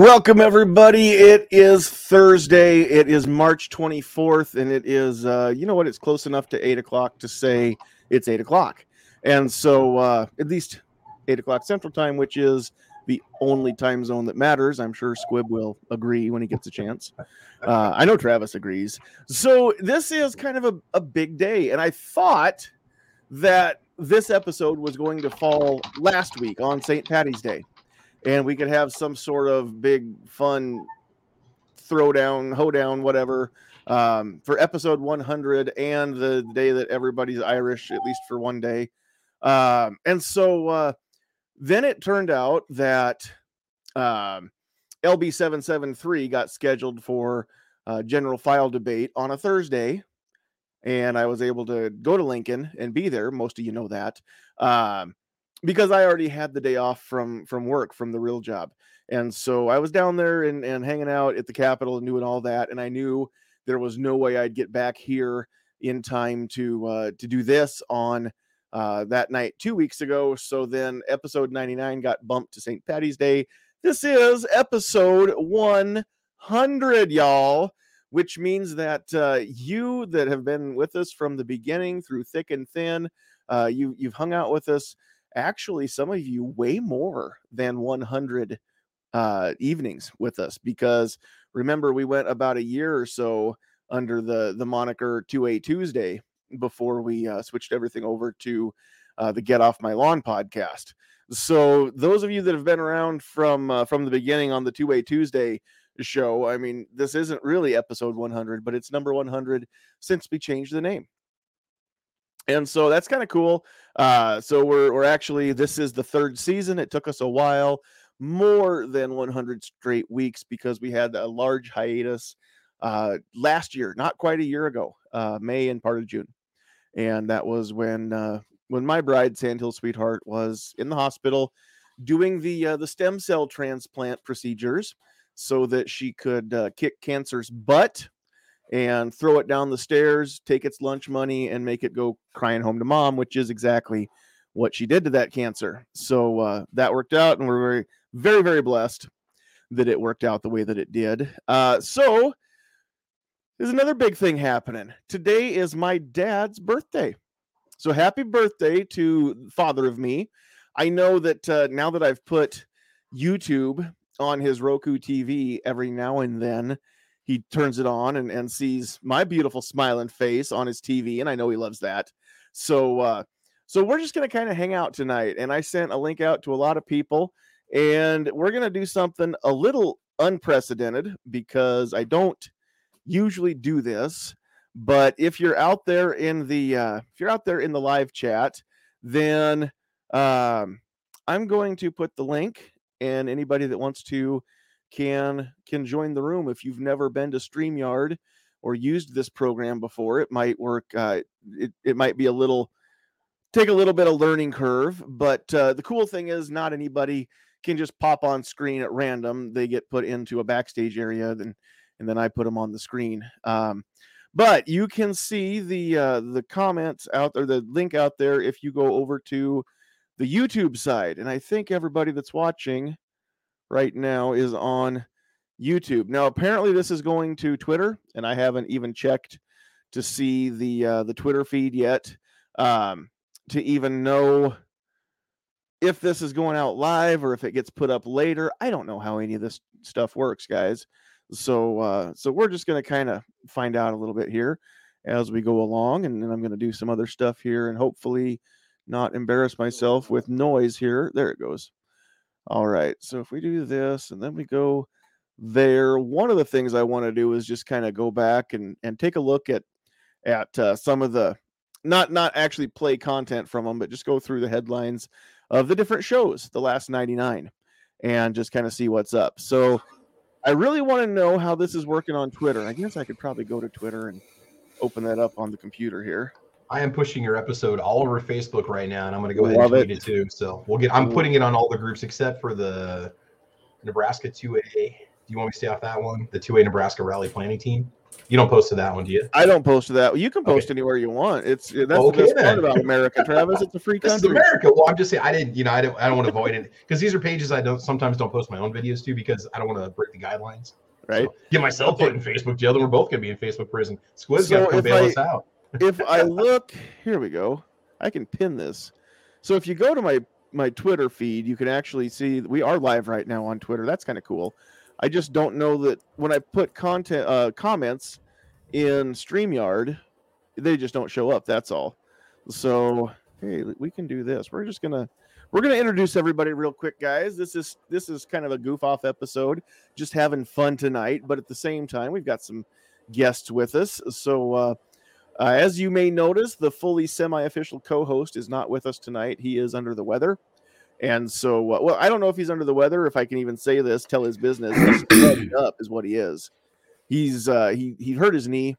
Welcome, everybody. It is Thursday. It is March 24th, and it is, uh, you know what, it's close enough to 8 o'clock to say it's 8 o'clock. And so, uh, at least 8 o'clock Central Time, which is the only time zone that matters. I'm sure Squib will agree when he gets a chance. Uh, I know Travis agrees. So, this is kind of a, a big day. And I thought that this episode was going to fall last week on St. Patty's Day and we could have some sort of big fun throwdown, hoedown, whatever, um, for episode 100 and the day that everybody's Irish, at least for one day. Um, and so uh, then it turned out that um, LB773 got scheduled for uh, general file debate on a Thursday. And I was able to go to Lincoln and be there. Most of you know that. Um, because I already had the day off from from work from the real job. And so I was down there and, and hanging out at the Capitol and doing all that. And I knew there was no way I'd get back here in time to uh, to do this on uh, that night two weeks ago. So then episode 99 got bumped to St. Patty's Day. This is episode 100, y'all, which means that uh, you that have been with us from the beginning through thick and thin, uh, you, you've hung out with us actually some of you way more than 100 uh, evenings with us because remember we went about a year or so under the the moniker 2A Tuesday before we uh, switched everything over to uh, the Get Off My Lawn podcast. So those of you that have been around from uh, from the beginning on the 2A Tuesday show, I mean, this isn't really episode 100, but it's number 100 since we changed the name and so that's kind of cool. Uh, so we're we're actually this is the third season. It took us a while, more than 100 straight weeks because we had a large hiatus uh, last year, not quite a year ago, uh, May and part of June, and that was when uh, when my bride Sandhill Sweetheart was in the hospital doing the uh, the stem cell transplant procedures so that she could uh, kick cancer's butt and throw it down the stairs, take its lunch money, and make it go crying home to mom, which is exactly what she did to that cancer. So uh, that worked out, and we're very, very, very blessed that it worked out the way that it did. Uh, so there's another big thing happening. Today is my dad's birthday. So happy birthday to father of me. I know that uh, now that I've put YouTube on his Roku TV every now and then, he turns it on and, and sees my beautiful smiling face on his TV, and I know he loves that. So uh, so we're just gonna kind of hang out tonight. And I sent a link out to a lot of people, and we're gonna do something a little unprecedented because I don't usually do this. But if you're out there in the uh, if you're out there in the live chat, then um, I'm going to put the link, and anybody that wants to can can join the room. If you've never been to StreamYard or used this program before, it might work. Uh, it it might be a little take a little bit of learning curve, but uh, the cool thing is not anybody can just pop on screen at random. They get put into a backstage area, then and then I put them on the screen. Um, but you can see the uh, the comments out there, the link out there if you go over to the YouTube side. And I think everybody that's watching right now is on YouTube. Now, apparently, this is going to Twitter, and I haven't even checked to see the uh, the Twitter feed yet um, to even know if this is going out live or if it gets put up later. I don't know how any of this stuff works, guys. So, uh, so we're just to kind of find out a little bit here as we go along, and then I'm to do some other stuff here, and hopefully not embarrass myself with noise here. There it goes. All right. So if we do this and then we go there, one of the things I want to do is just kind of go back and and take a look at at uh, some of the not not actually play content from them, but just go through the headlines of the different shows, the last 99, and just kind of see what's up. So I really want to know how this is working on Twitter. I guess I could probably go to Twitter and open that up on the computer here. I am pushing your episode all over Facebook right now, and I'm going to go ahead Love and tweet it. it. too. So we'll get. I'm mm. putting it on all the groups except for the Nebraska 2A. Do you want me to stay off that one? The 2A Nebraska Rally Planning Team. You don't post to that one, do you? I don't post to that. You can post okay. anywhere you want. It's that's okay, the best part about America, Travis. It's a free country. This is America. Well, I'm just saying I didn't, you know, I don't I don't want to avoid it because these are pages I don't sometimes don't post my own videos to because I don't want to break the guidelines. Right. So, get myself put in Facebook jail, then we're both gonna be in Facebook prison. Squib's so got to bail I, us out. If I look, here we go. I can pin this. So if you go to my my Twitter feed, you can actually see we are live right now on Twitter. That's kind of cool. I just don't know that when I put content uh, comments in StreamYard, they just don't show up. That's all. So hey, we can do this. We're just gonna we're gonna introduce everybody real quick, guys. This is this is kind of a goof off episode, just having fun tonight. But at the same time, we've got some guests with us. So uh, uh, as you may notice, the fully semi-official co-host is not with us tonight. He is under the weather. And so, uh, well, I don't know if he's under the weather, if I can even say this, tell his business. up is what he is he's uh, he he hurt his knee,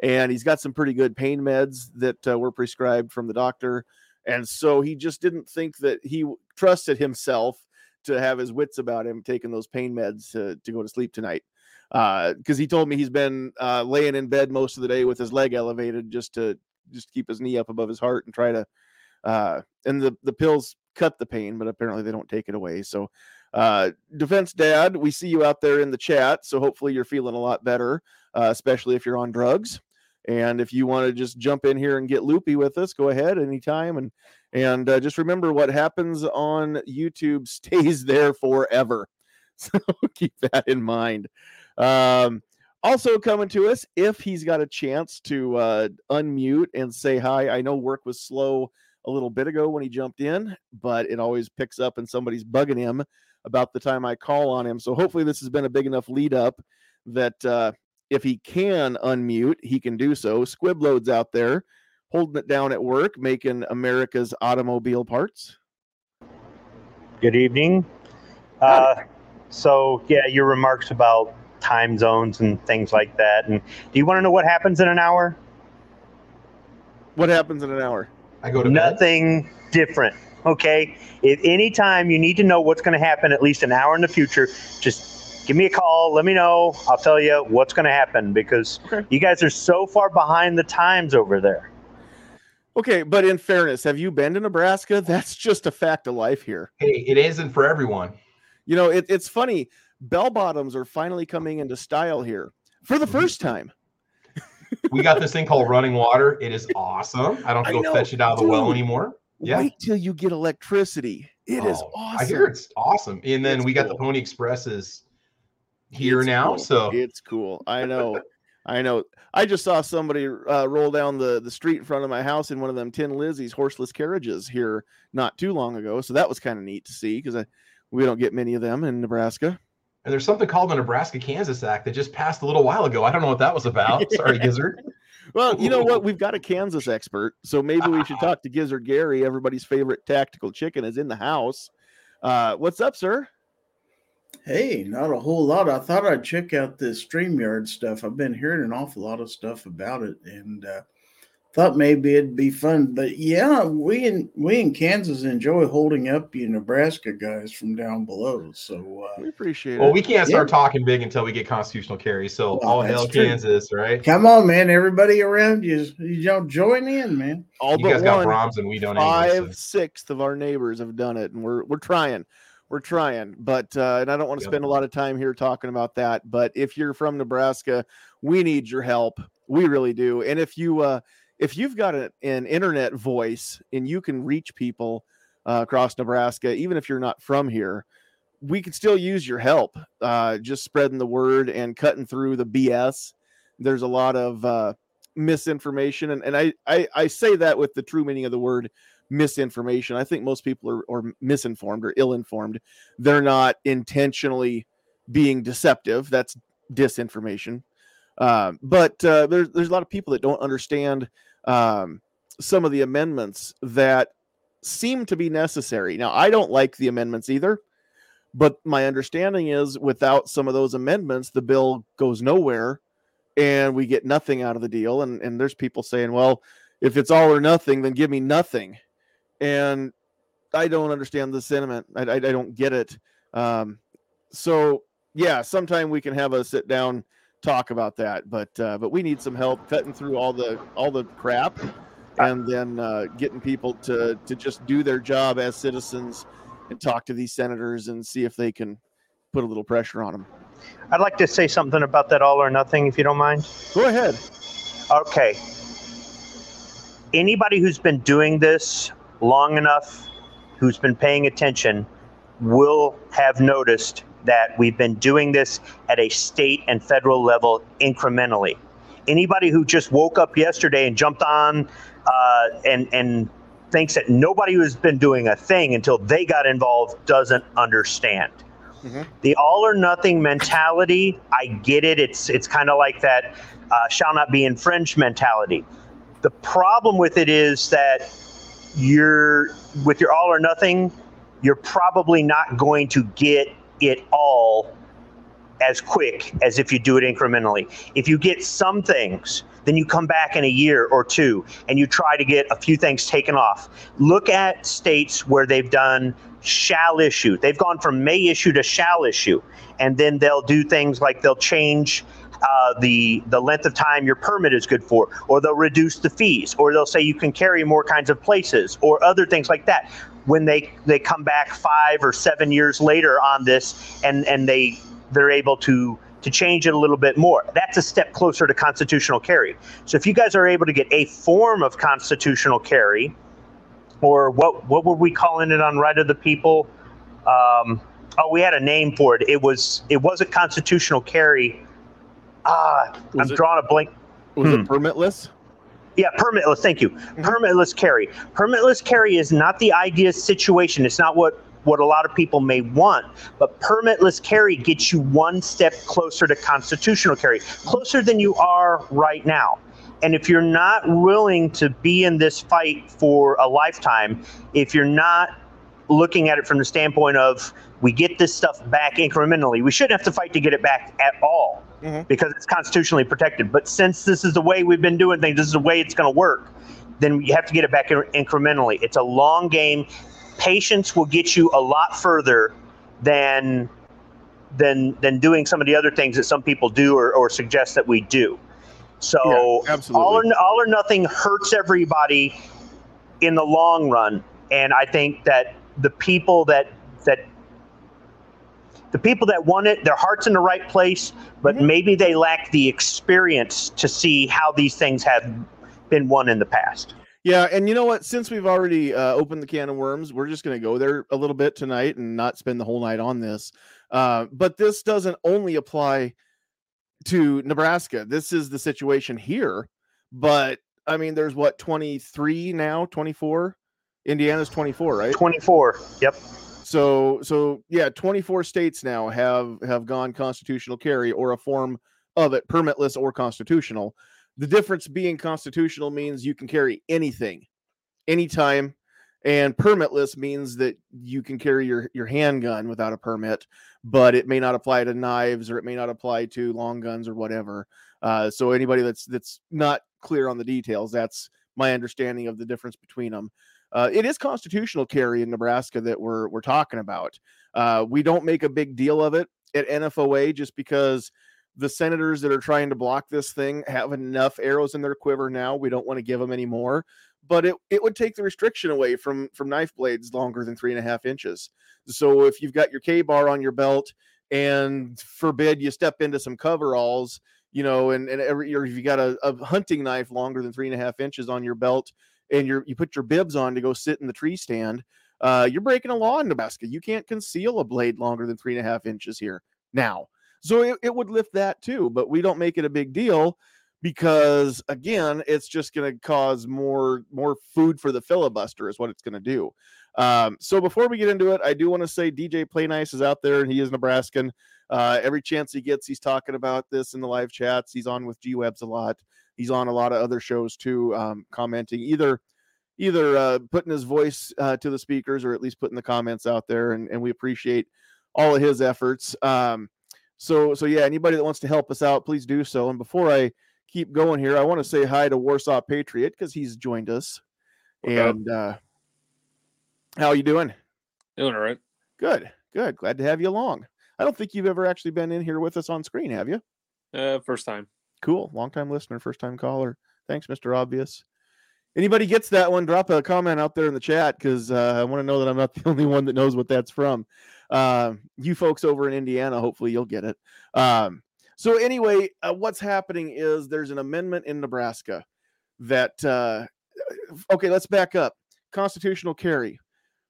and he's got some pretty good pain meds that uh, were prescribed from the doctor, and so he just didn't think that he trusted himself to have his wits about him taking those pain meds to, to go to sleep tonight because uh, he told me he's been uh, laying in bed most of the day with his leg elevated just to just keep his knee up above his heart and try to uh, and the the pills cut the pain but apparently they don't take it away so uh, Defense Dad, we see you out there in the chat, so hopefully you're feeling a lot better, uh, especially if you're on drugs. And if you want to just jump in here and get loopy with us, go ahead anytime. And and uh, just remember, what happens on YouTube stays there forever. So keep that in mind. Um, also coming to us, if he's got a chance to uh, unmute and say hi. I know work was slow a little bit ago when he jumped in, but it always picks up and somebody's bugging him about the time I call on him. So hopefully this has been a big enough lead up that uh, if he can unmute, he can do so. Squibload's out there holding it down at work, making America's automobile parts. Good evening. Uh, so yeah, your remarks about time zones and things like that. And do you want to know what happens in an hour? What happens in an hour? I go to nothing bed. different. Okay. If any time you need to know what's going to happen at least an hour in the future, just give me a call. Let me know. I'll tell you what's going to happen because okay. you guys are so far behind the times over there. Okay, but in fairness, have you been to Nebraska? That's just a fact of life here. Hey, it isn't for everyone. You know, it, it's funny. Bell bottoms are finally coming into style here for the mm-hmm. first time. we got this thing called running water. It is awesome. I don't go fetch it out of the Dude, well anymore. Yeah. Wait till you get electricity. It oh, is awesome. I hear it's awesome. And then it's we cool. got the Pony Expresses here it's now. Cool. So it's cool. I know. I know. I just saw somebody uh, roll down the, the street in front of my house in one of them Tin Lizzie's horseless carriages here not too long ago. So that was kind of neat to see because we don't get many of them in Nebraska. And there's something called the Nebraska Kansas Act that just passed a little while ago. I don't know what that was about. Sorry, Gizzard. Well, you know what? We've got a Kansas expert, so maybe we should talk to Gizzard Gary. Everybody's favorite tactical chicken is in the house. Uh, what's up, sir? Hey, not a whole lot. I thought I'd check out this StreamYard stuff. I've been hearing an awful lot of stuff about it, and uh, thought maybe it'd be fun. But yeah, we in we in Kansas enjoy holding up you Nebraska guys from down below. So uh, we appreciate it. Well, we can't start yeah. talking big until we get constitutional carry. So well, all hell true. Kansas, right? Come on, man! Everybody around you, you don't join in, man. All you but guys got Brahms and we don't. Five anyway, so. sixth of our neighbors have done it, and we're we're trying. We're trying, but uh, and I don't want to yep. spend a lot of time here talking about that. But if you're from Nebraska, we need your help. We really do. And if you uh, if you've got a, an internet voice and you can reach people uh, across Nebraska, even if you're not from here, we can still use your help. Uh, just spreading the word and cutting through the BS. There's a lot of uh, misinformation, and, and I, I, I say that with the true meaning of the word misinformation. I think most people are, are misinformed or ill-informed. They're not intentionally being deceptive. That's disinformation. Uh, but uh, there's there's a lot of people that don't understand um, some of the amendments that seem to be necessary. Now, I don't like the amendments either, but my understanding is without some of those amendments, the bill goes nowhere and we get nothing out of the deal. And, and there's people saying, well, if it's all or nothing, then give me nothing. And I don't understand the sentiment. I, I, I don't get it. Um, so, yeah, sometime we can have a sit down talk about that. But uh, but we need some help cutting through all the all the crap, and then uh, getting people to to just do their job as citizens and talk to these senators and see if they can put a little pressure on them. I'd like to say something about that all or nothing, if you don't mind. Go ahead. Okay. Anybody who's been doing this long enough, who's been paying attention, will have noticed that we've been doing this at a state and federal level incrementally. Anybody who just woke up yesterday and jumped on uh, and and thinks that nobody who's been doing a thing until they got involved doesn't understand. Mm-hmm. The all or nothing mentality, I get it. It's it's kind of like that uh, shall not be infringed mentality. The problem with it is that you're with your all or nothing, you're probably not going to get it all as quick as if you do it incrementally. If you get some things, then you come back in a year or two and you try to get a few things taken off. Look at states where they've done shall issue. They've gone from may issue to shall issue. And then they'll do things like they'll change uh, the the length of time your permit is good for, or they'll reduce the fees, or they'll say you can carry more kinds of places, or other things like that. When they they come back five or seven years later on this, and and they they're able to to change it a little bit more. That's a step closer to constitutional carry. So if you guys are able to get a form of constitutional carry, or what what were we calling it on Right of the People? Um, oh, we had a name for it. It was it was a constitutional carry. Ah, I'm it, drawing a blank. Was hmm. it permitless? Yeah, permitless. Thank you. Mm-hmm. Permitless carry. Permitless carry is not the ideal situation. It's not what what a lot of people may want. But permitless carry gets you one step closer to constitutional carry, closer than you are right now. And if you're not willing to be in this fight for a lifetime, if you're not looking at it from the standpoint of we get this stuff back incrementally, we shouldn't have to fight to get it back at all mm-hmm. because it's constitutionally protected. But since this is the way we've been doing things, this is the way it's going to work, then you have to get it back incrementally. It's a long game patience will get you a lot further than than than doing some of the other things that some people do or, or suggest that we do. So yeah, all or all or nothing hurts everybody in the long run, and I think that the people that that the people that want it, their heart's in the right place, but mm-hmm. maybe they lack the experience to see how these things have been won in the past. Yeah, and you know what? Since we've already uh, opened the can of worms, we're just going to go there a little bit tonight and not spend the whole night on this. Uh, but this doesn't only apply to Nebraska. This is the situation here. But I mean, there's what 23 now, 24. Indiana's 24, right? 24. Yep. So so yeah, 24 states now have have gone constitutional carry or a form of it, permitless or constitutional. The difference being constitutional means you can carry anything, anytime, and permitless means that you can carry your your handgun without a permit, but it may not apply to knives or it may not apply to long guns or whatever. Uh, so anybody that's that's not clear on the details, that's my understanding of the difference between them. Uh, it is constitutional carry in Nebraska that we're we're talking about. Uh, we don't make a big deal of it at NFOA just because the senators that are trying to block this thing have enough arrows in their quiver now. We don't want to give them any more, but it, it would take the restriction away from from knife blades longer than three and a half inches. So if you've got your KA-BAR on your belt and forbid you step into some coveralls, you know, and, and every year if you got a, a hunting knife longer than three and a half inches on your belt and you're you put your bibs on to go sit in the tree stand, uh, you're breaking a law in Nebraska. You can't conceal a blade longer than three and a half inches here now. So it, it would lift that too, but we don't make it a big deal because again, it's just going to cause more more food for the filibuster is what it's going to do. Um, so before we get into it, I do want to say DJ Play Nice is out there and he is Nebraskan. Uh, every chance he gets, he's talking about this in the live chats. He's on with G Webs a lot. He's on a lot of other shows too, um, commenting either either uh, putting his voice uh, to the speakers or at least putting the comments out there, and, and we appreciate all of his efforts. Um, so so yeah, anybody that wants to help us out, please do so. And before I keep going here, I want to say hi to Warsaw Patriot because he's joined us. Okay. And uh how you doing? Doing all right. Good, good. Glad to have you along. I don't think you've ever actually been in here with us on screen, have you? Uh, first time. Cool. Long time listener, first time caller. Thanks, Mr. Obvious. Anybody gets that one, drop a comment out there in the chat because uh, I want to know that I'm not the only one that knows what that's from. Uh, you folks over in Indiana, hopefully you'll get it. Um, so anyway, uh, what's happening is there's an amendment in Nebraska that uh, okay, let's back up. Constitutional carry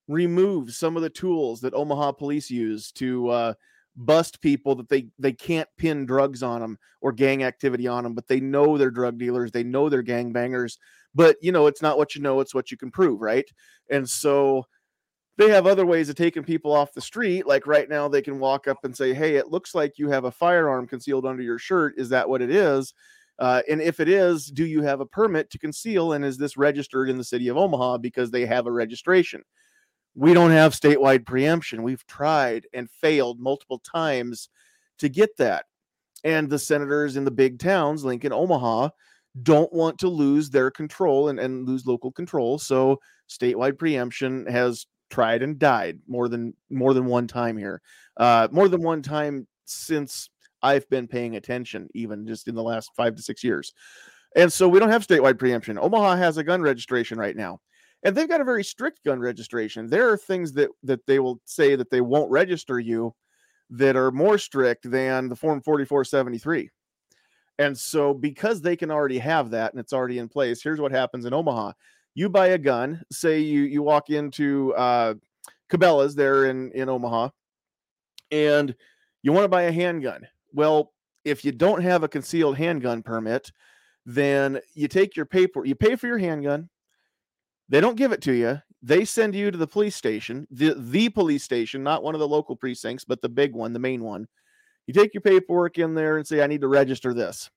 removes some of the tools that Omaha police use to uh, bust people that they they can't pin drugs on them or gang activity on them, but they know they're drug dealers, they know they're gang bangers, but you know it's not what you know, it's what you can prove, right? And so they have other ways of taking people off the street. Like right now, they can walk up and say, "Hey, it looks like you have a firearm concealed under your shirt. Is that what it is?" Uh, and if it is, do you have a permit to conceal? And is this registered in the city of Omaha because they have a registration? We don't have statewide preemption. We've tried and failed multiple times to get that. And the senators in the big towns, Lincoln, Omaha, don't want to lose their control and, and lose local control. So statewide preemption has tried and died more than more than one time here. Uh, more than one time since I've been paying attention, even just in the last five to six years. And so we don't have statewide preemption. Omaha has a gun registration right now. And they've got a very strict gun registration. There are things that that they will say that they won't register you that are more strict than the form 4473. And so because they can already have that and it's already in place, here's what happens in Omaha. You buy a gun, say you you walk into uh Cabela's there in in Omaha and you want to buy a handgun well, if you don't have a concealed handgun permit, then you take your paper, you pay for your handgun. They don't give it to you. They send you to the police station, the, the police station, not one of the local precincts, but the big one, the main one. You take your paperwork in there and say, I need to register this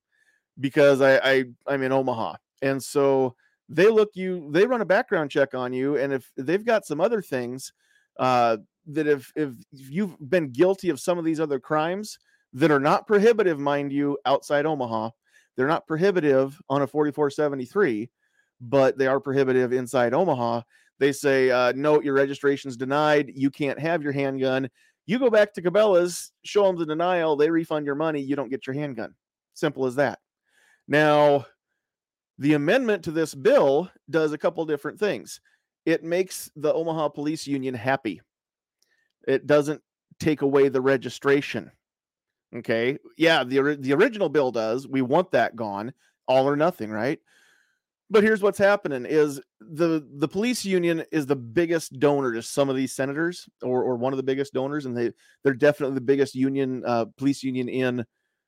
because I, I I'm in Omaha. And so they look you, they run a background check on you. And if they've got some other things uh, that if, if you've been guilty of some of these other crimes, that are not prohibitive, mind you, outside Omaha. They're not prohibitive on a 4473, but they are prohibitive inside Omaha. They say, uh, no, your registration's denied. You can't have your handgun. You go back to Cabela's, show them the denial, they refund your money. You don't get your handgun. Simple as that. Now, the amendment to this bill does a couple different things. It makes the Omaha Police Union happy. It doesn't take away the registration. Okay. Yeah, the the original bill does. We want that gone, all or nothing, right? But here's what's happening is the the police union is the biggest donor to some of these senators or or one of the biggest donors and they they're definitely the biggest union uh, police union in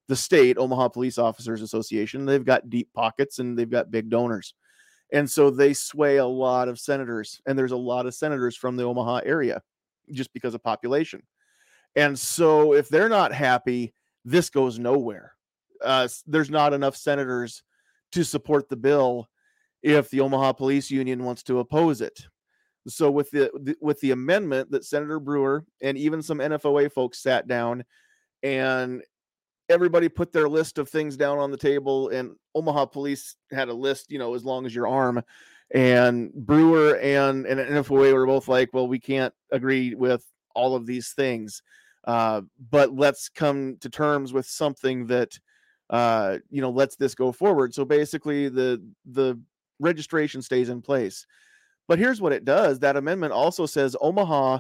the state, Omaha Police Officers Association. They've got deep pockets and they've got big donors. And so they sway a lot of senators and there's a lot of senators from the Omaha area just because of population. And so if they're not happy, this goes nowhere. Uh, there's not enough senators to support the bill if the Omaha Police Union wants to oppose it. So with the, with the amendment that Senator Brewer and even some NFOA folks sat down and everybody put their list of things down on the table and Omaha police had a list, you know, as long as your arm and Brewer and, and NFOA were both like, well, we can't agree with all of these things. Uh, but let's come to terms with something that uh, you know lets this go forward. So basically, the the registration stays in place. But here's what it does: that amendment also says Omaha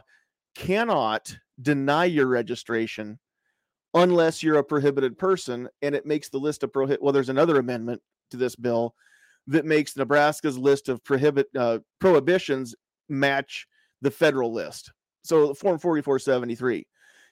cannot deny your registration unless you're a prohibited person, and it makes the list of prohibit. Well, there's another amendment to this bill that makes Nebraska's list of prohibit uh, prohibitions match the federal list. So Form 4473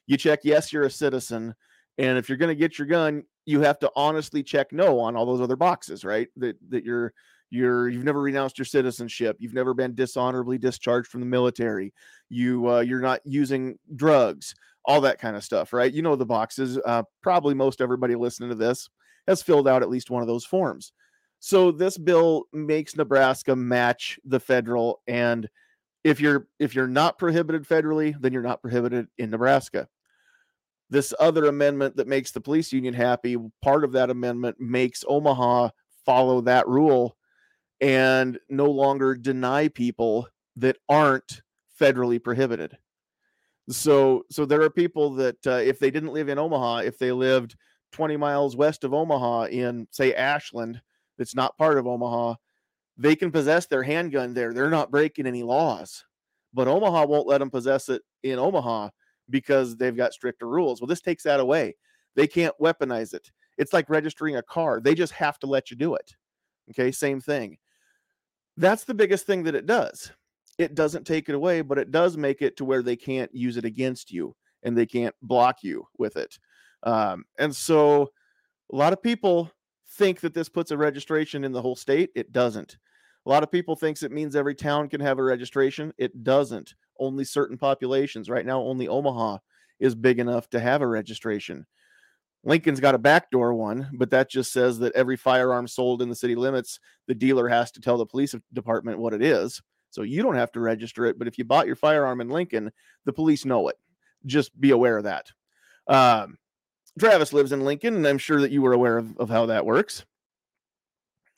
you check yes, you're a citizen. And if you're going to get your gun, you have to honestly check no on all those other boxes, right? That that you're you're you've never renounced your citizenship, you've never been dishonorably discharged from the military, you uh, you're not using drugs, all that kind of stuff, right? You know the boxes. Uh, probably most everybody listening to this has filled out at least one of those forms. So this bill makes Nebraska match the federal and if you're if you're not prohibited federally, then you're not prohibited in Nebraska. This other amendment that makes the police union happy, part of that amendment makes Omaha follow that rule and no longer deny people that aren't federally prohibited. So so there are people that uh, if they didn't live in Omaha, if they lived 20 miles west of Omaha in, say, Ashland, that's not part of Omaha, they can possess their handgun there. They're not breaking any laws. But Omaha won't let them possess it in Omaha because they've got stricter rules. Well, this takes that away. They can't weaponize it. It's like registering a car. They just have to let you do it. Okay, same thing. That's the biggest thing that it does. It doesn't take it away, but it does make it to where they can't use it against you and they can't block you with it. Um, and so a lot of people think that this puts a registration in the whole state. It doesn't. A lot of people thinks it means every town can have a registration. It doesn't. Only certain populations. Right now, only Omaha is big enough to have a registration. Lincoln's got a backdoor one, but that just says that every firearm sold in the city limits, the dealer has to tell the police department what it is. So you don't have to register it. But if you bought your firearm in Lincoln, the police know it. Just be aware of that. Um, Travis lives in Lincoln, and I'm sure that you were aware of, of how that works.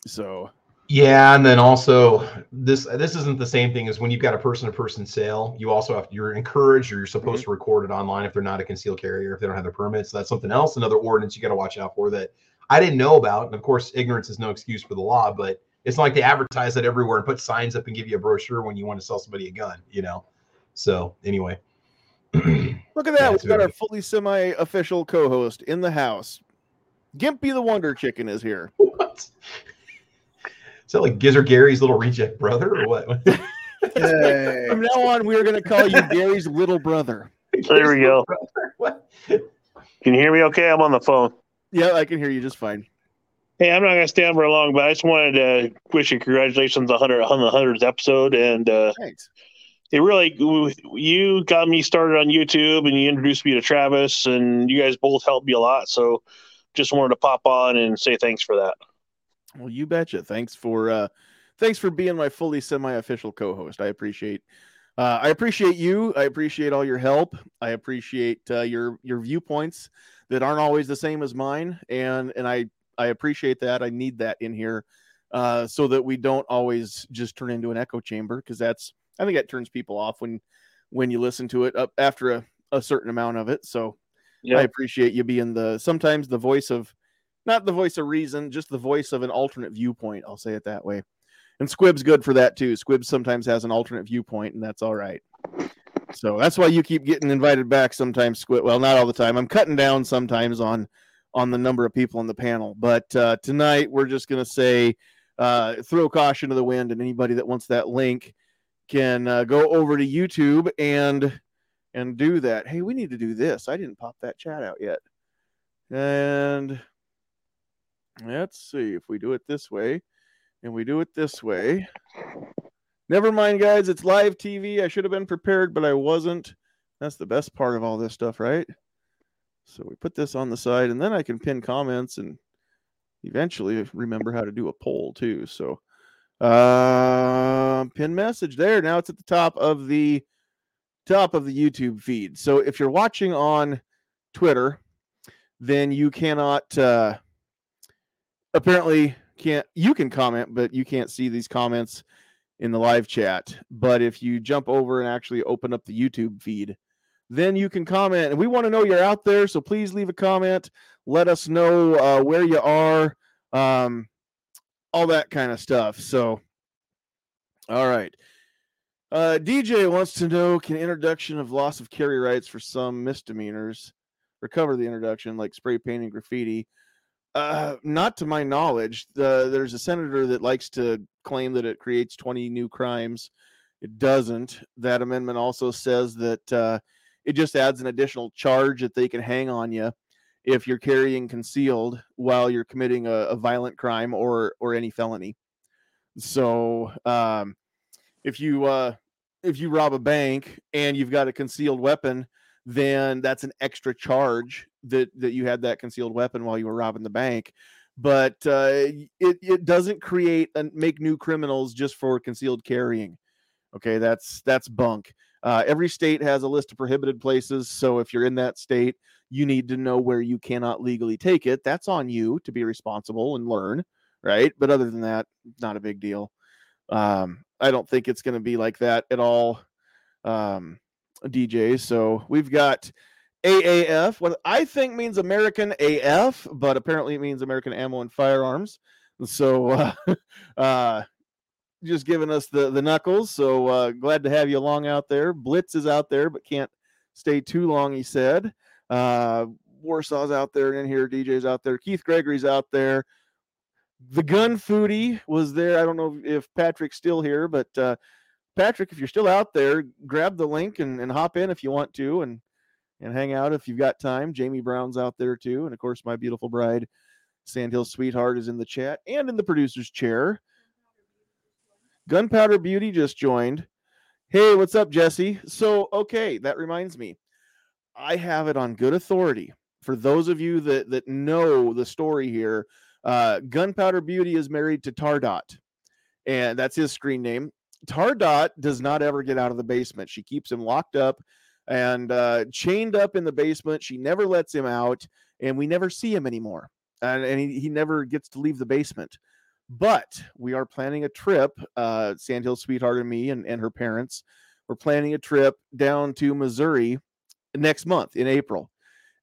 So yeah, and then also this this isn't the same thing as when you've got a person to person sale. You also have you're encouraged or you're supposed mm-hmm. to record it online if they're not a concealed carrier if they don't have their permits. So that's something else, another ordinance you got to watch out for that I didn't know about. And of course, ignorance is no excuse for the law, but it's not like they advertise that everywhere and put signs up and give you a brochure when you want to sell somebody a gun, you know. So anyway. Look at that. We've got our fully semi-official co-host in the house. Gimpy the Wonder Chicken is here. What? Is that like Gizzard Gary's little reject brother or what? hey. From now on, we are going to call you Gary's little brother. There we go. Can you hear me okay? I'm on the phone. Yeah, I can hear you just fine. Hey, I'm not going to stay on very long, but I just wanted to wish you congratulations on, 100, on the 100th episode. And uh, Thanks. it really, you got me started on YouTube and you introduced me to Travis, and you guys both helped me a lot. So just wanted to pop on and say thanks for that. Well, you betcha. Thanks for uh thanks for being my fully semi-official co-host. I appreciate uh, I appreciate you. I appreciate all your help. I appreciate uh, your your viewpoints that aren't always the same as mine, and and I I appreciate that. I need that in here uh, so that we don't always just turn into an echo chamber because that's I think that turns people off when when you listen to it up after a, a certain amount of it. So yep. I appreciate you being the sometimes the voice of not the voice of reason, just the voice of an alternate viewpoint. I'll say it that way. And Squib's good for that too. Squib sometimes has an alternate viewpoint, and that's all right. So that's why you keep getting invited back sometimes, Squib. Well, not all the time. I'm cutting down sometimes on on the number of people on the panel, but uh, tonight we're just to say uh, throw caution to the wind, and anybody that wants that link can uh, go over to YouTube and and do that. Hey, we need to do this. I didn't pop that chat out yet, and Let's see if we do it this way and we do it this way. Never mind, guys. It's live TV. I should have been prepared, but I wasn't. That's the best part of all this stuff, right? So we put this on the side, and then I can pin comments and eventually remember how to do a poll too. So uh, pin message there. Now it's at the top of the top of the YouTube feed. So if you're watching on Twitter, then you cannot uh, apparently can't you can comment, but you can't see these comments in the live chat. But if you jump over and actually open up the YouTube feed, then you can comment. And we want to know you're out there, so please leave a comment. Let us know uh, where you are, um, all that kind of stuff. So, all right. Uh, DJ wants to know can introduction of loss of carry rights for some misdemeanors recover the introduction, like spray painting graffiti? Uh, not to my knowledge. The, there's a senator that likes to claim that it creates 20 new crimes. It doesn't. That amendment also says that uh, it just adds an additional charge that they can hang on you if you're carrying concealed while you're committing a, a violent crime or or any felony. So um, if you uh, if you rob a bank and you've got a concealed weapon, then that's an extra charge that that you had that concealed weapon while you were robbing the bank. But uh, it, it doesn't create and make new criminals just for concealed carrying. Okay that's that's bunk. Uh, every state has a list of prohibited places so if you're in that state you need to know where you cannot legally take it. That's on you to be responsible and learn right? But other than that not a big deal. Um, i don't think it's going to be like that at all. Um, DJs. So we've got AAF, what I think means American AF, but apparently it means American Ammo and Firearms. So, uh, uh, just giving us the the knuckles. So uh, glad to have you along out there. Blitz is out there, but can't stay too long. He said. Uh, Warsaw's out there and in here. DJ's out there. Keith Gregory's out there. The gun foodie was there. I don't know if Patrick's still here, but uh, Patrick, if you're still out there, grab the link and, and hop in if you want to and and hang out if you've got time. Jamie Brown's out there too. And of course, my beautiful bride, Sandhill Sweetheart, is in the chat and in the producer's chair. Gunpowder Beauty just joined. Hey, what's up, Jesse? So, okay, that reminds me. I have it on good authority. For those of you that that know the story here, uh, Gunpowder Beauty is married to Tardot, and that's his screen name. Tardot does not ever get out of the basement. She keeps him locked up and uh, chained up in the basement. She never lets him out, and we never see him anymore. And, and he, he never gets to leave the basement. But we are planning a trip, uh, Sandhill Sweetheart and me and, and her parents. We're planning a trip down to Missouri next month in April.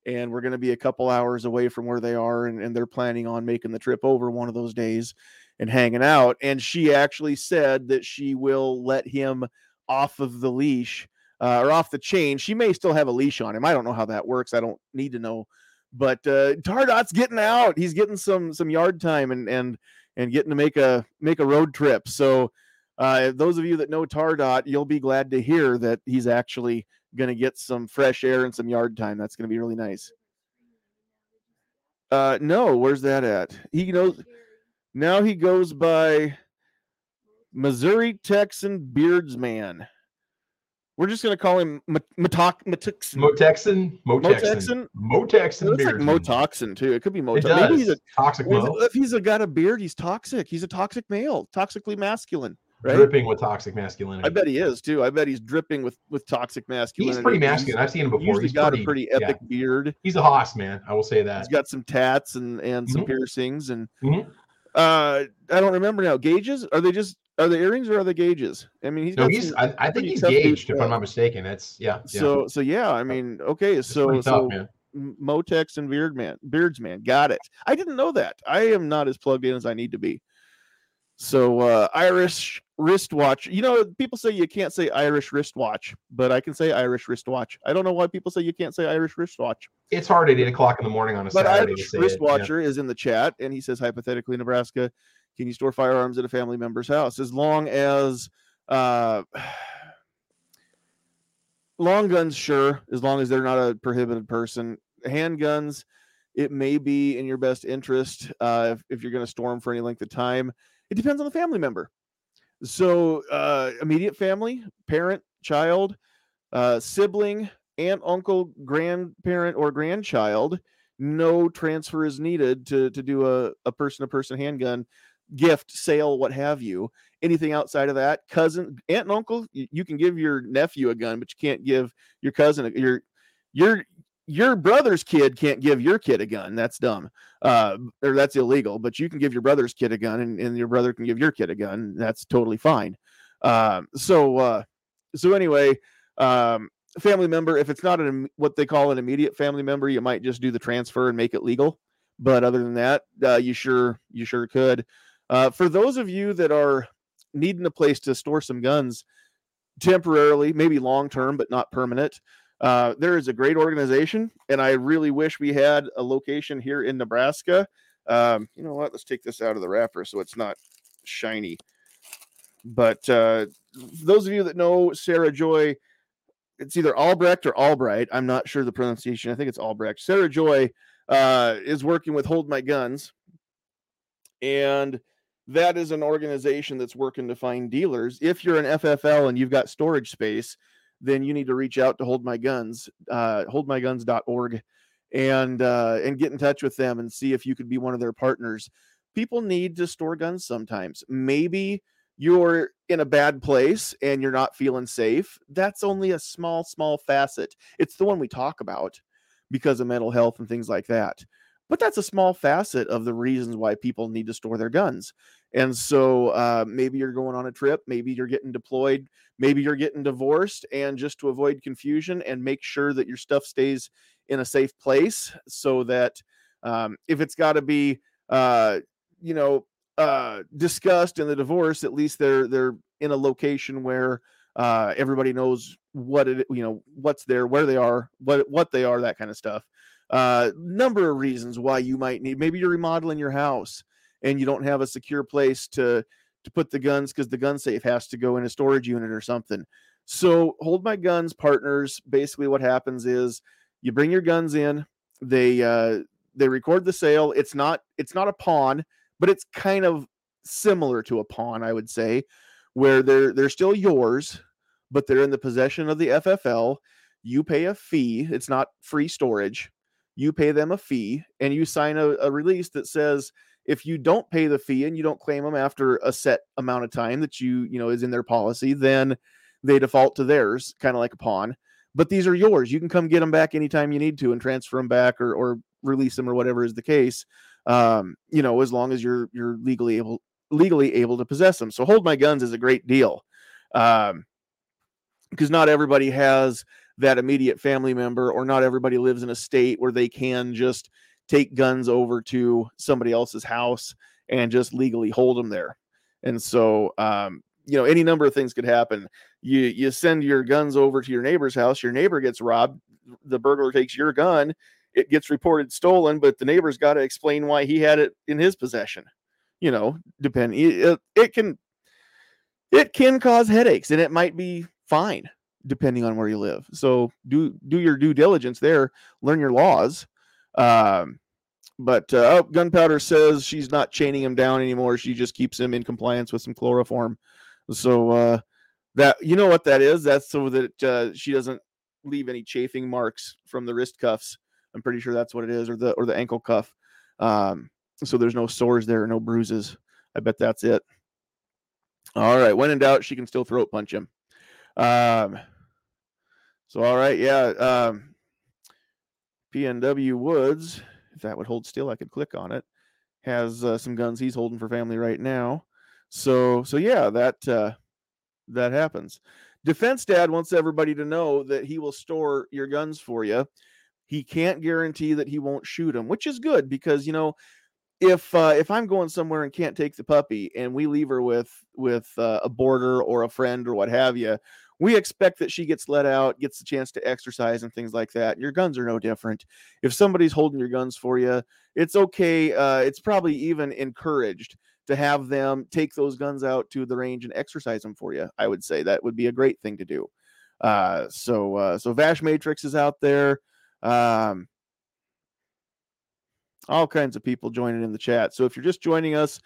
And we're going to be a couple hours away from where they are. And, and they're planning on making the trip over one of those days and hanging out. And she actually said that she will let him off of the leash uh, or off the chain. She may still have a leash on him. I don't know how that works. I don't need to know. But uh, Tardot's getting out. He's getting some some yard time and and and getting to make a make a road trip. So uh, those of you that know Tardot, you'll be glad to hear that he's actually going to get some fresh air and some yard time. That's going to be really nice. Uh, no, where's that at? He knows now. He goes by Missouri Texan Beardsman. We're just gonna call him Motoxin. Motexan. Motexan. Motexan. It looks like Motoxin too. It could be Motoxin. Maybe he's a toxic. If he's a, got a beard, he's toxic. He's a toxic male, toxically masculine. Right? Dripping with toxic masculinity. I bet he is too. I bet he's dripping with with toxic masculinity. He's pretty masculine. I've seen him before. He's, he's got pretty, a pretty epic yeah. beard. He's a hoss, man. I will say that. He's got some tats and and some mm-hmm. piercings and. Mm-hmm. Uh, I don't remember now. Gauges? Are they just are the earrings or are the gauges? I mean, he's no, he's. I, I think he's gauged, if I'm not mistaken. It's yeah, yeah. So so yeah. I mean, okay. It's so tough, so man. Motex and Beardman, Beardsman, got it. I didn't know that. I am not as plugged in as I need to be. So uh, Irish wristwatch. You know, people say you can't say Irish wristwatch, but I can say Irish wristwatch. I don't know why people say you can't say Irish wristwatch. It's hard at eight o'clock in the morning on a but Saturday. Irish wristwatcher yeah. is in the chat, and he says hypothetically, Nebraska can you store firearms at a family member's house as long as uh, long guns? Sure, as long as they're not a prohibited person. Handguns, it may be in your best interest uh, if, if you're going to store them for any length of time. It depends on the family member. So, uh, immediate family, parent, child, uh, sibling, aunt, uncle, grandparent, or grandchild, no transfer is needed to, to do a, a person to person handgun gift, sale, what have you. Anything outside of that, cousin, aunt, and uncle, you, you can give your nephew a gun, but you can't give your cousin your your your brother's kid can't give your kid a gun. That's dumb. Uh, or that's illegal. But you can give your brother's kid a gun, and, and your brother can give your kid a gun. That's totally fine. Um, so uh, so anyway, um, family member. If it's not an what they call an immediate family member, you might just do the transfer and make it legal. But other than that, uh, you sure you sure could. Uh, for those of you that are needing a place to store some guns temporarily, maybe long term, but not permanent, uh, there is a great organization, and I really wish we had a location here in Nebraska. Um, you know what? Let's take this out of the wrapper so it's not shiny. But uh, those of you that know Sarah Joy, it's either Albrecht or Albright. I'm not sure the pronunciation. I think it's Albrecht. Sarah Joy uh, is working with Hold My Guns, and that is an organization that's working to find dealers. If you're an FFL and you've got storage space, then you need to reach out to Hold My Guns, uh, holdmyguns.org, and uh, and get in touch with them and see if you could be one of their partners. People need to store guns sometimes. Maybe you're in a bad place and you're not feeling safe. That's only a small, small facet. It's the one we talk about because of mental health and things like that. But that's a small facet of the reasons why people need to store their guns. And so uh, maybe you're going on a trip, maybe you're getting deployed, maybe you're getting divorced, and just to avoid confusion and make sure that your stuff stays in a safe place so that um, if it's got to be, uh, you know, uh, discussed in the divorce, at least they're they're in a location where uh, everybody knows what it, you know, what's there, where they are, what what they are, that kind of stuff. Uh, number of reasons why you might need. Maybe you're remodeling your house and you don't have a secure place to to put the guns because the gun safe has to go in a storage unit or something. So hold my guns partners. Basically, what happens is you bring your guns in. They uh, they record the sale. It's not it's not a pawn, but it's kind of similar to a pawn, I would say, where they're they're still yours, but they're in the possession of the FFL. You pay a fee. It's not free storage. You pay them a fee, and you sign a, a release that says if you don't pay the fee and you don't claim them after a set amount of time that you you know is in their policy, then they default to theirs, kind of like a pawn. But these are yours. You can come get them back anytime you need to and transfer them back or or release them or whatever is the case. Um, you know, as long as you're you're legally able legally able to possess them. So hold my guns is a great deal. Um, because not everybody has that immediate family member or not everybody lives in a state where they can just take guns over to somebody else's house and just legally hold them there. And so, um, you know, any number of things could happen. You you send your guns over to your neighbor's house. Your neighbor gets robbed. The burglar takes your gun. It gets reported stolen, but the neighbor's got to explain why he had it in his possession. You know, depend. It, it can it can cause headaches, and it might be fine depending on where you live. So do do your due diligence there. Learn your laws. Um, but uh, oh, Gunpowder says she's not chaining him down anymore. She just keeps him in compliance with some chloroform. So uh, that you know what that is? That's so that uh, she doesn't leave any chafing marks from the wrist cuffs. I'm pretty sure that's what it is, or the or the ankle cuff. Um, so there's no sores there, no bruises. I bet that's it. All right. When in doubt, she can still throat punch him. Um, so all right, yeah. Um, PNW Woods if that would hold still, I could click on it. Has uh, some guns he's holding for family right now. So so yeah, that uh, that happens. Defense Dad wants everybody to know that he will store your guns for you. He can't guarantee that he won't shoot them, which is good because you know if uh, if I'm going somewhere and can't take the puppy and we leave her with with uh, a boarder or a friend or what have you, we expect that she gets let out, gets the chance to exercise and things like that. Your guns are no different. If somebody's holding your guns for you, it's okay. Uh, it's probably even encouraged to have them take those guns out to the range and exercise them for you. I would say that would be a great thing to do. Uh, so uh, so Vash Matrix is out there. Um, all kinds of people joining in the chat. So if you're just joining us,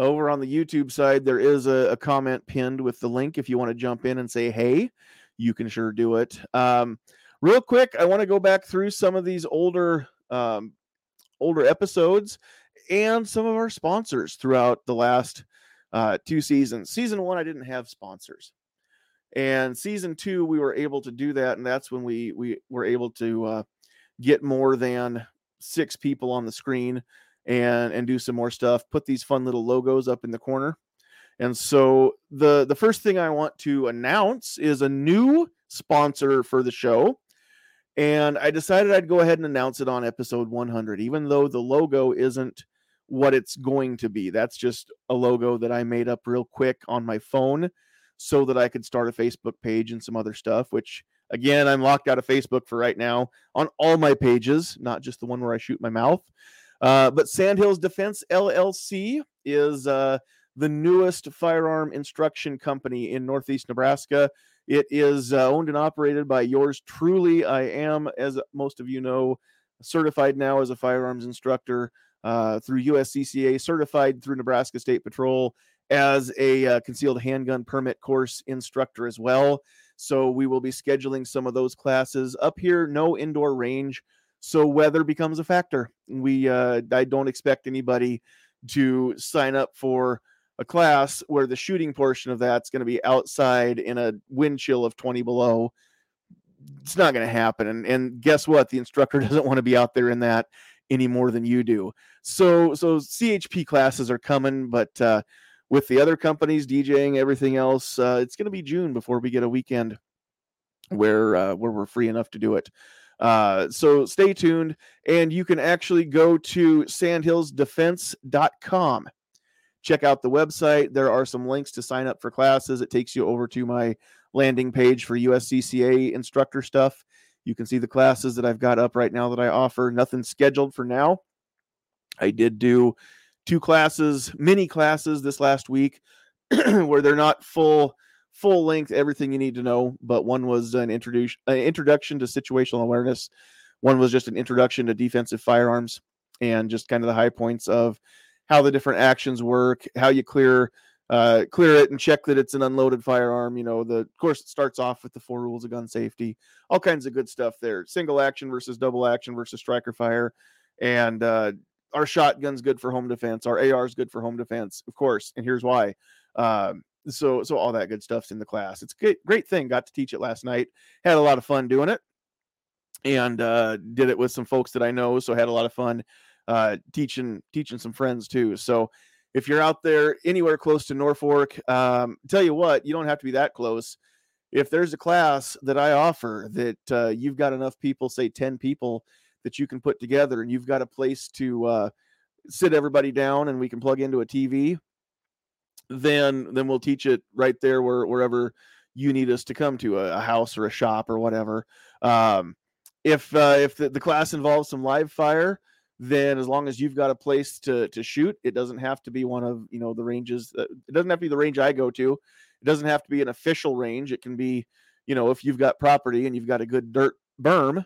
over on the YouTube side, there is a, a comment pinned with the link. If you want to jump in and say, hey, you can sure do it. Um, real quick, I want to go back through some of these older um, older episodes and some of our sponsors throughout the last uh, two seasons. Season one, I didn't have sponsors, and season two, we were able to do that, and that's when we we were able to uh, get more than six people on the screen and and do some more stuff put these fun little logos up in the corner. And so the the first thing i want to announce is a new sponsor for the show. And i decided i'd go ahead and announce it on episode 100 even though the logo isn't what it's going to be. That's just a logo that i made up real quick on my phone so that i could start a facebook page and some other stuff which again i'm locked out of facebook for right now on all my pages not just the one where i shoot my mouth uh, but Sandhills Defense LLC is uh, the newest firearm instruction company in Northeast Nebraska. It is uh, owned and operated by yours truly. I am, as most of you know, certified now as a firearms instructor uh, through USCCA, certified through Nebraska State Patrol as a uh, concealed handgun permit course instructor as well. So we will be scheduling some of those classes up here. No indoor range so weather becomes a factor. We uh, I don't expect anybody to sign up for a class where the shooting portion of that's going to be outside in a wind chill of 20 below. It's not going to happen. And, and guess what? The instructor doesn't want to be out there in that any more than you do. So so CHP classes are coming, but uh, with the other companies DJing everything else, uh, it's going to be June before we get a weekend where uh, where we're free enough to do it. Uh, so stay tuned, and you can actually go to sandhillsdefense.com. Check out the website. There are some links to sign up for classes. It takes you over to my landing page for USCCA instructor stuff. You can see the classes that I've got up right now that I offer. Nothing scheduled for now. I did do two classes, mini classes this last week where they're not full full length everything you need to know, but one was an introduction an introduction to situational awareness. One was just an introduction to defensive firearms and just kind of the high points of how the different actions work, how you clear uh, clear it and check that it's an unloaded firearm. You know, the of course it starts off with the four rules of gun safety, all kinds of good stuff there. Single action versus double action versus striker fire, and uh, our shotgun's good for home defense. Our AR is good for home defense, of course. And here's why. Um, so so all that good stuff's in the class. It's a great great thing. Got to teach it last night. Had a lot of fun doing it, and uh, did it with some folks that I know. So had a lot of fun uh, teaching teaching some friends too. So if you're out there anywhere close to Norfolk, um, tell you what, you don't have to be that close. If there's a class that I offer that uh, you've got enough people, say 10 people, that you can put together and you've got a place to uh, sit everybody down and we can plug into a TV, then then we'll teach it right there where, wherever you need us to come to a, a house or a shop or whatever. Um, if uh, if the, the class involves some live fire, then as long as you've got a place to to shoot, it doesn't have to be one of you know the ranges. That, it doesn't have to be the range I go to. It doesn't have to be an official range. It can be, you know, if you've got property and you've got a good dirt berm,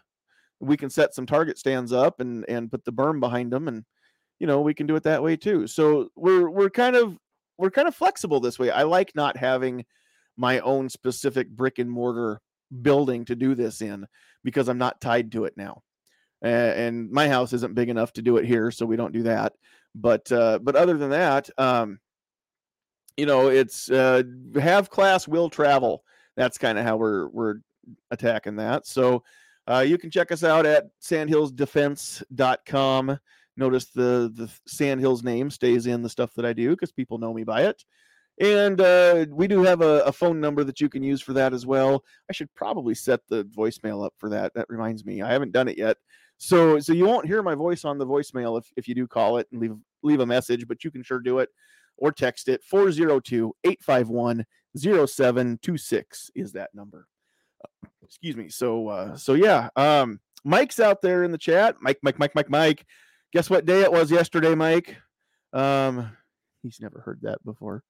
we can set some target stands up and and put the berm behind them, and you know we can do it that way too. So we're we're kind of we're kind of flexible this way. I like not having my own specific brick and mortar building to do this in because I'm not tied to it now and my house isn't big enough to do it here, so we don't do that. But uh, but other than that, um, you know, it's uh, have class will travel. That's kind of how we're we're attacking that. So uh, you can check us out at sandhillsdefense.com. Notice the the Sandhills name stays in the stuff that I do because people know me by it. And uh, we do have a, a, phone number that you can use for that as well. I should probably set the voicemail up for that. That reminds me, I haven't done it yet. So so you won't hear my voice on the voicemail if, if you do call it and leave leave a message, but you can sure do it or text it 402-851-0726 is that number. Excuse me. So uh so yeah, um Mike's out there in the chat. Mike Mike Mike Mike Mike. Guess what day it was yesterday, Mike? Um he's never heard that before.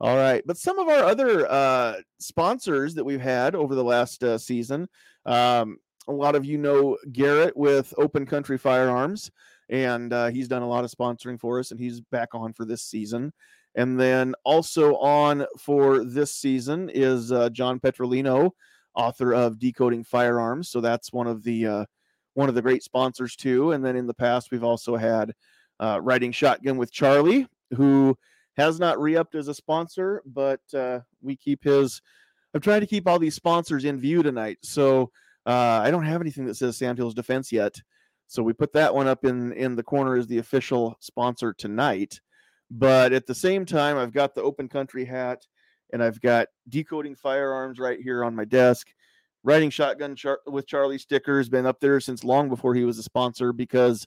All right, but some of our other uh, sponsors that we've had over the last uh, season, um, a lot of you know Garrett with Open Country Firearms, and uh, he's done a lot of sponsoring for us, and he's back on for this season. And then also on for this season is uh, John Petrolino, author of Decoding Firearms. So that's one of the uh, one of the great sponsors too. And then in the past, we've also had uh, Riding Shotgun with Charlie, who has not re-upped as a sponsor, but uh, we keep his. I'm trying to keep all these sponsors in view tonight. So uh, I don't have anything that says Sandhills Defense yet, so we put that one up in in the corner as the official sponsor tonight. But at the same time, I've got the Open Country hat, and I've got decoding firearms right here on my desk. Riding shotgun char- with Charlie stickers been up there since long before he was a sponsor because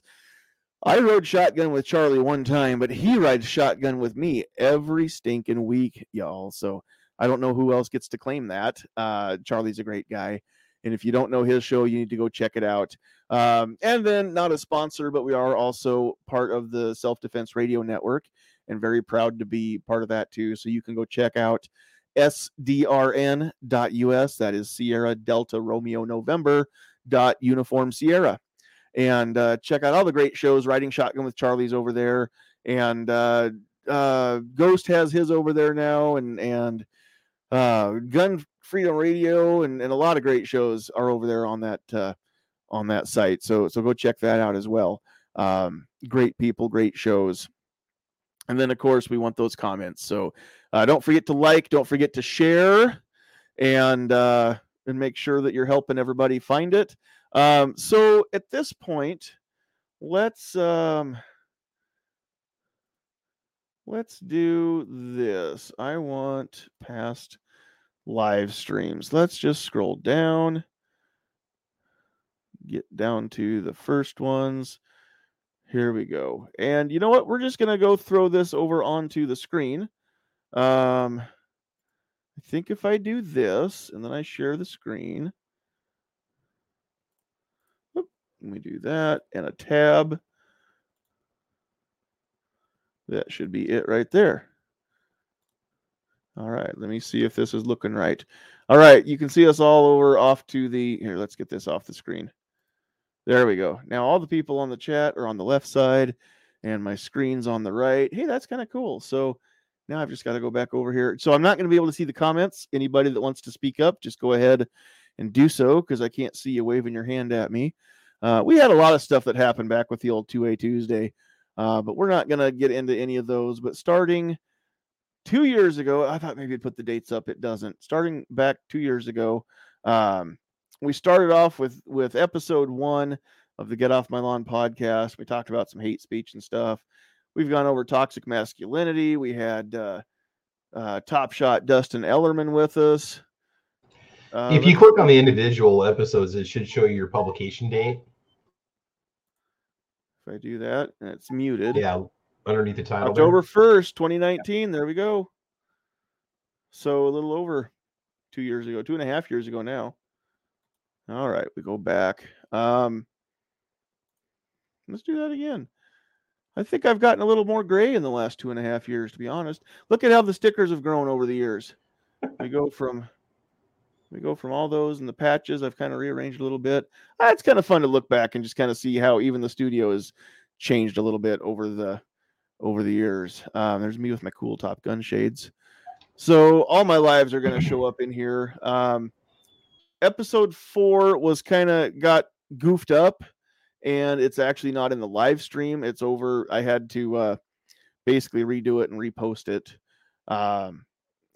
I rode shotgun with Charlie one time, but he rides shotgun with me every stinking week, y'all. So I don't know who else gets to claim that. Uh, Charlie's a great guy. And if you don't know his show, you need to go check it out. Um, and then, not a sponsor, but we are also part of the Self Defense Radio Network and very proud to be part of that too. So you can go check out sdrn.us. That is Sierra Delta Romeo November dot uniform Sierra. And uh, check out all the great shows. Riding Shotgun with Charlie's over there. And uh, uh, Ghost has his over there now. And, and, uh, Gun Freedom Radio and, and a lot of great shows are over there on that uh, on that site. So so go check that out as well. Um, great people, great shows. And then of course we want those comments. So uh, don't forget to like, don't forget to share, and uh, and make sure that you're helping everybody find it. Um, so at this point, let's um, let's do this. I want past live streams. Let's just scroll down. Get down to the first ones. Here we go. And you know what? We're just going to go throw this over onto the screen. Um, I think if I do this and then I share the screen, let me do that and a tab. That should be it right there. All right, let me see if this is looking right. All right, you can see us all over off to the here. Let's get this off the screen. There we go. Now all the people on the chat are on the left side, and my screen's on the right. Hey, that's kind of cool. So now I've just got to go back over here. So I'm not going to be able to see the comments. Anybody that wants to speak up, just go ahead and do so because I can't see you waving your hand at me. Uh, we had a lot of stuff that happened back with the old 2A Tuesday, uh, but we're not going to get into any of those. But starting two years ago, I thought maybe it'd put the dates up. It doesn't. Starting back two years ago, um, we started off with with episode one of the Get Off My Lawn podcast. We talked about some hate speech and stuff. We've gone over toxic masculinity. We had uh, uh, Top Shot Dustin Ellerman with us. Uh, if you click on the individual episodes, it should show you your publication date. If I do that, and it's muted. Yeah, underneath the title. October first, twenty nineteen. There we go. So a little over two years ago, two and a half years ago now. All right, we go back. Um, let's do that again. I think I've gotten a little more gray in the last two and a half years, to be honest. Look at how the stickers have grown over the years. We go from we go from all those and the patches. I've kind of rearranged a little bit. Uh, it's kind of fun to look back and just kind of see how even the studio has changed a little bit over the over the years. Um, there's me with my cool Top Gun shades. So all my lives are going to show up in here. Um, episode four was kind of got goofed up and it's actually not in the live stream it's over i had to uh basically redo it and repost it um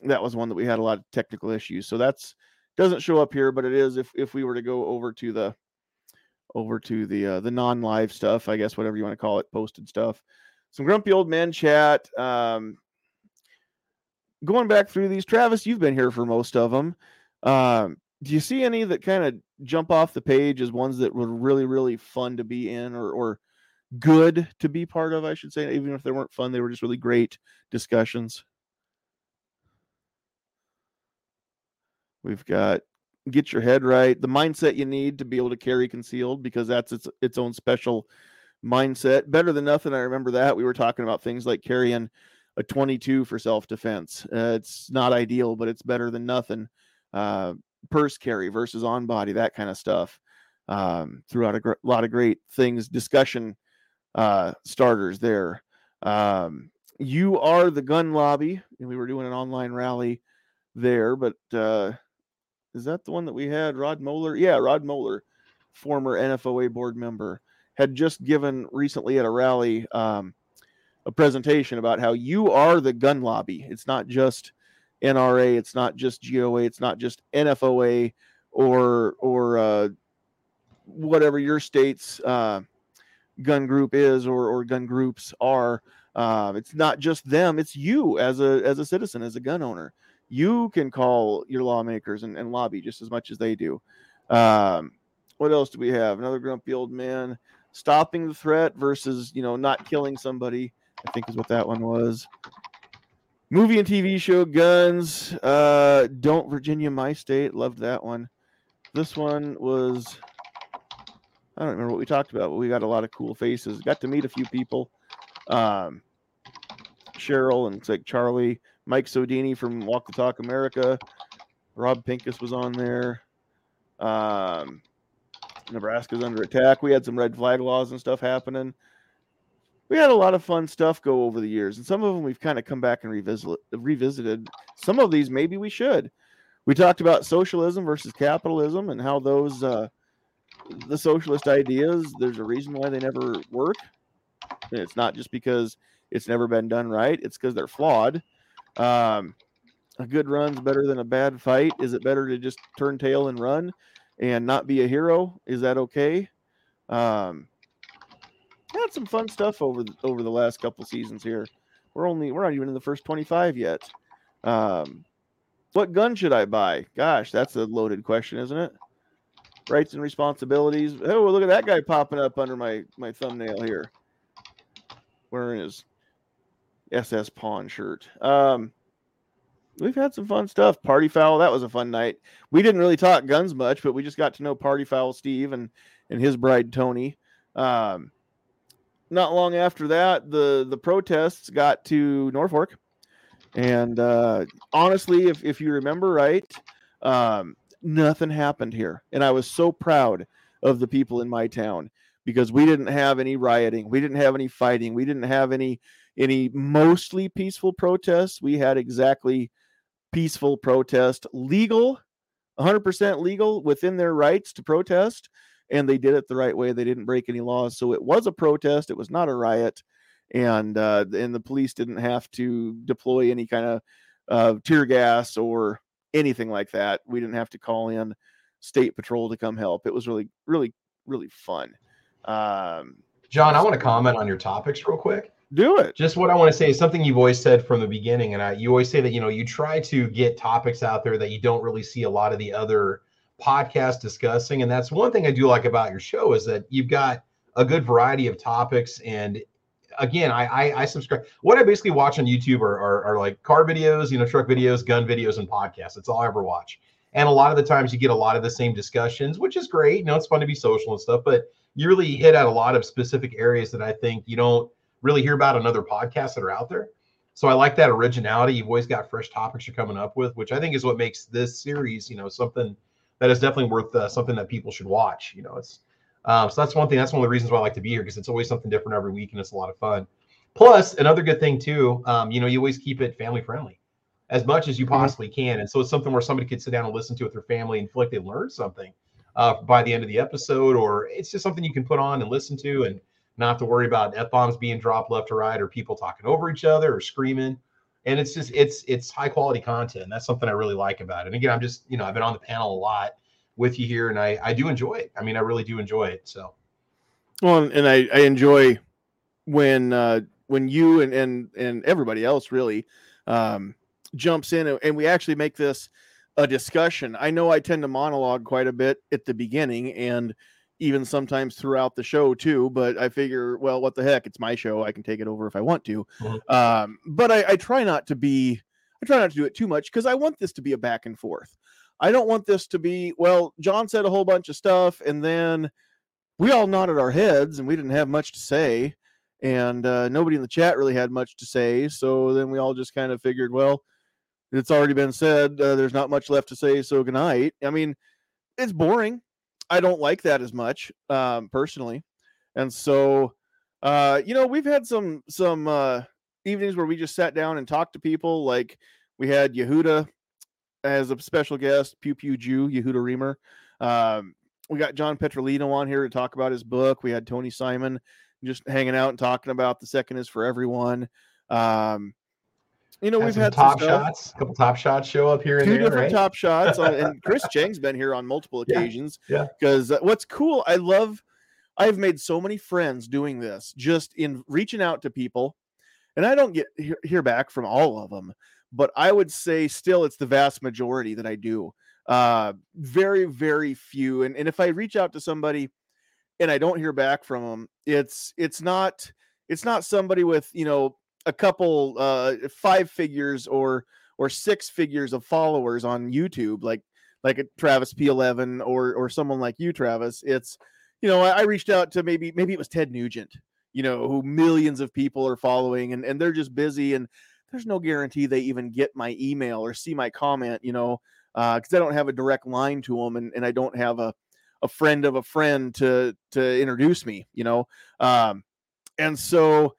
that was one that we had a lot of technical issues so that's doesn't show up here but it is if if we were to go over to the over to the uh, the non-live stuff i guess whatever you want to call it posted stuff some grumpy old man chat um going back through these travis you've been here for most of them um do you see any that kind of jump off the page as ones that were really really fun to be in or or good to be part of i should say? Even if they weren't fun they were just really great discussions. We've got get your head right the mindset you need to be able to carry concealed because that's its its own special mindset. Better than nothing i remember that we were talking about things like carrying a 22 for self-defense. Uh, it's not ideal but it's better than nothing. Uh, purse carry versus on body, that kind of stuff. Um, throughout a gr- lot of great things, discussion uh, starters there. Um, you are the gun lobby, and we were doing an online rally there, but uh, is that the one that we had? Rod Moeller? Yeah, Rod Moeller, former NFOA board member, had just given recently at a rally um, a presentation about how you are the gun lobby. It's not just NRA. It's not just GOA. It's not just NFOA or or uh, whatever your state's uh, gun group is or or gun groups are. Uh, it's not just them. It's you as a as a citizen, as a gun owner. You can call your lawmakers and, and lobby just as much as they do. Um, what else do we have? Another grumpy old man stopping the threat versus you know not killing somebody. I think is what that one was. Movie and TV show Guns. Uh, Don't Virginia My State. Loved that one. This one was. I don't remember what we talked about, but we got a lot of cool faces. Got to meet a few people. Um, Cheryl and like Charlie, Mike Sodini from Walk the Talk America. Rob Pincus was on there. Um, Nebraska's under attack. We had some red flag laws and stuff happening we had a lot of fun stuff go over the years, and some of them we've kind of come back and revisit revisited. Some of these maybe we should. We talked about socialism versus capitalism and how those uh, the socialist ideas. There's a reason why they never work. And it's not just because it's never been done right. It's because they're flawed. Um, a good run's better than a bad fight. Is it better to just turn tail and run and not be a hero? Is that okay? Um, had some fun stuff over the, over the last couple seasons here. We're only we're not even in the first 25 yet. Um, what gun should I buy? Gosh, that's a loaded question, isn't it? Rights and responsibilities. Oh, look at that guy popping up under my my thumbnail here. Wearing his SS Pawn shirt. Um, we've had some fun stuff. Party Foul, that was a fun night. We didn't really talk guns much, but we just got to know Party Foul Steve and and his bride Tony. Um, not long after that, the the protests got to Norfolk, and uh, honestly, if if you remember right, um, nothing happened here, and I was so proud of the people in my town because we didn't have any rioting, we didn't have any fighting, we didn't have any any mostly peaceful protests. We had exactly peaceful protest, legal, 100% legal within their rights to protest. And they did it the right way. They didn't break any laws. So it was a protest. It was not a riot. And uh, and the police didn't have to deploy any kind of uh, tear gas or anything like that. We didn't have to call in state patrol to come help. It was really, really, really fun. Um, John, I want to comment on your topics real quick. Do it. Just what I want to say is something you've always said from the beginning, and I, you always say that you know you try to get topics out there that you don't really see a lot of the other podcasts discussing, and that's one thing I do like about your show is that you've got a good variety of topics. And again, I I, I subscribe. What I basically watch on YouTube are, are are like car videos, you know, truck videos, gun videos, and podcasts. That's all I ever watch. And a lot of the times you get a lot of the same discussions, which is great. You know, it's fun to be social and stuff, but you really hit at a lot of specific areas that I think you don't really hear about on other podcasts that are out there. So I like that originality. You've always got fresh topics you're coming up with, which I think is what makes this series, you know, something that is definitely worth uh, something that people should watch. You know, it's um, so that's one thing. That's one of the reasons why I like to be here because it's always something different every week and it's a lot of fun. Plus, another good thing too, um, you know, you always keep it family friendly as much as you mm-hmm. possibly can, and so it's something where somebody could sit down and listen to it with their family and feel like they learned something uh, by the end of the episode, or it's just something you can put on and listen to and not have to worry about f bombs being dropped left or right or people talking over each other or screaming. And it's just it's it's high quality content. That's something I really like about it. And again, I'm just you know I've been on the panel a lot with you here, and I I do enjoy it. I mean, I really do enjoy it. So, well, and I I enjoy when uh when you and and and everybody else really um jumps in and we actually make this a discussion. I know I tend to monologue quite a bit at the beginning and even sometimes throughout the show too. But I figure, well, what the heck? It's my show. I can take it over if I want to. Mm-hmm. Um, but I, I try not to be. I try not to do it too much because I want this to be a back and forth. I don't want this to be, well, John said a whole bunch of stuff and then we all nodded our heads and we didn't have much to say. And uh, nobody in the chat really had much to say. So then we all just kind of figured, well, it's already been said. Uh, there's not much left to say. So good night. I mean, it's boring. I don't like that as much um, personally, and so uh, you know we've had some some uh, evenings where we just sat down and talked to people. Like we had Yehuda as a special guest, Pew Pew Jew, Yehuda Remer. Um, we got John Petrolino on here to talk about his book. We had Tony Simon just hanging out and talking about the second is for everyone. Um, you know, we've had top shots, a couple top shots show up here. Two there, different right? top shots, and Chris Cheng's been here on multiple occasions. Yeah. Because uh, what's cool, I love. I've made so many friends doing this, just in reaching out to people, and I don't get hear, hear back from all of them, but I would say still it's the vast majority that I do. Uh, very, very few, and and if I reach out to somebody, and I don't hear back from them, it's it's not it's not somebody with you know a couple uh five figures or or six figures of followers on YouTube, like like a Travis P11 or or someone like you, Travis. It's you know, I, I, reached out to maybe maybe it was Ted Nugent, you know, who millions of people are following and, and they're just busy and there's no guarantee they even get my email or see my comment, you know, because uh, I don't have a direct line to them and, and I don't have a a friend of a friend to to introduce me, you know. Um, and so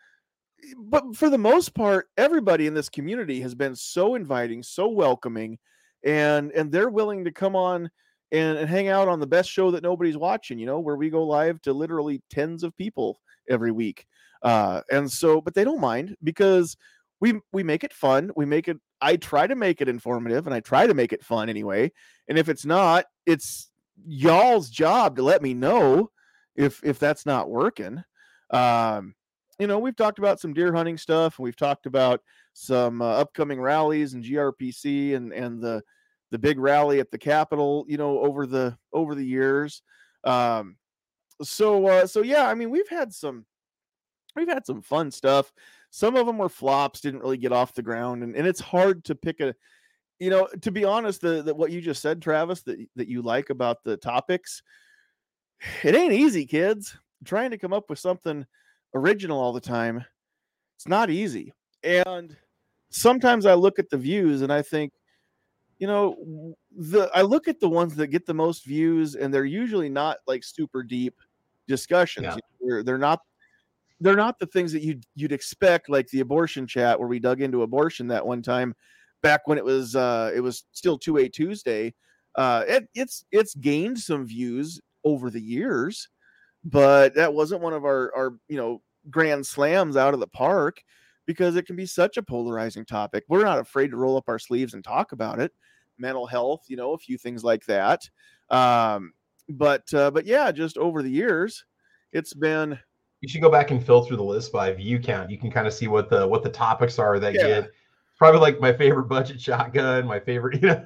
but for the most part, everybody in this community has been so inviting, so welcoming, and and they're willing to come on and, and hang out on the best show that nobody's watching. You know, where we go live to literally tens of people every week. Uh, and so, but they don't mind because we we make it fun. We make it. I try to make it informative, and I try to make it fun anyway. And if it's not, it's y'all's job to let me know if if that's not working. Um, you know, we've talked about some deer hunting stuff, and we've talked about some uh, upcoming rallies and GRPC and and the the big rally at the Capitol, you know, over the over the years. Um, so uh, so yeah, I mean, we've had some we've had some fun stuff. Some of them were flops, didn't really get off the ground, and, and it's hard to pick a you know, to be honest, the, the what you just said, Travis, that that you like about the topics, it ain't easy, kids. Trying to come up with something original all the time, it's not easy. And sometimes I look at the views and I think, you know, the I look at the ones that get the most views, and they're usually not like super deep discussions. Yeah. They're, they're not they're not the things that you'd you'd expect, like the abortion chat where we dug into abortion that one time back when it was uh it was still 2A Tuesday. Uh it, it's it's gained some views over the years, but that wasn't one of our our you know grand slams out of the park because it can be such a polarizing topic. We're not afraid to roll up our sleeves and talk about it. Mental health, you know, a few things like that. Um, but uh, but yeah, just over the years, it's been. You should go back and filter the list by view count. You can kind of see what the what the topics are that yeah. get probably like my favorite budget shotgun, my favorite, you know.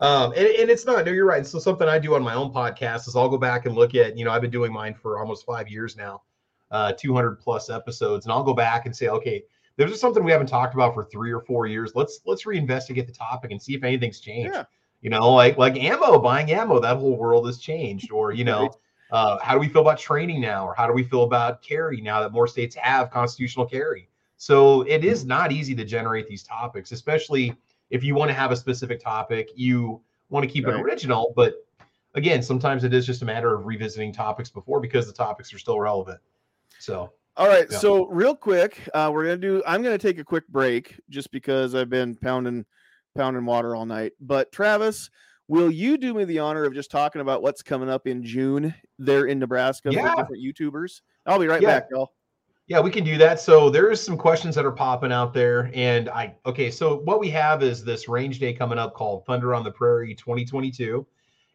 Um, and, and it's not, no, you're right. So something I do on my own podcast is I'll go back and look at, you know, I've been doing mine for almost five years now, uh, 200 plus episodes. And I'll go back and say, okay, there's just something we haven't talked about for three or four years. Let's, let's reinvestigate the topic and see if anything's changed. Yeah. You know, like, like ammo, buying ammo, that whole world has changed. Or, you know, uh, how do we feel about training now? Or how do we feel about carry now that more states have constitutional carry? So it is not easy to generate these topics, especially if you want to have a specific topic. You want to keep right. it original, but again, sometimes it is just a matter of revisiting topics before because the topics are still relevant. So. All right, yeah. so real quick, uh, we're gonna do. I'm gonna take a quick break just because I've been pounding, pounding water all night. But Travis, will you do me the honor of just talking about what's coming up in June there in Nebraska yeah. different YouTubers? I'll be right yeah. back, y'all. Yeah, we can do that. So there's some questions that are popping out there. And I, okay, so what we have is this range day coming up called Thunder on the Prairie 2022.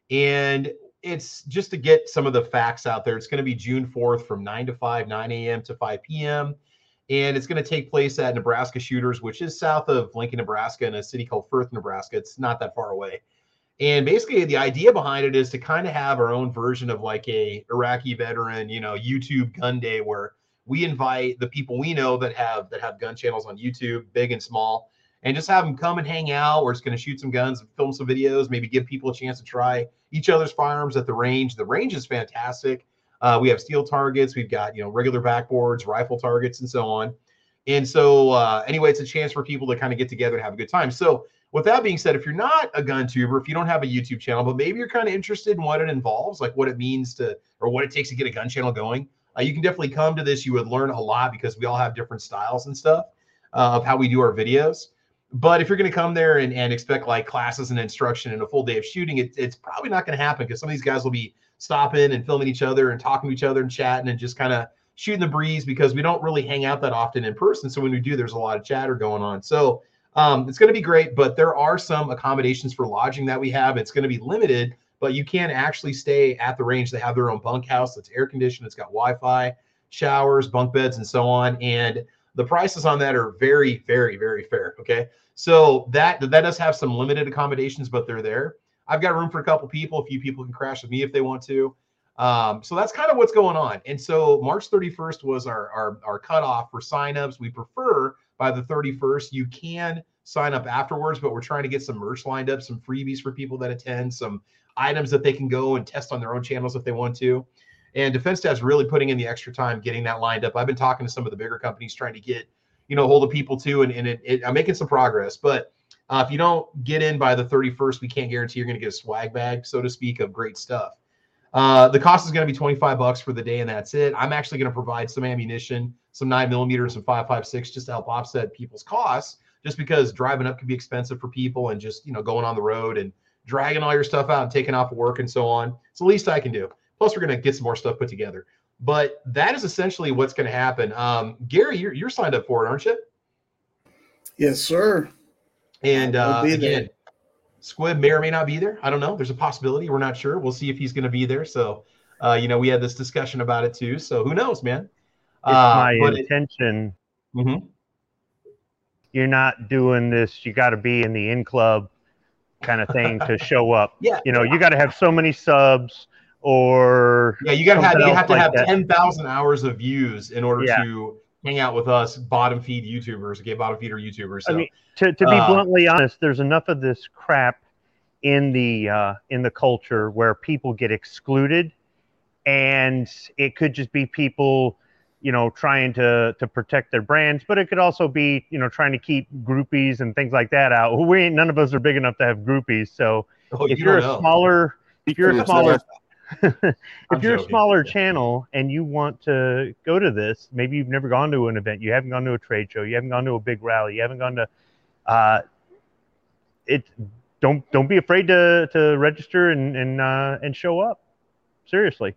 And it's just to get some of the facts out there. It's going to be June 4th from 9 to 5, 9 a.m. to 5 p.m. And it's going to take place at Nebraska Shooters, which is south of Lincoln, Nebraska, in a city called Firth, Nebraska. It's not that far away. And basically, the idea behind it is to kind of have our own version of like a Iraqi veteran, you know, YouTube gun day where we invite the people we know that have that have gun channels on YouTube, big and small, and just have them come and hang out. We're just going to shoot some guns, and film some videos, maybe give people a chance to try each other's firearms at the range. The range is fantastic. Uh, we have steel targets, we've got you know regular backboards, rifle targets, and so on. And so, uh, anyway, it's a chance for people to kind of get together and have a good time. So, with that being said, if you're not a gun tuber, if you don't have a YouTube channel, but maybe you're kind of interested in what it involves, like what it means to, or what it takes to get a gun channel going, uh, you can definitely come to this. You would learn a lot because we all have different styles and stuff uh, of how we do our videos. But if you're going to come there and, and expect like classes and instruction and a full day of shooting, it, it's probably not going to happen because some of these guys will be stopping and filming each other and talking to each other and chatting and just kind of shooting the breeze because we don't really hang out that often in person. So when we do, there's a lot of chatter going on. So um, it's going to be great, but there are some accommodations for lodging that we have. It's going to be limited but you can actually stay at the range. They have their own bunkhouse that's air conditioned. It's got Wi-Fi, showers, bunk beds, and so on. And the prices on that are very, very, very fair. Okay, so that that does have some limited accommodations, but they're there. I've got room for a couple people. A few people can crash with me if they want to. Um, so that's kind of what's going on. And so March 31st was our, our, our cutoff for signups. We prefer by the 31st. You can sign up afterwards, but we're trying to get some merch lined up, some freebies for people that attend, some items that they can go and test on their own channels if they want to. And Defense Dad's really putting in the extra time getting that lined up. I've been talking to some of the bigger companies trying to get, you know, hold of people too, and, and it, it, I'm making some progress. But uh, if you don't get in by the 31st, we can't guarantee you're going to get a swag bag, so to speak, of great stuff. Uh, the cost is going to be 25 bucks for the day, and that's it. I'm actually going to provide some ammunition, some nine millimeter, some 5.56, just to help offset people's costs. Just because driving up can be expensive for people, and just you know going on the road and dragging all your stuff out and taking off work and so on. It's the least I can do. Plus, we're going to get some more stuff put together. But that is essentially what's going to happen. Um, Gary, you're, you're signed up for it, aren't you? Yes, sir. And uh, again, Squib may or may not be there. I don't know. There's a possibility. We're not sure. We'll see if he's going to be there. So, uh, you know, we had this discussion about it too. So who knows, man? uh, my intention. It, mm-hmm. You're not doing this. You got to be in the in club kind of thing to show up. yeah. You know, you got to have so many subs or yeah, you got to have you have to like have ten thousand hours of views in order yeah. to hang out with us bottom feed YouTubers, okay, bottom feeder YouTubers. So, I mean, to, to be uh, bluntly honest, there's enough of this crap in the uh, in the culture where people get excluded, and it could just be people, you know, trying to to protect their brands, but it could also be, you know, trying to keep groupies and things like that out. We ain't none of us are big enough to have groupies, so oh, if you are a know. smaller if you're a smaller if I'm you're joking. a smaller channel and you want to go to this, maybe you've never gone to an event, you haven't gone to a trade show, you haven't gone to a big rally, you haven't gone to uh, it. Don't don't be afraid to to register and and uh, and show up. Seriously.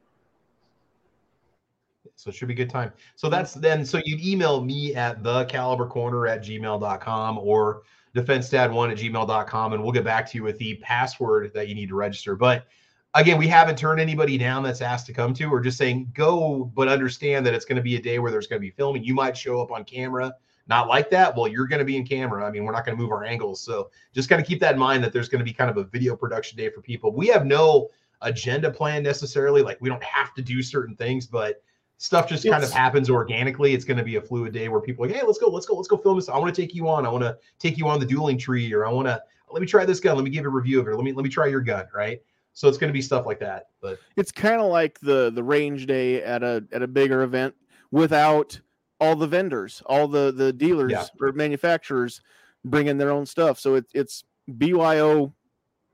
So it should be a good time. So that's then. So you'd email me at the caliber corner at gmail.com or defensedad1 at gmail.com and we'll get back to you with the password that you need to register. But again, we haven't turned anybody down that's asked to come to. We're just saying go, but understand that it's going to be a day where there's going to be filming. You might show up on camera, not like that. Well, you're going to be in camera. I mean, we're not going to move our angles. So just kind of keep that in mind that there's going to be kind of a video production day for people. We have no agenda plan necessarily. Like we don't have to do certain things, but stuff just kind of happens organically. It's going to be a fluid day where people are like, hey, let's go, let's go, let's go film this. I want to take you on. I want to take you on the dueling tree, or I want to let me try this gun. Let me give a review of it. Let me let me try your gun, right? So it's going to be stuff like that. But it's kind of like the the range day at a at a bigger event without all the vendors, all the the dealers yeah. or manufacturers bringing their own stuff. So it, it's BYO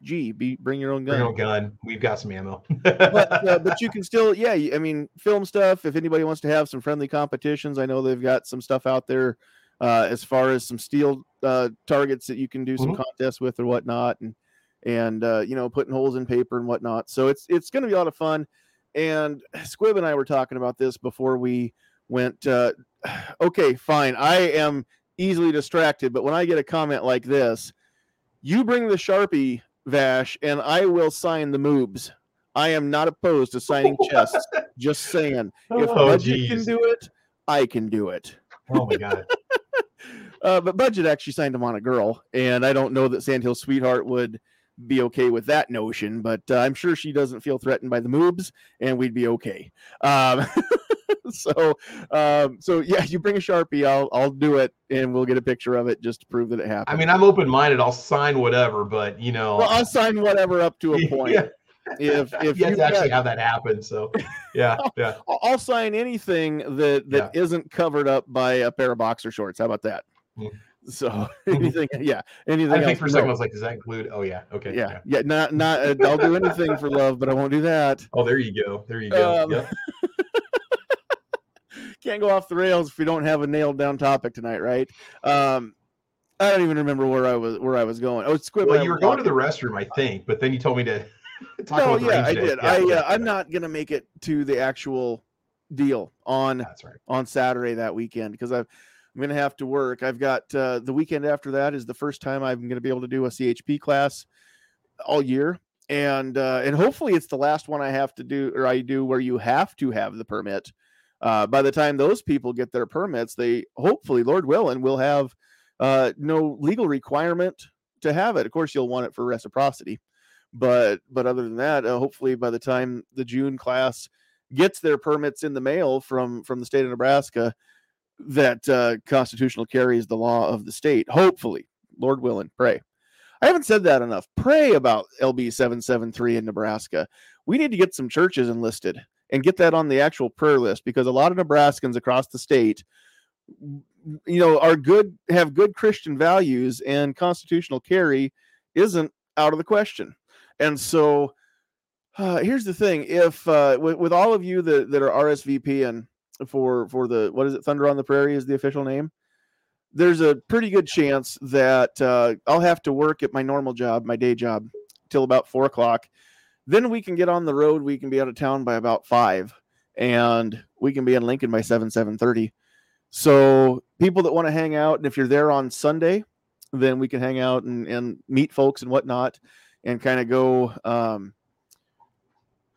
G. Be bring your own gun. Bring your own gun. We've got some ammo. but, uh, but you can still, yeah. I mean, film stuff. If anybody wants to have some friendly competitions, I know they've got some stuff out there uh, as far as some steel uh, targets that you can do some mm-hmm. contests with or whatnot. And and uh, you know putting holes in paper and whatnot. So it's it's going to be a lot of fun. And Squib and I were talking about this before we went. Uh, okay, fine. I am easily distracted, but when I get a comment like this, you bring the sharpie, Vash, and I will sign the moobs. I am not opposed to signing chests. Just saying, if oh, budget geez. can do it, I can do it. Oh my god. uh, but budget actually signed him on a girl, and I don't know that Sandhill Sweetheart would be okay with that notion, but uh, I'm sure she doesn't feel threatened by the moobs, and we'd be okay. Um, so, um, so yeah, you bring a sharpie, I'll I'll do it, and we'll get a picture of it just to prove that it happened. I mean, I'm open minded. I'll sign whatever, but you know, well, I'll sign whatever up to a point. yeah. If if you to actually have that happen, so yeah, yeah, I'll, I'll sign anything that that yeah. not covered up by a pair of boxer shorts. How about that? Mm. So anything, yeah, anything. I think for a second I was like, does that include? Oh yeah, okay. Yeah, yeah, yeah not not. Uh, I'll do anything for love, but I won't do that. Oh, there you go. There you go. Um, yep. Can't go off the rails if we don't have a nailed down topic tonight, right? Um, I don't even remember where I was where I was going. Oh, Squib. Well, you were going to the restroom, I think, but then you told me to. talk no, yeah, I did. Yeah, I yeah, uh, I'm not gonna make it to the actual deal on right. on Saturday that weekend because I've I'm going to have to work. I've got uh, the weekend after that is the first time I'm going to be able to do a CHP class all year, and uh, and hopefully it's the last one I have to do or I do where you have to have the permit. Uh, by the time those people get their permits, they hopefully, Lord willing, will have uh, no legal requirement to have it. Of course, you'll want it for reciprocity, but but other than that, uh, hopefully by the time the June class gets their permits in the mail from from the state of Nebraska, that uh, constitutional carry is the law of the state. Hopefully, Lord willing, pray. I haven't said that enough. Pray about LB 773 in Nebraska. We need to get some churches enlisted and get that on the actual prayer list because a lot of Nebraskans across the state you know are good have good Christian values and constitutional carry isn't out of the question. And so uh, here's the thing if uh, with, with all of you that, that are RSVP and for for the what is it thunder on the prairie is the official name there's a pretty good chance that uh, i'll have to work at my normal job my day job till about four o'clock then we can get on the road we can be out of town by about five and we can be in lincoln by 7 7.30 so people that want to hang out and if you're there on sunday then we can hang out and, and meet folks and whatnot and kind of go um,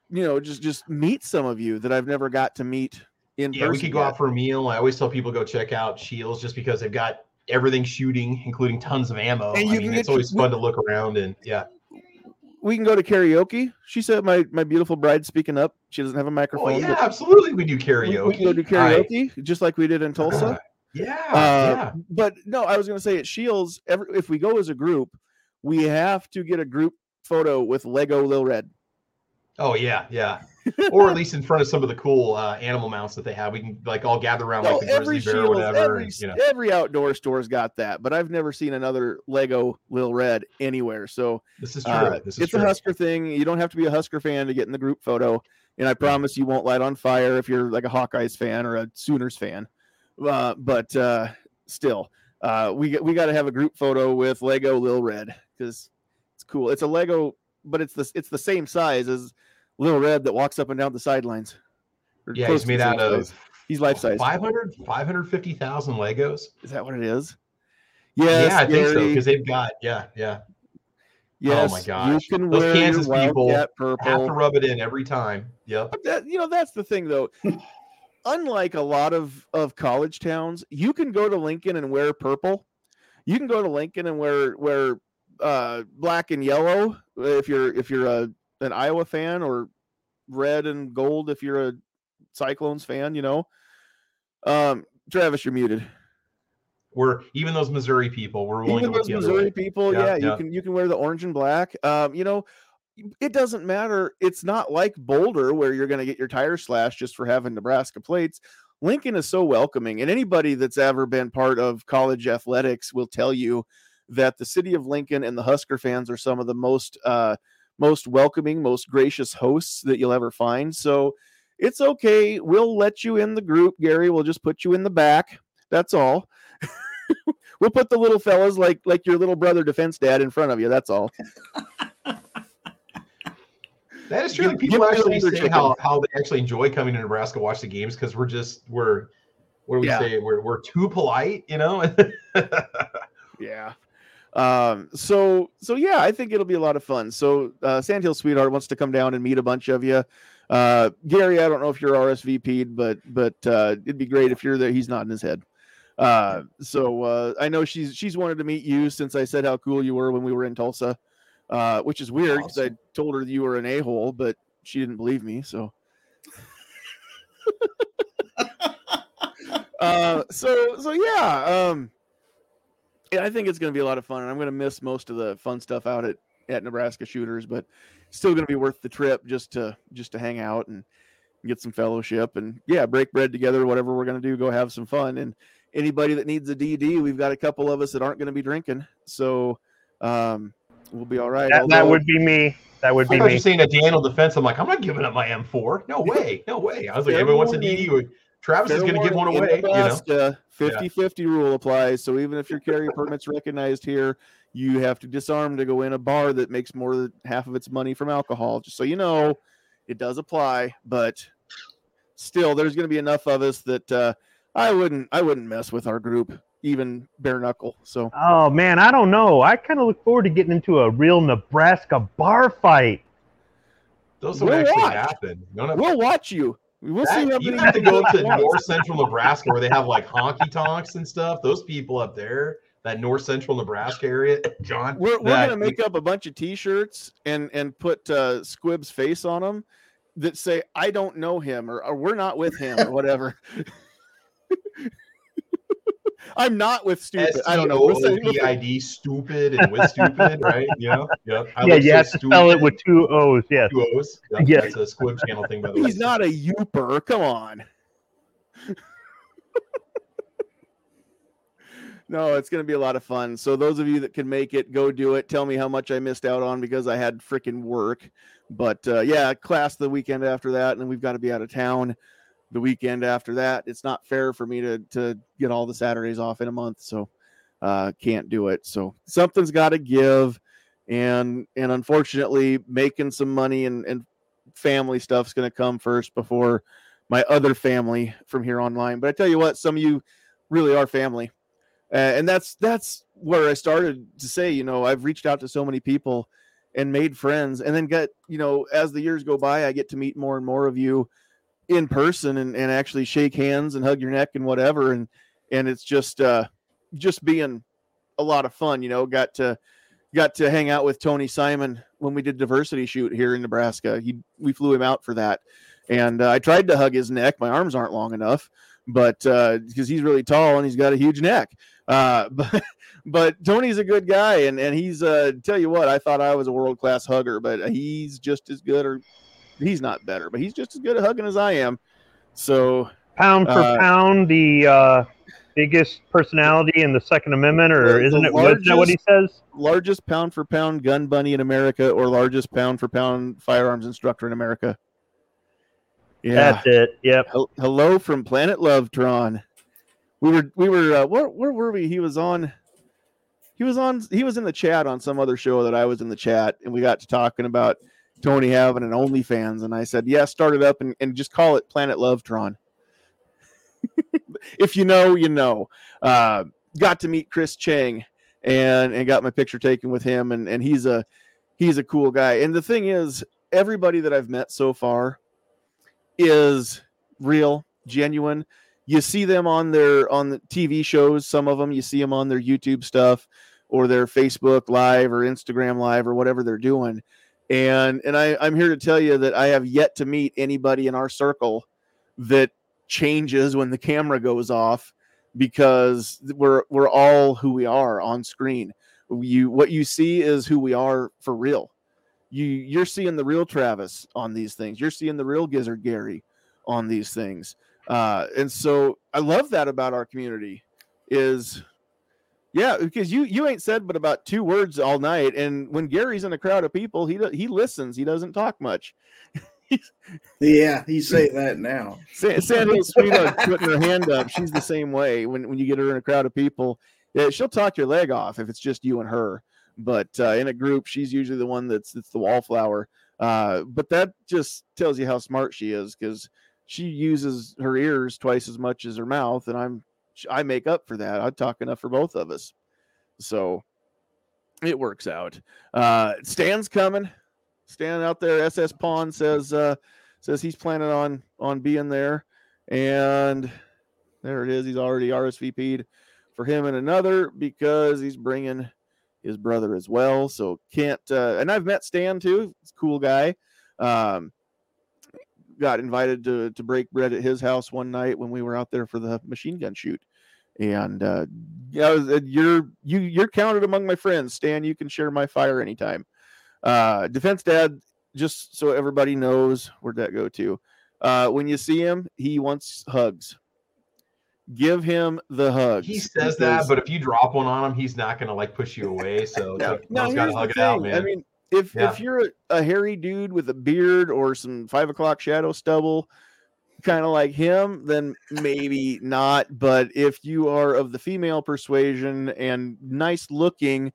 you know just just meet some of you that i've never got to meet in yeah, we could go yet. out for a meal. I always tell people go check out Scheels just because they've got everything shooting, including tons of ammo. And I mean, it's always fun to look around and yeah. We can go to karaoke. She said, "My my beautiful bride speaking up. She doesn't have a oh, microphone." Oh yeah, absolutely. We do karaoke. We, can go do karaoke I, just like we did in Tulsa. Uh, yeah, uh, yeah. But no, I was going to say at Scheels. Every, if we go as a group, we have to get a group photo with Lego Lil Red. Oh yeah, yeah. or at least in front of some of the cool uh, animal mounts that they have. We can like all gather around like the grizzly bear or whatever. Every, and, you know. every outdoor store's got that, but I've never seen another Lego Lil Red anywhere. So this is true. Uh, this is it's true. a Husker thing. You don't have to be a Husker fan to get in the group photo, and I promise you won't light on fire if you're like a Hawkeyes fan or a Sooners fan. Uh, but uh, still, uh, we we got to have a group photo with Lego Lil Red because it's cool. It's a Lego, but it's the it's the same size as Little Red that walks up and down the sidelines. Yeah, he's made out of. Size. He's life size. 500, 550,000 Legos. Is that what it is? Yes, yeah, I think so because they've got yeah, yeah. Yes, oh my gosh, you can Those wear Kansas people purple. have to rub it in every time. Yep. That, you know that's the thing though. Unlike a lot of of college towns, you can go to Lincoln and wear purple. You can go to Lincoln and wear wear uh, black and yellow if you're if you're a an Iowa fan or red and gold if you're a Cyclones fan, you know. Um, Travis, you're muted. We're even those Missouri people. We're willing even those Missouri people. Yeah, yeah, yeah, you can you can wear the orange and black. Um, you know, it doesn't matter. It's not like Boulder where you're going to get your tire slashed just for having Nebraska plates. Lincoln is so welcoming, and anybody that's ever been part of college athletics will tell you that the city of Lincoln and the Husker fans are some of the most uh, most welcoming, most gracious hosts that you'll ever find. So it's okay. We'll let you in the group, Gary. We'll just put you in the back. That's all. we'll put the little fellas like like your little brother defense dad in front of you. That's all. That is true. Like people actually say how, how they actually enjoy coming to Nebraska watch the games because we're just we're what do we yeah. say? We're we're too polite, you know? yeah. Um, so so yeah, I think it'll be a lot of fun. So uh, Sandhill Sweetheart wants to come down and meet a bunch of you. Uh, Gary, I don't know if you're RSVP'd, but but uh, it'd be great if you're there. He's nodding his head. Uh, so uh, I know she's she's wanted to meet you since I said how cool you were when we were in Tulsa, uh, which is weird because awesome. I told her you were an a hole, but she didn't believe me. So. uh, so so yeah. Um, I think it's going to be a lot of fun, and I'm going to miss most of the fun stuff out at at Nebraska Shooters, but still going to be worth the trip just to just to hang out and get some fellowship and yeah, break bread together. Whatever we're going to do, go have some fun. And anybody that needs a DD, we've got a couple of us that aren't going to be drinking, so um, we'll be all right. That, Although, that would be me. That would be I me. saying a Daniel defense. I'm like, I'm not giving up my M4. No way. No way. I was like, everyone wants a DD. Travis is going to give one away. Nebraska, you know? 50 50 rule applies. So even if your carry permit's recognized here, you have to disarm to go in a bar that makes more than half of its money from alcohol. Just so you know, it does apply, but still, there's going to be enough of us that uh, I wouldn't I wouldn't mess with our group, even bare knuckle. So oh man, I don't know. I kind of look forward to getting into a real Nebraska bar fight. Those will we'll actually watch. happen. We'll watch you. We'll that, see how you have to go up to north central Nebraska where they have like honky tonks and stuff. Those people up there, that north central Nebraska area, John. We're, we're gonna make up a bunch of T-shirts and and put uh, Squib's face on them that say "I don't know him" or, or "We're not with him" or whatever. I'm not with stupid. I don't know. What's O-O-P-I-D, stupid and with stupid, right? You know, yep. I yeah, you have to spell it with two O's. Yes. Two O's. Yep. Yeah. That's a Squib channel thing, by the way. He's not a youper. Come on. no, it's going to be a lot of fun. So those of you that can make it, go do it. Tell me how much I missed out on because I had freaking work. But uh, yeah, class the weekend after that, and we've got to be out of town the weekend after that. It's not fair for me to to get all the Saturdays off in a month, so uh, can't do it. So something's got to give, and and unfortunately, making some money and and family stuff's going to come first before my other family from here online. But I tell you what, some of you really are family, uh, and that's that's where I started to say, you know, I've reached out to so many people and made friends, and then get you know as the years go by, I get to meet more and more of you in person and, and actually shake hands and hug your neck and whatever. And and it's just uh just being a lot of fun you know got to got to hang out with tony simon when we did diversity shoot here in nebraska. He we flew him out for that. And uh, i tried to hug his neck. My arms aren't long enough but uh because he's really tall and he's got a huge neck. Uh but but tony's a good guy and and he's uh tell you what i thought i was a world class hugger but he's just as good or he's not better, but he's just as good at hugging as I am. So pound for uh, pound, the uh, biggest personality in the Second Amendment, or the, isn't the it? Largest, that what he says? Largest pound for pound gun bunny in America, or largest pound for pound firearms instructor in America. Yeah, that's it. Yep. Hello from Planet Love, Tron. We were we were uh, where where were we? He was on. He was on. He was in the chat on some other show that I was in the chat, and we got to talking about Tony having an OnlyFans, and I said, "Yeah, start it up and, and just call it Planet Love Tron." if you know, you know. Uh, got to meet Chris Cheng and and got my picture taken with him, and and he's a he's a cool guy. And the thing is, everybody that I've met so far is real, genuine. You see them on their on the TV shows. Some of them you see them on their YouTube stuff or their Facebook Live or Instagram Live or whatever they're doing and and I, I'm here to tell you that I have yet to meet anybody in our circle that changes when the camera goes off because we're we're all who we are on screen. You what you see is who we are for real. You you're seeing the real Travis on these things. You're seeing the real Gizzard Gary on these things. Uh, and so I love that about our community is yeah, because you you ain't said but about two words all night, and when Gary's in a crowd of people, he he listens. He doesn't talk much. yeah, you say that now. Sandhill Sweetheart putting her hand up. She's the same way. When when you get her in a crowd of people, yeah, she'll talk your leg off if it's just you and her. But uh, in a group, she's usually the one that's that's the wallflower. Uh, but that just tells you how smart she is because she uses her ears twice as much as her mouth, and I'm I make up for that. I talk enough for both of us. So it works out. Uh Stan's coming. Stan out there, SS Pawn says uh says he's planning on on being there. And there it is. He's already RSVP'd for him and another because he's bringing his brother as well. So can't uh, and I've met Stan too. He's cool guy. Um, got invited to to break bread at his house one night when we were out there for the machine gun shoot. And uh, yeah, uh, you're you you're counted among my friends. Stan, you can share my fire anytime. Uh, Defense Dad, just so everybody knows where'd that go to. Uh, when you see him, he wants hugs. Give him the hug. He says that, but if you drop one on him, he's not gonna like push you away. So no, no, gotta hug it out, man. I mean, if yeah. if you're a, a, hairy dude with a beard or some five o'clock shadow stubble, kind of like him, then maybe not. But if you are of the female persuasion and nice looking,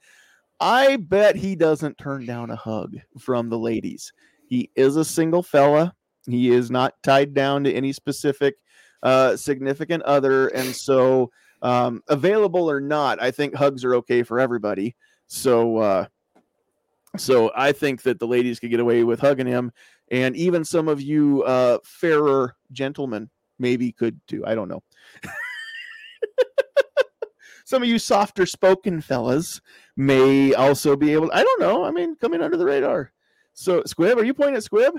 I bet he doesn't turn down a hug from the ladies. He is a single fella. He is not tied down to any specific uh, significant other, and so um, available or not, I think hugs are okay for everybody. So uh, so I think that the ladies could get away with hugging him, and even some of you uh, fairer gentlemen maybe could too. I don't know. some of you softer spoken fellas may also be able. I don't know. I mean, coming under the radar. So Squib, are you pointing at Squib?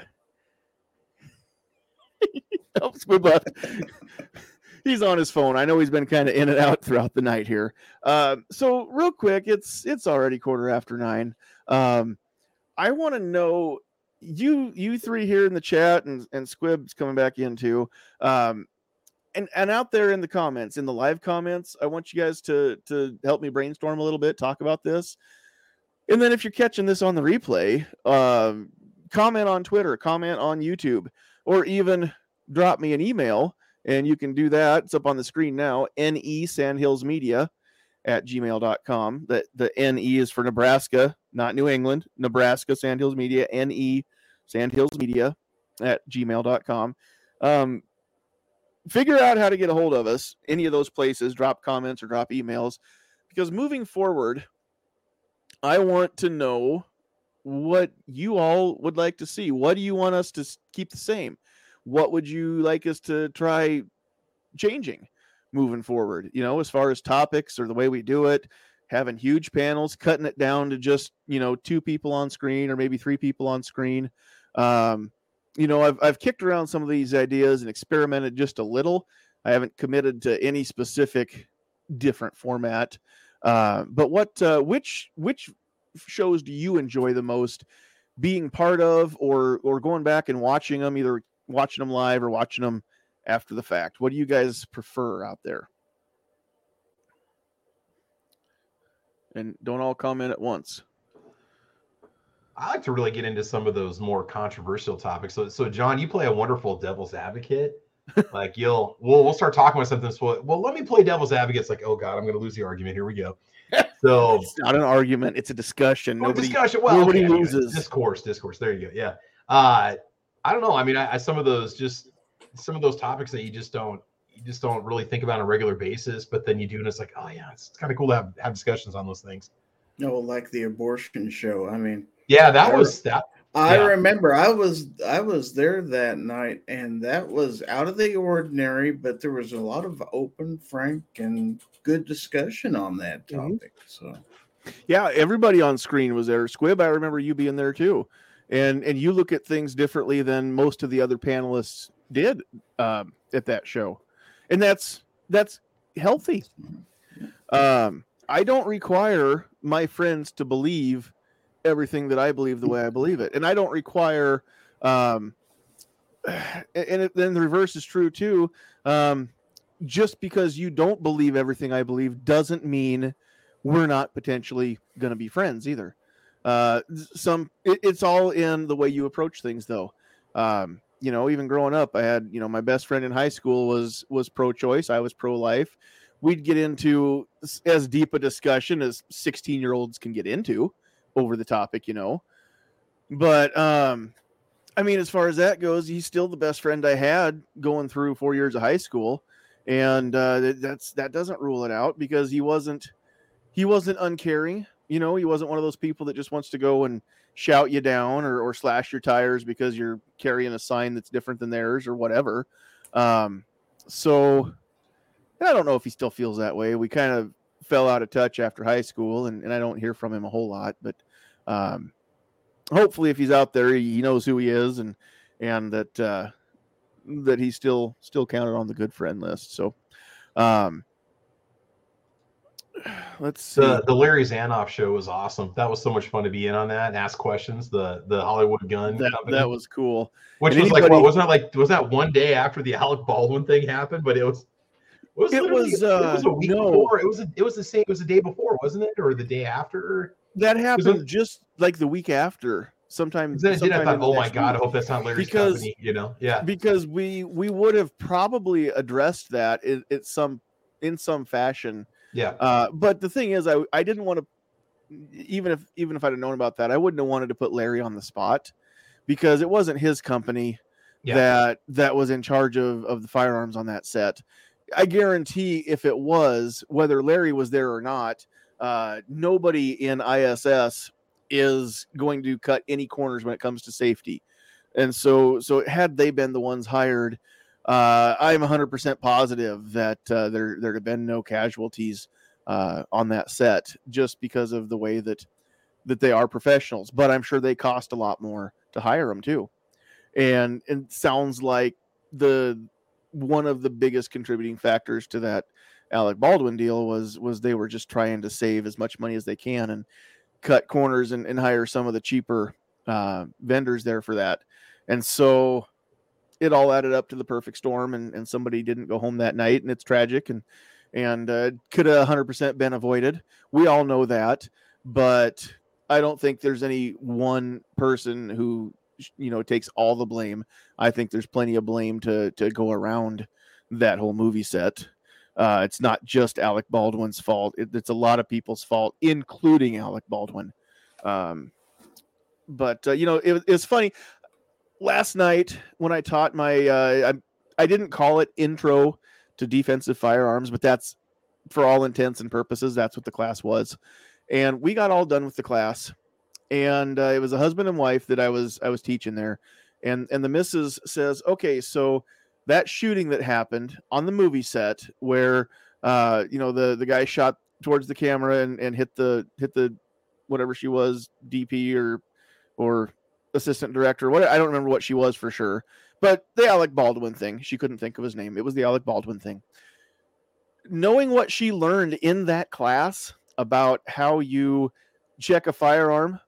oh, Squib left. he's on his phone. I know he's been kind of in and out throughout the night here. Uh, so real quick, it's it's already quarter after nine. Um, I want to know you you three here in the chat and and Squib's coming back in too. Um, and and out there in the comments, in the live comments, I want you guys to to help me brainstorm a little bit, talk about this. And then if you're catching this on the replay, um, comment on Twitter, comment on YouTube, or even drop me an email. And you can do that. It's up on the screen now. NE Sandhills Media at gmail.com. That the NE is for Nebraska, not New England. Nebraska Sandhills Media, NE Sandhills Media at gmail.com. Um, figure out how to get a hold of us, any of those places, drop comments or drop emails, because moving forward, I want to know what you all would like to see. What do you want us to keep the same? what would you like us to try changing moving forward? You know, as far as topics or the way we do it, having huge panels, cutting it down to just you know two people on screen or maybe three people on screen. Um, you know, I've I've kicked around some of these ideas and experimented just a little. I haven't committed to any specific different format. Uh, but what uh, which which shows do you enjoy the most being part of or or going back and watching them either watching them live or watching them after the fact what do you guys prefer out there and don't all come in at once I like to really get into some of those more controversial topics. So, so John, you play a wonderful devil's advocate. like you'll, we'll, we'll start talking about something. So, well, let me play devil's advocate. It's like, oh god, I'm going to lose the argument. Here we go. So it's not an argument; it's a discussion. Nobody, discussion. Well, nobody okay, loses. Discourse, discourse. There you go. Yeah. Uh, I don't know. I mean, I, I, some of those just some of those topics that you just don't you just don't really think about on a regular basis, but then you do, and it's like, oh yeah, it's, it's kind of cool to have have discussions on those things. No, like the abortion show. I mean, yeah, that was that. I yeah. remember I was I was there that night, and that was out of the ordinary. But there was a lot of open, frank, and good discussion on that mm-hmm. topic. Mm-hmm. So, yeah, everybody on screen was there. Squib, I remember you being there too, and and you look at things differently than most of the other panelists did um, at that show, and that's that's healthy. Um, I don't require my friends to believe everything that I believe the way I believe it, and I don't require. Um, and then the reverse is true too. Um, just because you don't believe everything I believe doesn't mean we're not potentially going to be friends either. Uh, some it, it's all in the way you approach things, though. Um, you know, even growing up, I had you know my best friend in high school was was pro-choice. I was pro-life. We'd get into as deep a discussion as 16 year olds can get into over the topic, you know. But um, I mean, as far as that goes, he's still the best friend I had going through four years of high school, and uh, that's that doesn't rule it out because he wasn't he wasn't uncaring. You know, he wasn't one of those people that just wants to go and shout you down or, or slash your tires because you're carrying a sign that's different than theirs or whatever. Um, so I don't know if he still feels that way. We kind of fell out of touch after high school, and, and I don't hear from him a whole lot. But um, hopefully, if he's out there, he knows who he is, and and that uh, that he's still still counted on the good friend list. So, um, let's see. The, the Larry Zanoff show was awesome. That was so much fun to be in on that and ask questions. The the Hollywood Gun that, company. that was cool. Which and was anybody, like what wasn't that like was that one day after the Alec Baldwin thing happened? But it was it was, it was, uh, it was a week no. before. It was a, it was the same. It was the day before, wasn't it, or the day after? That happened just like the week after. Sometimes. Then I thought, oh my god, week. I hope that's not Larry's because, company. You know, yeah. Because we we would have probably addressed that in, in some in some fashion. Yeah. Uh, but the thing is, I I didn't want to even if even if I'd have known about that, I wouldn't have wanted to put Larry on the spot because it wasn't his company yeah. that that was in charge of of the firearms on that set. I guarantee if it was, whether Larry was there or not, uh, nobody in ISS is going to cut any corners when it comes to safety. And so, so had they been the ones hired, uh, I'm 100% positive that uh, there there have been no casualties uh, on that set just because of the way that that they are professionals. But I'm sure they cost a lot more to hire them too. And it sounds like the one of the biggest contributing factors to that Alec Baldwin deal was was they were just trying to save as much money as they can and cut corners and, and hire some of the cheaper uh, vendors there for that. And so it all added up to the perfect storm and, and somebody didn't go home that night and it's tragic and and uh, could have 100% been avoided. We all know that, but I don't think there's any one person who you know takes all the blame. I think there's plenty of blame to to go around that whole movie set. Uh, it's not just Alec Baldwin's fault. It, it's a lot of people's fault, including Alec Baldwin. Um, but uh, you know, it, it was funny. Last night when I taught my, uh, I, I didn't call it intro to defensive firearms, but that's for all intents and purposes, that's what the class was. And we got all done with the class and uh, it was a husband and wife that I was I was teaching there, and and the missus says, okay, so that shooting that happened on the movie set where uh, you know the the guy shot towards the camera and, and hit the hit the whatever she was DP or or assistant director. What I don't remember what she was for sure, but the Alec Baldwin thing. She couldn't think of his name. It was the Alec Baldwin thing. Knowing what she learned in that class about how you check a firearm,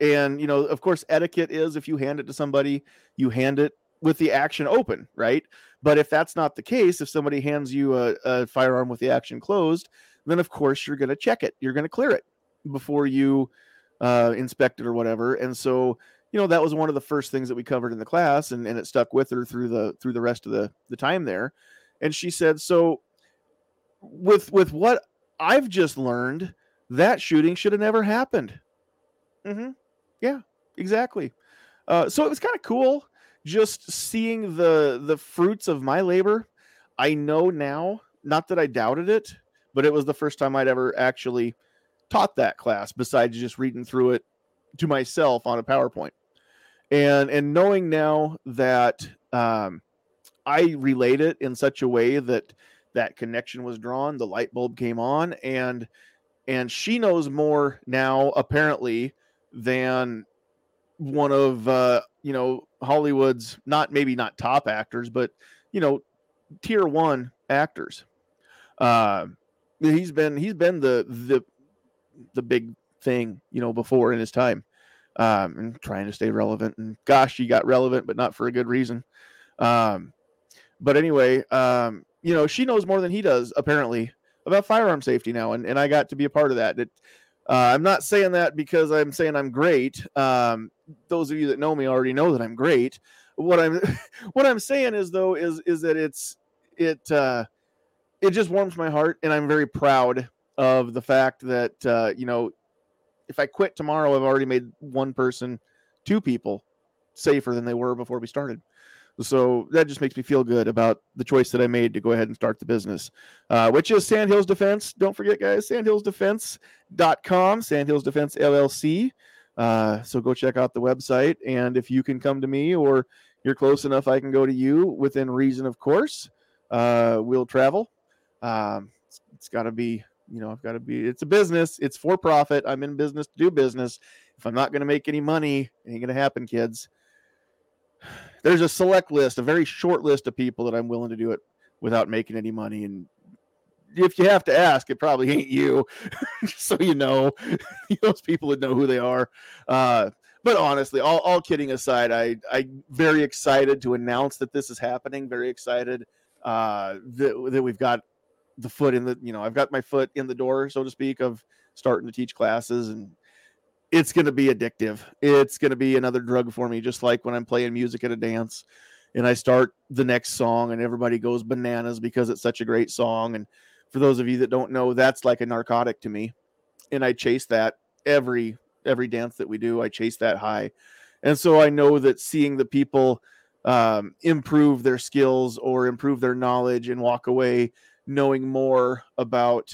and you know, of course, etiquette is if you hand it to somebody, you hand it with the action open, right? But if that's not the case, if somebody hands you a, a firearm with the action closed, then of course you're going to check it. You're going to clear it before you uh, inspect it or whatever. And so, you know, that was one of the first things that we covered in the class, and, and it stuck with her through the through the rest of the the time there. And she said, so with with what I've just learned, that shooting should have never happened. Mm-hmm. Yeah, exactly. Uh, so it was kind of cool just seeing the the fruits of my labor. I know now, not that I doubted it, but it was the first time I'd ever actually taught that class besides just reading through it to myself on a PowerPoint. And and knowing now that um, I relayed it in such a way that that connection was drawn, the light bulb came on, and and she knows more now apparently than one of uh, you know Hollywood's not maybe not top actors, but you know tier one actors. Uh, he's been he's been the the the big thing you know before in his time, um, and trying to stay relevant. And gosh, he got relevant, but not for a good reason. Um, but anyway, um, you know she knows more than he does apparently about firearm safety now, and and I got to be a part of that. It, uh, I'm not saying that because I'm saying I'm great. Um, those of you that know me already know that I'm great. What I'm what I'm saying is though is is that it's it uh, it just warms my heart, and I'm very proud of the fact that uh, you know if I quit tomorrow, I've already made one person, two people safer than they were before we started. So that just makes me feel good about the choice that I made to go ahead and start the business, uh, which is Sandhills Defense. Don't forget, guys, sandhillsdefense.com, Sandhills Defense LLC. Uh, so go check out the website. And if you can come to me or you're close enough, I can go to you within reason, of course. Uh, we'll travel. Um, it's, it's got to be, you know, I've got to be, it's a business, it's for profit. I'm in business to do business. If I'm not going to make any money, it ain't going to happen, kids there's a select list, a very short list of people that I'm willing to do it without making any money. And if you have to ask, it probably ain't you. so you know, those people would know who they are. Uh, but honestly, all, all kidding aside, I I'm very excited to announce that this is happening. Very excited uh, that, that we've got the foot in the you know I've got my foot in the door, so to speak, of starting to teach classes and it's going to be addictive. It's going to be another drug for me, just like when I'm playing music at a dance and I start the next song and everybody goes bananas because it's such a great song. And for those of you that don't know, that's like a narcotic to me. And I chase that every every dance that we do. I chase that high. And so I know that seeing the people um, improve their skills or improve their knowledge and walk away knowing more about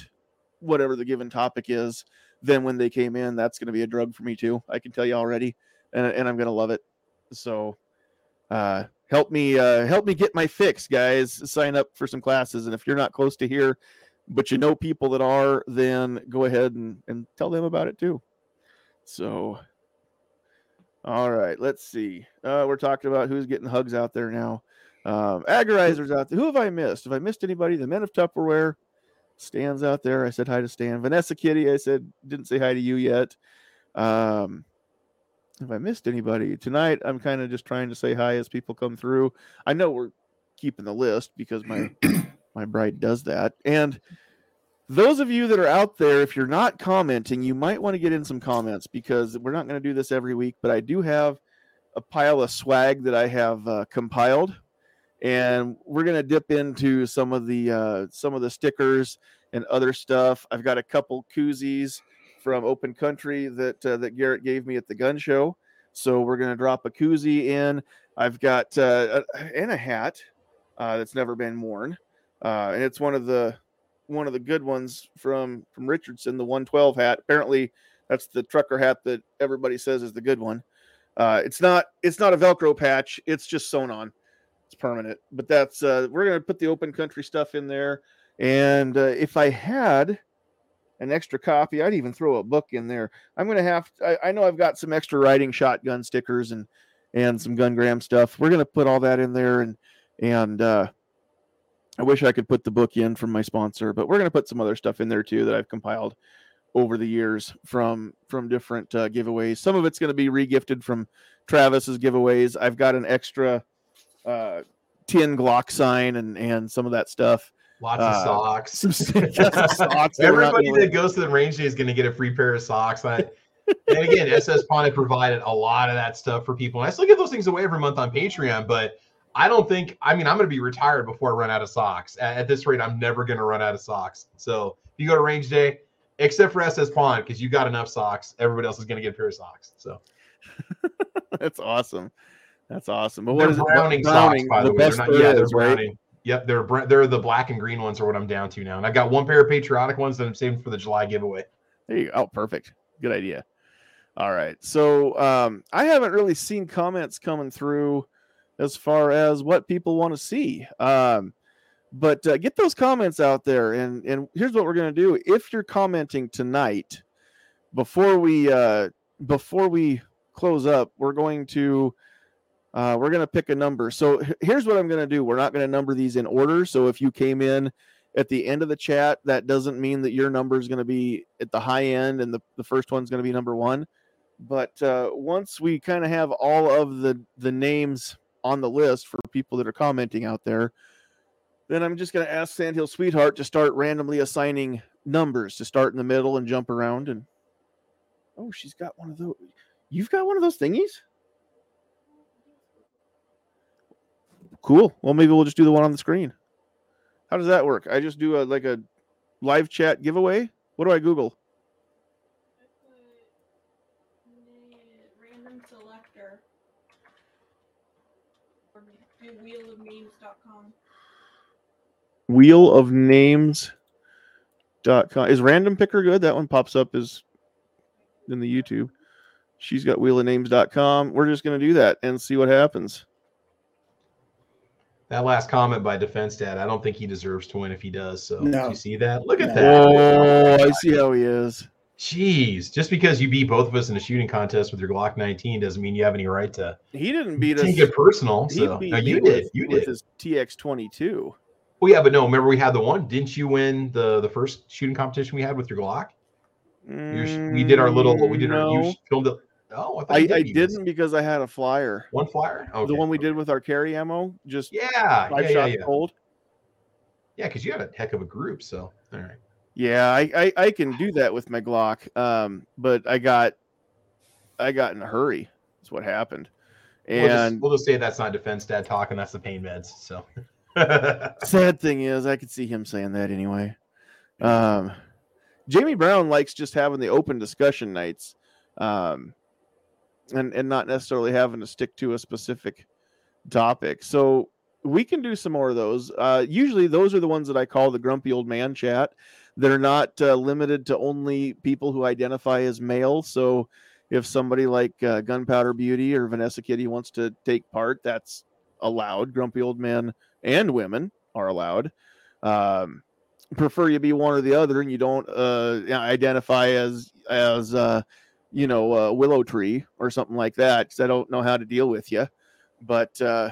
whatever the given topic is than when they came in. That's going to be a drug for me too. I can tell you already, and, and I'm going to love it. So, uh, help me, uh, help me get my fix, guys. Sign up for some classes, and if you're not close to here, but you know people that are, then go ahead and and tell them about it too. So, all right, let's see. Uh, we're talking about who's getting hugs out there now. Um, agorizers out there. Who have I missed? Have I missed anybody? The men of Tupperware. Stan's out there. I said hi to Stan. Vanessa Kitty, I said didn't say hi to you yet. Um, if I missed anybody tonight, I'm kind of just trying to say hi as people come through. I know we're keeping the list because my my bride does that. And those of you that are out there, if you're not commenting, you might want to get in some comments because we're not going to do this every week. But I do have a pile of swag that I have uh, compiled and we're gonna dip into some of the uh, some of the stickers and other stuff. I've got a couple koozies from Open Country that uh, that Garrett gave me at the gun show, so we're gonna drop a koozie in. I've got uh, and a hat uh, that's never been worn, uh, and it's one of the one of the good ones from from Richardson, the 112 hat. Apparently, that's the trucker hat that everybody says is the good one. Uh, it's not it's not a Velcro patch. It's just sewn on. It's permanent. But that's uh, we're gonna put the open country stuff in there. And uh, if I had an extra copy, I'd even throw a book in there. I'm gonna have. I, I know I've got some extra riding shotgun stickers and and some gun gram stuff. We're gonna put all that in there and and uh, I wish I could put the book in from my sponsor, but we're gonna put some other stuff in there too that I've compiled over the years from from different uh, giveaways. Some of it's going to be regifted from Travis's giveaways. I've got an extra uh, tin Glock sign and and some of that stuff. Lots of uh, socks. Socks Everybody that goes to the range day is going to get a free pair of socks. I, and again, SS Pond had provided a lot of that stuff for people. And I still give those things away every month on Patreon, but I don't think, I mean, I'm going to be retired before I run out of socks. At, at this rate, I'm never going to run out of socks. So if you go to range day, except for SS Pond, because you got enough socks. Everybody else is going to get a pair of socks. So that's awesome. That's awesome. But what they're is browning, browning socks, by the, the way? They're not, yeah, they're browning. Right? Yep, they're they're the black and green ones are what I'm down to now. And I've got one pair of patriotic ones that I'm saving for the July giveaway. There you go. Oh, perfect. Good idea. All right. So um, I haven't really seen comments coming through as far as what people want to see. Um, but uh, get those comments out there and and here's what we're going to do if you're commenting tonight before we uh before we close up we're going to uh we're going to pick a number so here's what i'm going to do we're not going to number these in order so if you came in at the end of the chat that doesn't mean that your number is going to be at the high end and the, the first one's going to be number one but uh once we kind of have all of the the names on the list for people that are commenting out there then I'm just going to ask Sandhill Sweetheart to start randomly assigning numbers to start in the middle and jump around. And oh, she's got one of those. You've got one of those thingies? Cool. Well, maybe we'll just do the one on the screen. How does that work? I just do a like a live chat giveaway. What do I Google? Random selector. Or do wheelofnames.com wheel of names dot com is random picker good that one pops up as in the youtube she's got wheel of names.com we're just going to do that and see what happens that last comment by defense dad i don't think he deserves to win if he does so no. you see that look at that oh i see how he is Jeez, just because you beat both of us in a shooting contest with your Glock 19 doesn't mean you have any right to. He didn't beat us. Take it personal. So no, you did. You did. With his TX 22. Oh yeah, but no. Remember we had the one. Didn't you win the the first shooting competition we had with your Glock? Mm, we did our little. We did no. our. You filmed it. Oh, I, I, did I didn't because I had a flyer. One flyer. Okay. The one we did with our carry ammo. Just yeah, five yeah, shots yeah, cold. Yeah, because you had a heck of a group. So all right. Yeah, I, I, I can do that with my Glock. Um, but I got I got in a hurry. That's what happened. And we'll just, we'll just say that's not defense dad talk, and that's the pain meds. So Sad thing is, I could see him saying that anyway. Um, Jamie Brown likes just having the open discussion nights, um, and and not necessarily having to stick to a specific topic. So we can do some more of those. Uh, usually, those are the ones that I call the grumpy old man chat. They're not uh, limited to only people who identify as male. So if somebody like uh, Gunpowder Beauty or Vanessa Kitty wants to take part, that's allowed. Grumpy old man and women are allowed. Um, prefer you be one or the other, and you don't uh, identify as as uh, you know a willow tree or something like that, because I don't know how to deal with you. But uh,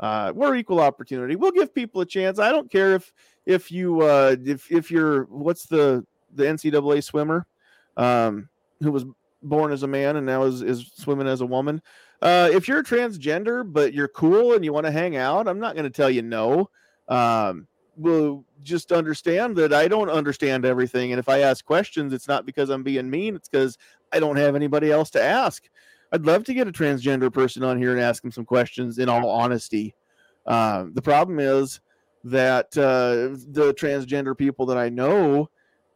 uh, we're equal opportunity. We'll give people a chance. I don't care if if you uh, if if you're what's the the NCAA swimmer um, who was born as a man and now is is swimming as a woman. Uh, if you're transgender but you're cool and you want to hang out, I'm not going to tell you no. Um, will just understand that I don't understand everything, and if I ask questions, it's not because I'm being mean; it's because I don't have anybody else to ask. I'd love to get a transgender person on here and ask them some questions. In all honesty, um, the problem is that uh, the transgender people that I know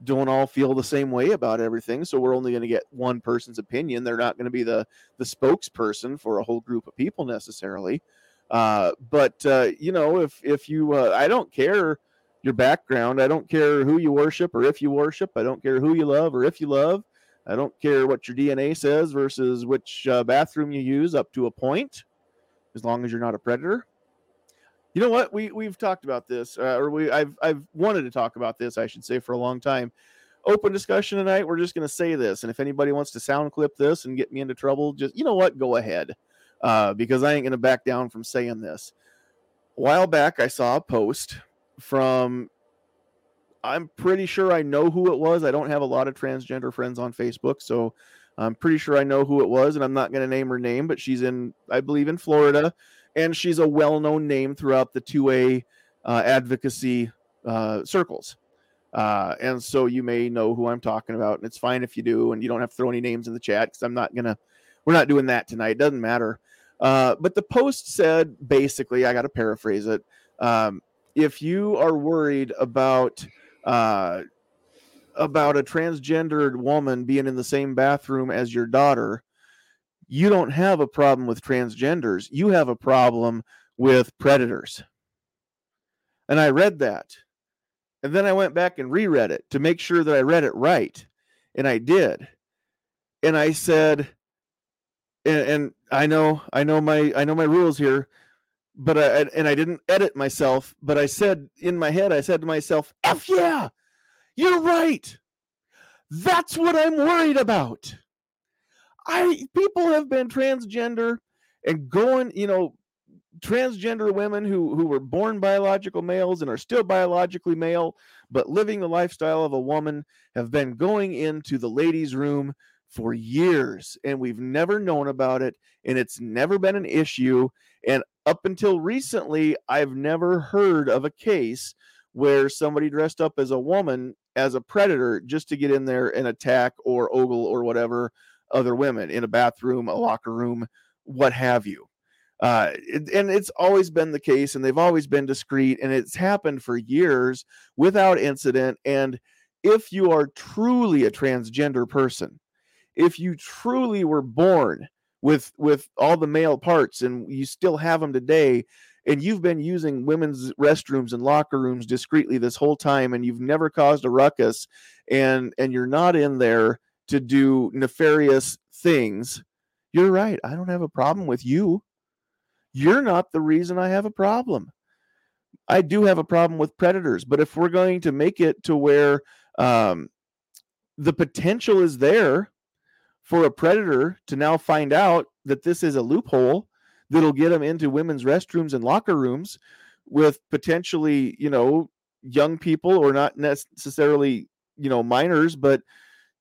don't all feel the same way about everything so we're only going to get one person's opinion they're not going to be the the spokesperson for a whole group of people necessarily uh, but uh, you know if if you uh, i don't care your background i don't care who you worship or if you worship i don't care who you love or if you love I don't care what your DNA says versus which uh, bathroom you use up to a point, as long as you're not a predator. You know what? We we've talked about this, uh, or we I've I've wanted to talk about this, I should say, for a long time. Open discussion tonight. We're just going to say this, and if anybody wants to sound clip this and get me into trouble, just you know what, go ahead, uh, because I ain't going to back down from saying this. A while back, I saw a post from. I'm pretty sure I know who it was. I don't have a lot of transgender friends on Facebook, so I'm pretty sure I know who it was, and I'm not going to name her name, but she's in, I believe, in Florida and she's a well-known name throughout the 2A uh, advocacy uh, circles. Uh, and so you may know who I'm talking about, and it's fine if you do, and you don't have to throw any names in the chat because I'm not gonna. We're not doing that tonight. It doesn't matter. Uh, but the post said basically, I got to paraphrase it. Um, if you are worried about uh, about a transgendered woman being in the same bathroom as your daughter, you don't have a problem with transgenders. You have a problem with predators. And I read that. And then I went back and reread it to make sure that I read it right. And I did. And I said, and, and I know, I know my, I know my rules here, but I, and I didn't edit myself, but I said in my head, I said to myself, F yeah, you're right. That's what I'm worried about. I people have been transgender and going, you know, transgender women who who were born biological males and are still biologically male but living the lifestyle of a woman have been going into the ladies room for years and we've never known about it and it's never been an issue and up until recently I've never heard of a case where somebody dressed up as a woman as a predator just to get in there and attack or ogle or whatever other women in a bathroom, a locker room, what have you. Uh, and it's always been the case, and they've always been discreet, and it's happened for years without incident. And if you are truly a transgender person, if you truly were born with with all the male parts and you still have them today and you've been using women's restrooms and locker rooms discreetly this whole time and you've never caused a ruckus and and you're not in there to do nefarious things, you're right. I don't have a problem with you. You're not the reason I have a problem. I do have a problem with predators, but if we're going to make it to where um, the potential is there for a predator to now find out that this is a loophole that'll get them into women's restrooms and locker rooms with potentially, you know, young people or not necessarily, you know, minors, but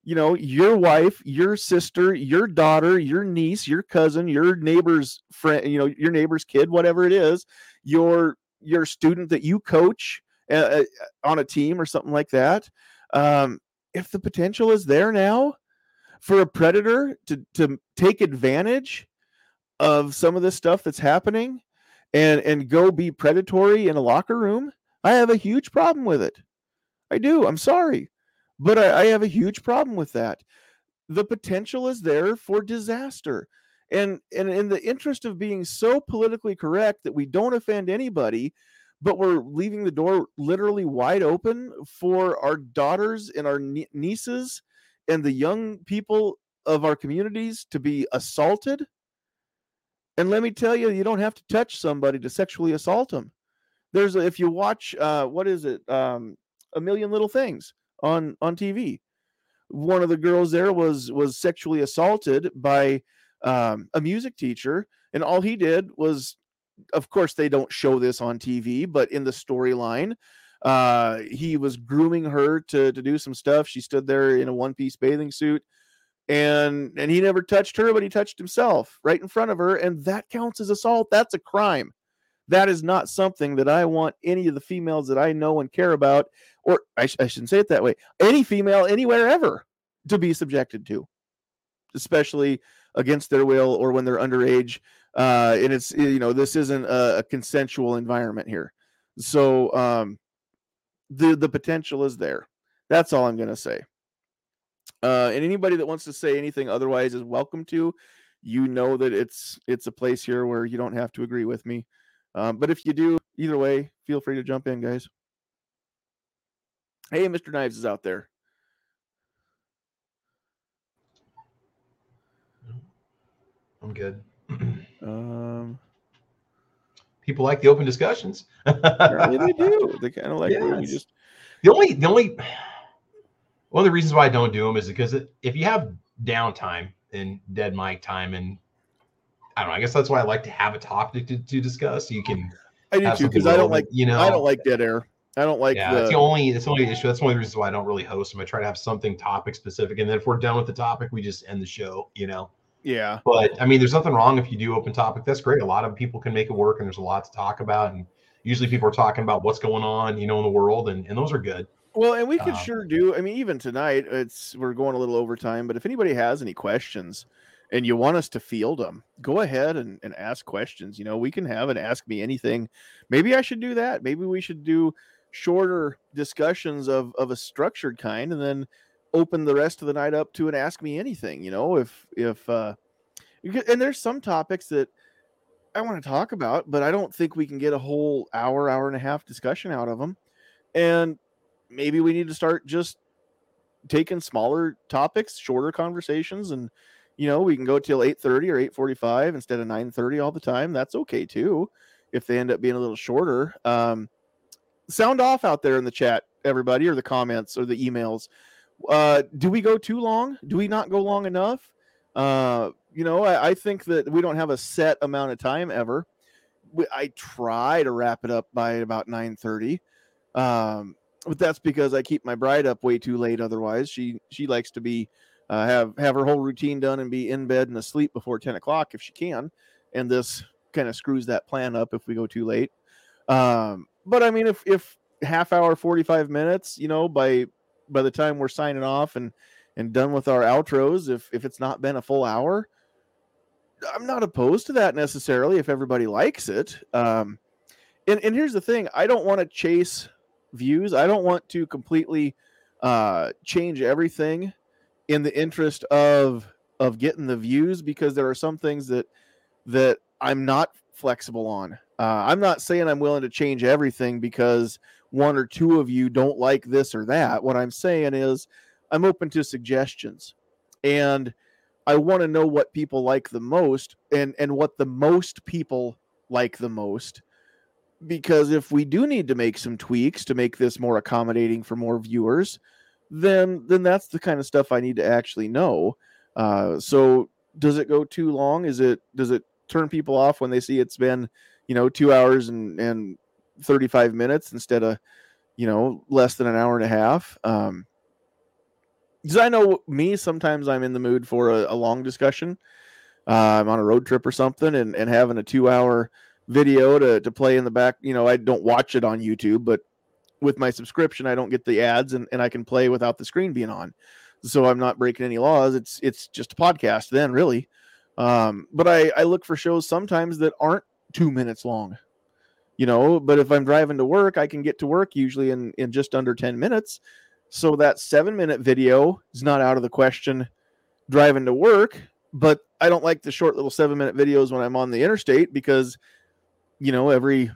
you know, your wife, your sister, your daughter, your niece, your cousin, your neighbor's friend, you know, your neighbor's kid, whatever it is, your your student that you coach uh, uh, on a team or something like that. Um, if the potential is there now for a predator to to take advantage of some of this stuff that's happening and and go be predatory in a locker room, I have a huge problem with it. I do. I'm sorry. But I, I have a huge problem with that. The potential is there for disaster. And, and in the interest of being so politically correct that we don't offend anybody, but we're leaving the door literally wide open for our daughters and our nieces and the young people of our communities to be assaulted. And let me tell you, you don't have to touch somebody to sexually assault them. There's if you watch, uh, what is it? Um, a million little things on on TV. One of the girls there was was sexually assaulted by um, a music teacher, and all he did was, of course, they don't show this on TV, but in the storyline, uh, he was grooming her to to do some stuff. She stood there in a one piece bathing suit, and and he never touched her, but he touched himself right in front of her, and that counts as assault. That's a crime that is not something that I want any of the females that I know and care about, or I, sh- I shouldn't say it that way, any female anywhere ever to be subjected to, especially against their will or when they're underage. Uh, and it's, you know, this isn't a, a consensual environment here. So um, the the potential is there. That's all I'm going to say. Uh, and anybody that wants to say anything otherwise is welcome to. You know that it's it's a place here where you don't have to agree with me. Um, but if you do, either way, feel free to jump in, guys. Hey, Mr. Knives is out there. I'm good. um, People like the open discussions. apparently they do. They kind of like we Yes. just The only, the only, one of the reasons why I don't do them is because it, if you have downtime and dead mic time, and I don't know, I guess that's why I like to have a topic to, to discuss. You can, I do too because I don't like you know, I don't like dead air. I don't like yeah, the, that's the only, it's the only issue. That's one of the reasons why I don't really host them. I try to have something topic specific, and then if we're done with the topic, we just end the show. You know. Yeah. But I mean, there's nothing wrong if you do open topic. That's great. A lot of people can make it work, and there's a lot to talk about. And usually, people are talking about what's going on, you know, in the world, and, and those are good. Well, and we could Um, sure do. I mean, even tonight, it's we're going a little overtime. But if anybody has any questions and you want us to field them, go ahead and, and ask questions. You know, we can have an ask me anything. Maybe I should do that. Maybe we should do shorter discussions of of a structured kind, and then open the rest of the night up to and ask me anything. You know, if if uh, and there's some topics that I want to talk about, but I don't think we can get a whole hour, hour and a half discussion out of them. And maybe we need to start just taking smaller topics, shorter conversations, and you know we can go till eight thirty or eight forty five instead of nine thirty all the time. That's okay too, if they end up being a little shorter. Um, sound off out there in the chat, everybody, or the comments or the emails. Uh, do we go too long? Do we not go long enough? Uh, you know, I, I think that we don't have a set amount of time ever. We, I try to wrap it up by about nine thirty. Um, but that's because I keep my bride up way too late. Otherwise, she she likes to be uh, have have her whole routine done and be in bed and asleep before ten o'clock if she can. And this kind of screws that plan up if we go too late. Um, but I mean, if if half hour, forty five minutes, you know, by by the time we're signing off and and done with our outros, if if it's not been a full hour, I'm not opposed to that necessarily if everybody likes it. Um, and and here's the thing, I don't want to chase views. I don't want to completely uh, change everything in the interest of of getting the views because there are some things that that I'm not flexible on. Uh, I'm not saying I'm willing to change everything because one or two of you don't like this or that. What I'm saying is I'm open to suggestions, and I want to know what people like the most and and what the most people like the most because if we do need to make some tweaks to make this more accommodating for more viewers then then that's the kind of stuff i need to actually know uh, so does it go too long is it does it turn people off when they see it's been you know two hours and and 35 minutes instead of you know less than an hour and a half um because i know me sometimes i'm in the mood for a, a long discussion uh, i'm on a road trip or something and, and having a two hour video to, to play in the back. You know, I don't watch it on YouTube, but with my subscription, I don't get the ads and, and I can play without the screen being on. So I'm not breaking any laws. It's it's just a podcast then, really. Um, but I, I look for shows sometimes that aren't two minutes long. You know, but if I'm driving to work, I can get to work usually in, in just under 10 minutes. So that seven minute video is not out of the question driving to work. But I don't like the short little seven minute videos when I'm on the interstate because you know every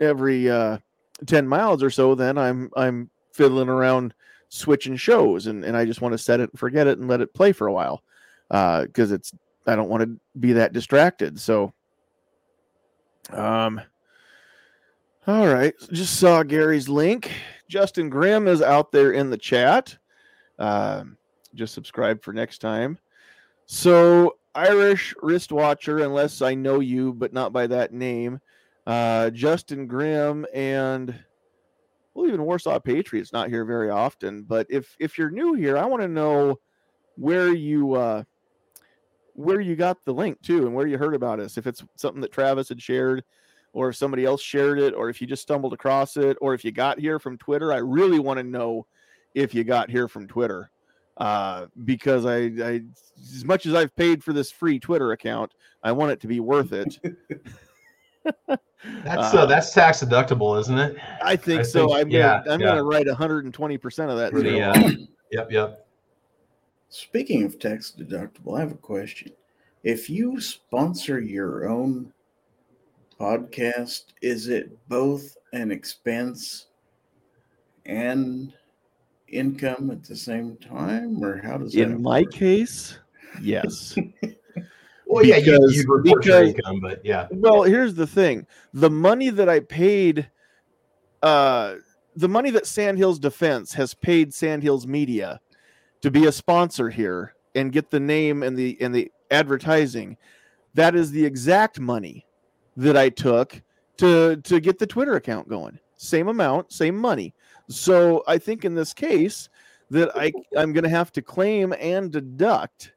every uh 10 miles or so then i'm i'm fiddling around switching shows and, and i just want to set it and forget it and let it play for a while uh because it's i don't want to be that distracted so um all right just saw gary's link justin grimm is out there in the chat um just subscribe for next time so irish wristwatcher unless i know you but not by that name uh, Justin Grimm and well, even Warsaw Patriots not here very often. But if if you're new here, I want to know where you uh, where you got the link to and where you heard about us. If it's something that Travis had shared, or if somebody else shared it, or if you just stumbled across it, or if you got here from Twitter. I really want to know if you got here from Twitter. Uh, because I, I, as much as I've paid for this free Twitter account, I want it to be worth it. That's uh, that's tax deductible, isn't it? I think I so. think- I'm yeah, gonna I'm yeah. gonna write 120 percent of that. Pretty, uh. Yep, yep. Speaking of tax deductible, I have a question. If you sponsor your own podcast, is it both an expense and income at the same time, or how does that In my work? case, yes. Well, yeah, you, you'd report your income, but yeah. Well, here's the thing: the money that I paid, uh, the money that Sandhills Defense has paid Sandhills Media to be a sponsor here and get the name and the and the advertising, that is the exact money that I took to to get the Twitter account going. Same amount, same money. So I think in this case that I I'm going to have to claim and deduct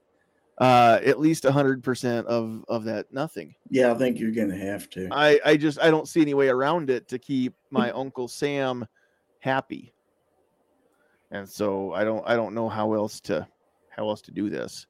uh, at least hundred percent of of that nothing. Yeah, I think you're gonna have to. I, I just I don't see any way around it to keep my uncle Sam happy. And so I don't I don't know how else to how else to do this.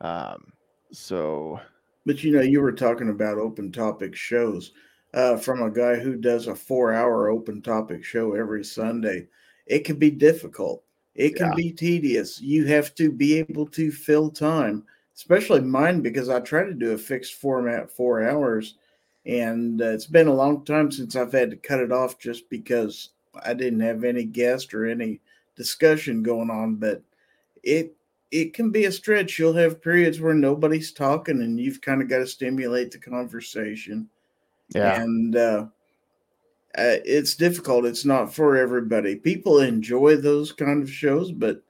Um so But you know, you were talking about open topic shows uh, from a guy who does a four hour open topic show every Sunday. It can be difficult, it can Yeah. be tedious. You have to be able to fill time, especially mine, because I try to do a fixed format four hours. And uh, it's been a long time since I've had to cut it off just because I didn't have any guest or any discussion going on. But it it can be a stretch. You'll have periods where nobody's talking, and you've kind of got to stimulate the conversation. Yeah, And uh, uh, it's difficult. It's not for everybody. People enjoy those kind of shows, but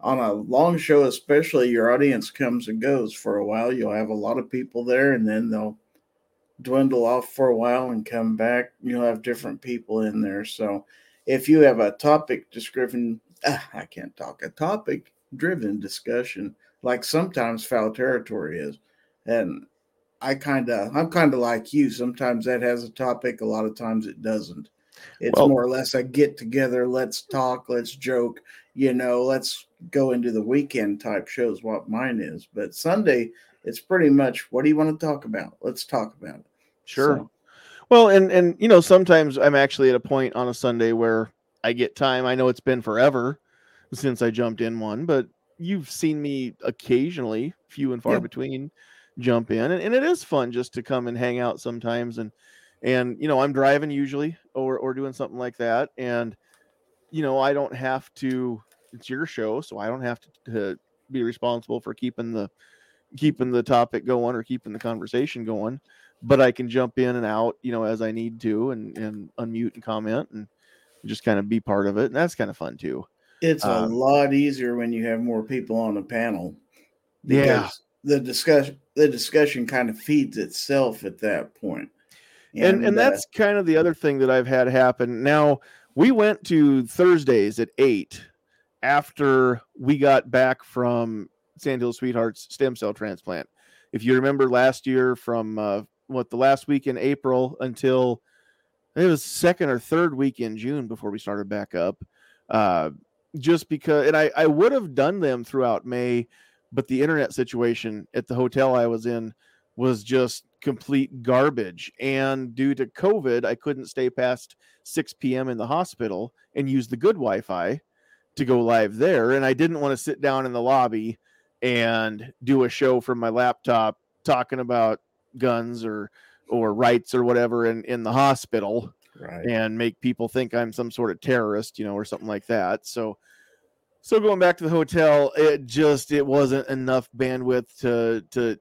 on a long show, especially, your audience comes and goes for a while. You'll have a lot of people there, and then they'll dwindle off for a while and come back. You'll have different people in there. So if you have a topic description, ah, I can't talk, a topic driven discussion, like sometimes foul territory is. And I kind of, I'm kind of like you. Sometimes that has a topic, a lot of times it doesn't. It's Well- more or less a get together, let's talk, let's joke, you know, let's go into the weekend type shows, what mine is. But Sunday, it's pretty much what do you want to talk about? Let's talk about it. sure. So, Well, and and you know, sometimes I'm actually at a point on a Sunday where I get time. I know it's been forever since I jumped in one, but you've seen me occasionally, few and far Yeah. between, jump in, and, and it is fun just to come and hang out sometimes. And and you know, I'm driving usually or or doing something like that, and you know, I don't have to. It's your show, so I don't have to, to be responsible for keeping the keeping the topic going or keeping the conversation going but I can jump in and out, you know, as I need to and, and unmute and comment and just kind of be part of it. And that's kind of fun too. it's a Um, lot easier when you have more people on the panel. Yeah. because The discussion, the discussion kind of feeds itself at that point. And and uh, that's kind of the other thing that I've had happen. Now we went to Thursdays at eight after we got back from Sandhill Sweethearts stem cell transplant. If you remember last year from uh, what the last week in April until it was second or third week in June before we started back up. Uh, just because, and I, I would have done them throughout May, but the internet situation at the hotel I was in was just complete garbage. And due to COVID, I couldn't stay past 6 p.m. in the hospital and use the good Wi Fi to go live there. And I didn't want to sit down in the lobby and do a show from my laptop talking about guns or or rights or whatever in, in the hospital right. and make people think I'm some sort of terrorist, you know, or something like that. So so going back to the hotel, it just it wasn't enough bandwidth to to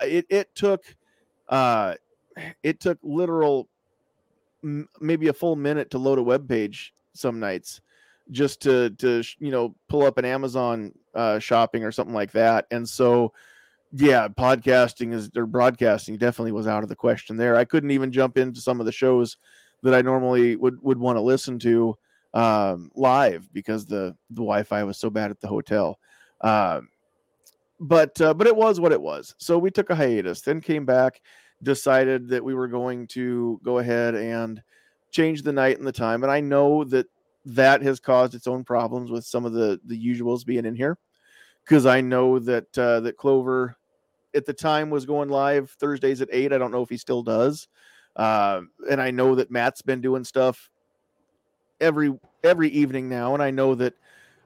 it it took uh it took literal m- maybe a full minute to load a web page some nights just to to you know pull up an Amazon uh shopping or something like that. And so yeah, podcasting is or broadcasting definitely was out of the question there. I couldn't even jump into some of the shows that I normally would would want to listen to um, live because the the Wi-Fi was so bad at the hotel. Um, but uh, but it was what it was. So we took a hiatus, then came back, decided that we were going to go ahead and change the night and the time. And I know that that has caused its own problems with some of the the usuals being in here because I know that uh, that Clover at the time was going live Thursdays at eight. I don't know if he still does. Uh, and I know that Matt's been doing stuff every every evening now, and I know that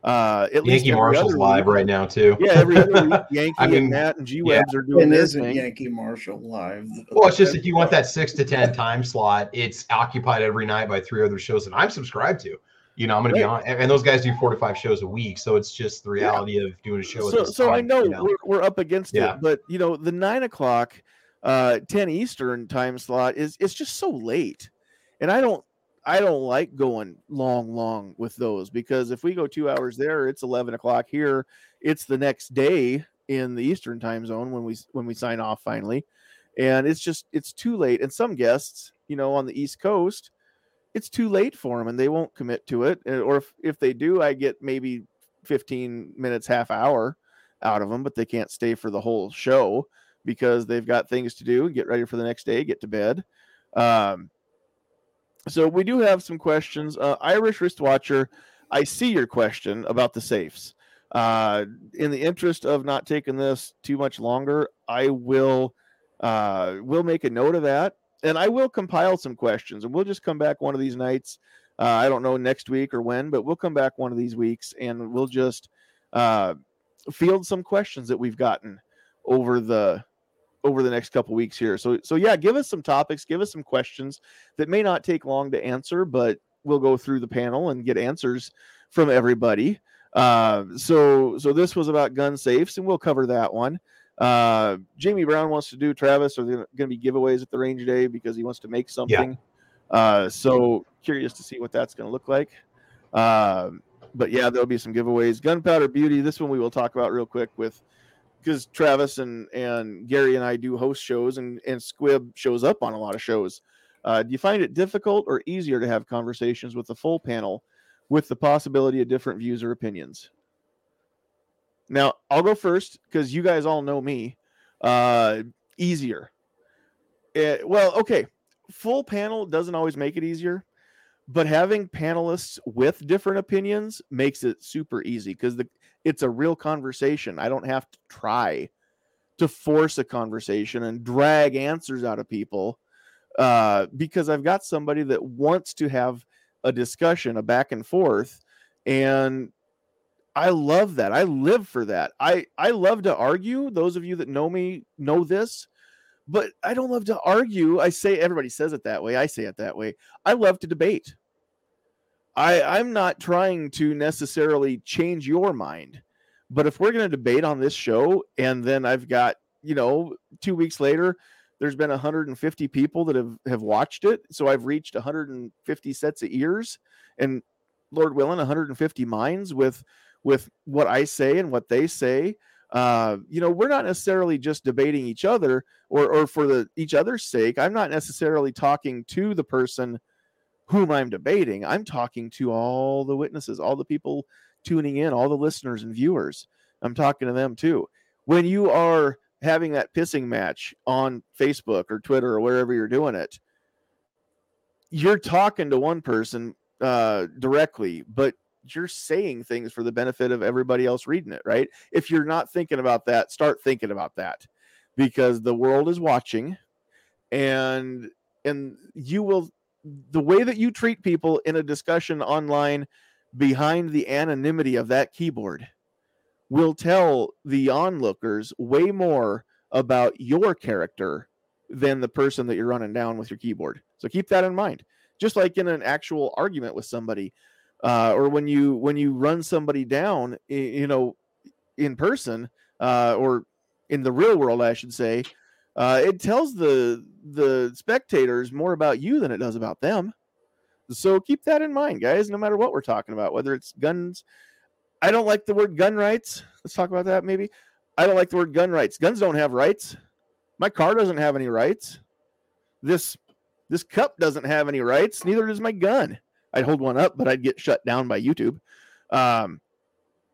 uh, at least Yankee every Marshall's other live week- right now too. Yeah, every other week, Yankee I mean, and Matt and G yeah. Webs are doing And isn't thing. Yankee Marshall live? Well, it's just if you want that six to ten time slot, it's occupied every night by three other shows that I'm subscribed to. You know, I'm going to be on, and those guys do four to five shows a week, so it's just the reality yeah. of doing a show. So, so time, I know, you know, We're, we're up against yeah. it, but you know, the nine o'clock, uh, ten Eastern time slot is it's just so late, and I don't I don't like going long, long with those because if we go two hours there, it's eleven o'clock here. It's the next day in the Eastern time zone when we when we sign off finally, and it's just it's too late. And some guests, you know, on the East Coast it's too late for them and they won't commit to it. Or if, if they do, I get maybe 15 minutes, half hour out of them, but they can't stay for the whole show because they've got things to do, get ready for the next day, get to bed. Um, so we do have some questions. Uh, Irish wristwatcher, I see your question about the safes. Uh, in the interest of not taking this too much longer, I will uh, will make a note of that and I will compile some questions, and we'll just come back one of these nights. Uh, I don't know next week or when, but we'll come back one of these weeks, and we'll just uh, field some questions that we've gotten over the over the next couple weeks here. So so yeah, give us some topics, give us some questions that may not take long to answer, but we'll go through the panel and get answers from everybody. Uh, so so this was about gun safes, and we'll cover that one. Uh, Jamie Brown wants to do Travis. Are there going to be giveaways at the range day because he wants to make something? Yeah. Uh, so curious to see what that's going to look like. Uh, but yeah, there'll be some giveaways. Gunpowder Beauty. This one we will talk about real quick with because Travis and and Gary and I do host shows, and and Squib shows up on a lot of shows. Uh, do you find it difficult or easier to have conversations with the full panel with the possibility of different views or opinions? Now I'll go first because you guys all know me. Uh, easier. It, eh, well, okay. Full panel doesn't always make it easier, but having panelists with different opinions makes it super easy because the it's a real conversation. I don't have to try to force a conversation and drag answers out of people uh, because I've got somebody that wants to have a discussion, a back and forth, and I love that. I live for that. I I love to argue. Those of you that know me know this, but I don't love to argue. I say everybody says it that way. I say it that way. I love to debate. I I'm not trying to necessarily change your mind, but if we're going to debate on this show and then I've got, you know, 2 weeks later there's been 150 people that have have watched it, so I've reached 150 sets of ears and Lord willing 150 minds with with what I say and what they say. Uh, you know, we're not necessarily just debating each other or or for the each other's sake. I'm not necessarily talking to the person whom I'm debating. I'm talking to all the witnesses, all the people tuning in, all the listeners and viewers. I'm talking to them too. When you are having that pissing match on Facebook or Twitter or wherever you're doing it, you're talking to one person uh, directly, but you're saying things for the benefit of everybody else reading it, right? If you're not thinking about that, start thinking about that because the world is watching and and you will the way that you treat people in a discussion online behind the anonymity of that keyboard will tell the onlookers way more about your character than the person that you're running down with your keyboard. So keep that in mind. Just like in an actual argument with somebody, uh, or when you when you run somebody down, you know, in person uh, or in the real world, I should say, uh, it tells the the spectators more about you than it does about them. So keep that in mind, guys. No matter what we're talking about, whether it's guns, I don't like the word gun rights. Let's talk about that maybe. I don't like the word gun rights. Guns don't have rights. My car doesn't have any rights. This this cup doesn't have any rights. Neither does my gun. I'd hold one up, but I'd get shut down by YouTube. Um,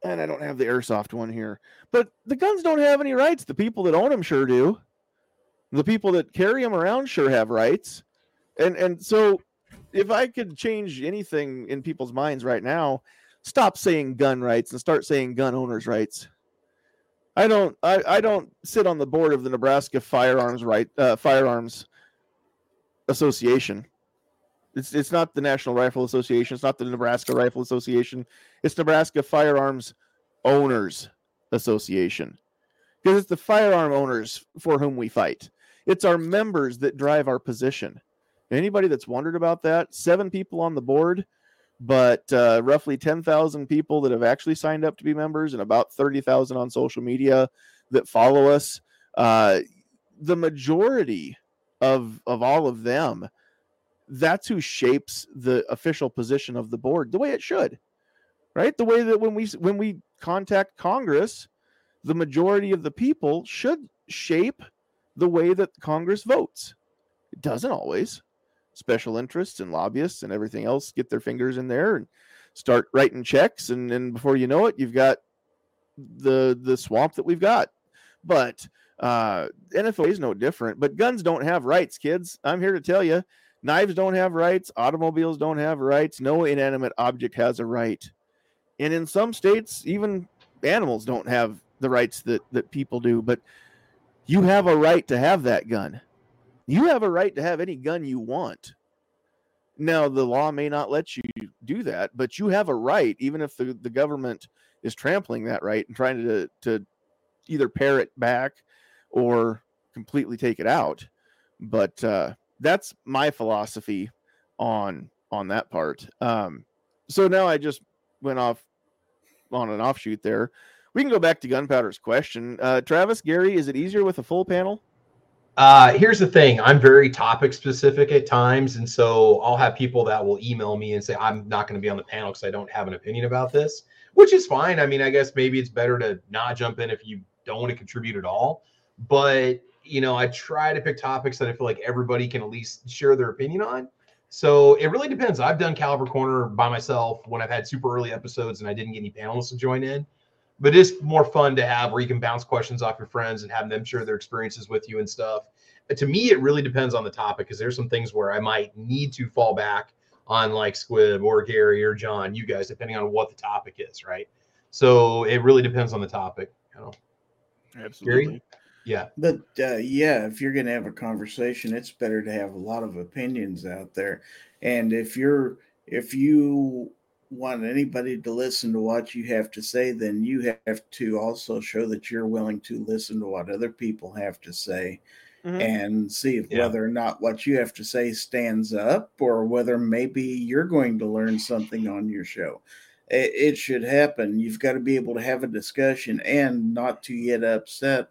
and I don't have the airsoft one here. But the guns don't have any rights. The people that own them sure do. The people that carry them around sure have rights. And and so if I could change anything in people's minds right now, stop saying gun rights and start saying gun owners' rights. I don't I, I don't sit on the board of the Nebraska Firearms Right uh, Firearms Association. It's it's not the National Rifle Association. It's not the Nebraska Rifle Association. It's Nebraska Firearms Owners Association. Because it's the firearm owners for whom we fight. It's our members that drive our position. Anybody that's wondered about that, seven people on the board, but uh, roughly 10,000 people that have actually signed up to be members and about 30,000 on social media that follow us. Uh, the majority of of all of them, that's who shapes the official position of the board the way it should, right? The way that when we when we contact Congress, the majority of the people should shape the way that Congress votes. It doesn't always. Special interests and lobbyists and everything else get their fingers in there and start writing checks, and then before you know it, you've got the the swamp that we've got. But uh, NFOA is no different. But guns don't have rights, kids. I'm here to tell you, knives don't have rights. Automobiles don't have rights. No inanimate object has a right. And in some states, even animals don't have the rights that that people do. But you have a right to have that gun. You have a right to have any gun you want. Now, the law may not let you do that, but you have a right, even if the, the government is trampling that right and trying to, to either pare it back or completely take it out. But uh, that's my philosophy on on that part. Um, so now I just went off on an offshoot there. We can go back to Gunpowder's question. Uh, Travis, Gary, is it easier with a full panel? Uh, here's the thing I'm very topic specific at times. And so I'll have people that will email me and say, I'm not going to be on the panel because I don't have an opinion about this, which is fine. I mean, I guess maybe it's better to not jump in if you don't want to contribute at all. But, you know, I try to pick topics that I feel like everybody can at least share their opinion on. So it really depends. I've done Caliber Corner by myself when I've had super early episodes and I didn't get any panelists to join in but it's more fun to have where you can bounce questions off your friends and have them share their experiences with you and stuff. But to me, it really depends on the topic because there's some things where I might need to fall back on like Squib or Gary or John, you guys, depending on what the topic is, right? So it really depends on the topic. You know? Absolutely. Gary? Yeah. But uh, yeah, if you're going to have a conversation, it's better to have a lot of opinions out there. And if you're, if you want anybody to listen to what you have to say, then you have to also show that you're willing to listen to what other people have to say mm-hmm. and see if, yeah. whether or not what you have to say stands up or whether maybe you're going to learn something on your show. It, it should happen. You've got to be able to have a discussion and not to get upset,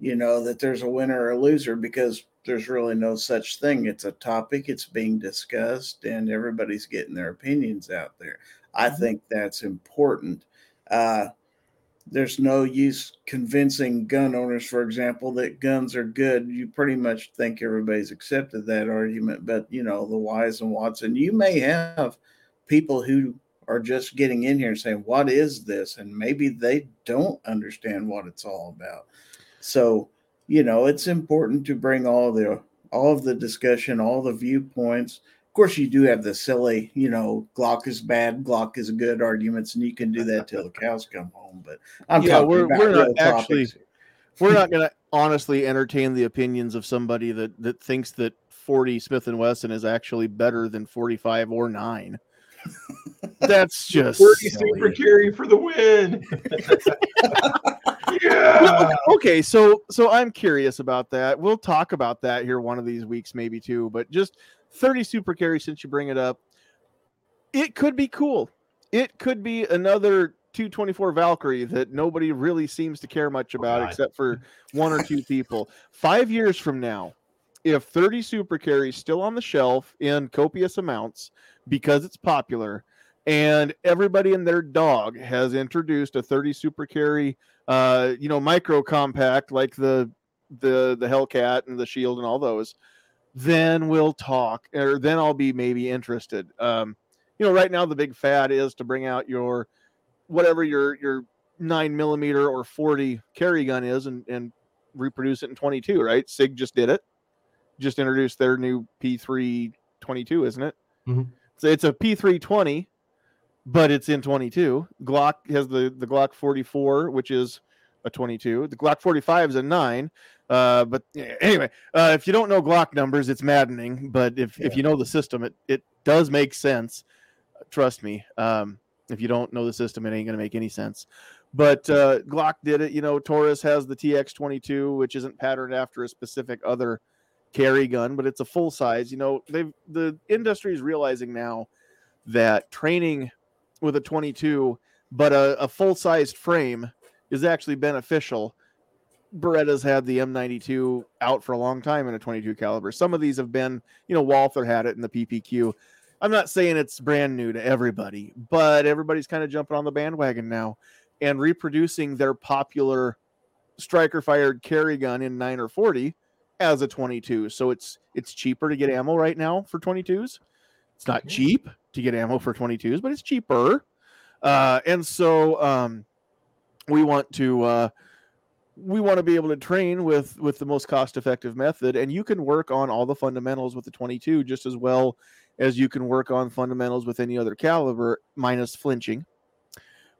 you know, that there's a winner or a loser because there's really no such thing. It's a topic, it's being discussed, and everybody's getting their opinions out there. I mm-hmm. think that's important. Uh, there's no use convincing gun owners, for example, that guns are good. You pretty much think everybody's accepted that argument, but you know, the whys and whats, and you may have people who are just getting in here and saying, What is this? And maybe they don't understand what it's all about. So, you know, it's important to bring all the all of the discussion, all the viewpoints. Of course, you do have the silly, you know, Glock is bad, Glock is good arguments, and you can do that till the cows come home. But I'm yeah, we're, we're not actually we're not going to honestly entertain the opinions of somebody that that thinks that 40 Smith and Wesson is actually better than 45 or nine. That's just 40 super carry for the win. okay, so so I'm curious about that. We'll talk about that here one of these weeks, maybe too. But just 30 super carry since you bring it up, it could be cool. It could be another 224 Valkyrie that nobody really seems to care much oh, about, oh, except for one or two people. Five years from now, if 30 super carries still on the shelf in copious amounts because it's popular, and everybody and their dog has introduced a 30 super carry uh, you know, micro compact like the the the Hellcat and the Shield and all those, then we'll talk, or then I'll be maybe interested. Um, you know, right now the big fad is to bring out your whatever your your nine millimeter or 40 carry gun is and, and reproduce it in 22, right? SIG just did it, just introduced their new P3 22, isn't it? Mm-hmm. So it's a P320 but it's in 22. Glock has the the Glock 44, which is a 22. The Glock 45 is a nine. Uh, but anyway, uh, if you don't know Glock numbers, it's maddening. But if, yeah. if you know the system, it, it does make sense. Trust me. Um, if you don't know the system, it ain't going to make any sense. But uh, Glock did it. You know, Taurus has the TX22, which isn't patterned after a specific other carry gun, but it's a full size. You know, they've the industry is realizing now that training with a 22, but a, a full sized frame is actually beneficial. Beretta's had the M92 out for a long time in a 22 caliber. Some of these have been, you know, Walther had it in the PPQ. I'm not saying it's brand new to everybody, but everybody's kind of jumping on the bandwagon now and reproducing their popular striker fired carry gun in 9 or 40 as a 22. So it's it's cheaper to get ammo right now for 22s. It's not cheap to get ammo for 22s, but it's cheaper. Uh, and so um, we want to uh, we want to be able to train with with the most cost effective method and you can work on all the fundamentals with the 22 just as well as you can work on fundamentals with any other caliber minus flinching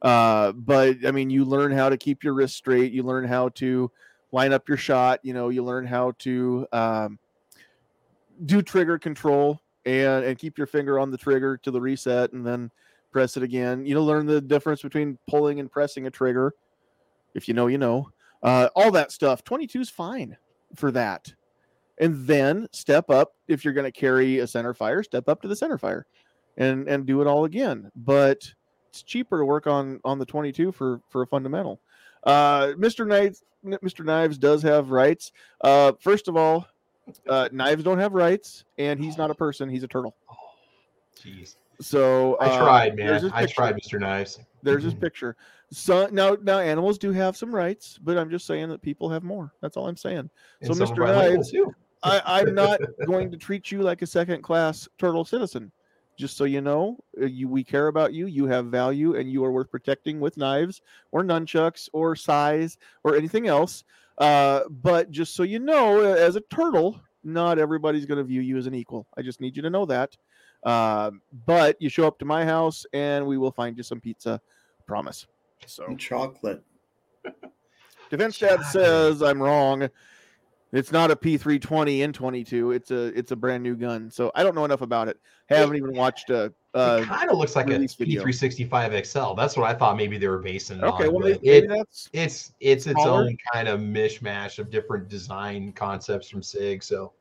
uh, but i mean you learn how to keep your wrist straight you learn how to line up your shot you know you learn how to um, do trigger control and and keep your finger on the trigger to the reset and then press it again. You know learn the difference between pulling and pressing a trigger. If you know you know. Uh, all that stuff. 22 is fine for that. And then step up if you're going to carry a center fire step up to the center fire and and do it all again. But it's cheaper to work on on the 22 for for a fundamental. Uh mr knives mr knives does have rights. Uh first of all uh knives don't have rights and he's not a person he's a turtle Jeez. so I uh, tried, man. I tried, Mr. Knives. There's his picture. So now, now animals do have some rights, but I'm just saying that people have more. That's all I'm saying. And So, Mr. are Knives. I, I'm not going to treat you like a second class turtle citizen. Just so you know, uh, you we care about you. You have value, and you are worth protecting with knives or nunchucks or size or anything else. Uh, but just so you know, uh, as a turtle, not everybody's going to view you as an equal. I just need you to know that. Um, but you show up to my house, and we will find you some pizza. Promise. So And chocolate. Defense Dad says I'm wrong. It's not a P320 in 22. It's a it's a brand new gun. So I don't know enough about it. Haven't even watched a. it kind of looks like a release video. P365 XL. That's what I thought maybe they were basing it okay, on. well maybe, it, that's it's it's its Smaller? own kind of mishmash of different design concepts from Sig. So,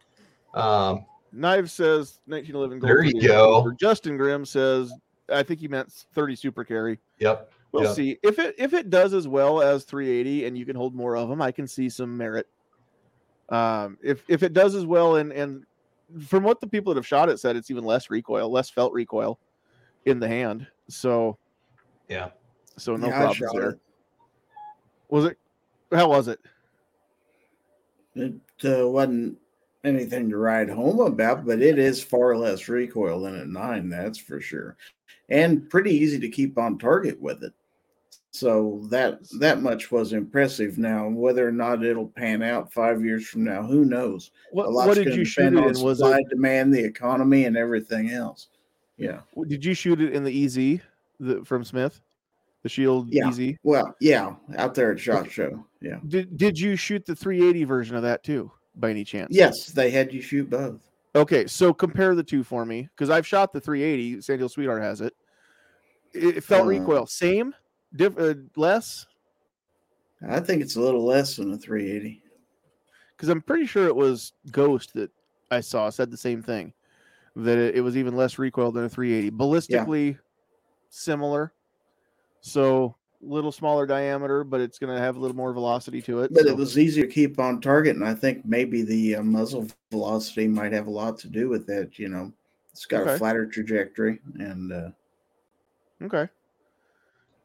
um, Knives says 1911 gold. There you go. Justin Grimm says I think he meant 30 super carry. yep. We'll Yeah. see if it if it does as well as 380 and you can hold more of them. I can see some merit. Um, if if it does as well and and from what the people that have shot it said, it's even less recoil, less felt recoil in the hand. So Yeah. so no Yeah, I problems there. it. Was it? How was it? It uh, wasn't anything to write home about, but it is far less recoil than a nine, that's for sure, and pretty easy to keep on target with it. So that that much was impressive. Now, whether or not it'll pan out five years from now, who knows? What, a what did you shoot it in? Was supply, it? demand, the economy, and everything else. Yeah. Did you shoot it in the EZ the, from Smith, the Shield Yeah. EZ? Well, yeah, out there at Shot Show. Yeah. Did Did you shoot the 380 version of that too, by any chance? Yes, they had you shoot both. Okay, so compare the two for me because I've shot the 380. San Sweetheart has it. It, it felt Uh, recoil same, diff, uh, less I think it's a little less than a 380. because I'm pretty sure it was Ghost that I saw said the same thing that it, it was even less recoil than a 380. Ballistically similar, so little smaller diameter, but it's going to have a little more velocity to it. But so- it was easier to keep on target, and I think maybe the uh, muzzle velocity might have a lot to do with that. You know, it's got Okay. a flatter trajectory, and uh, Okay.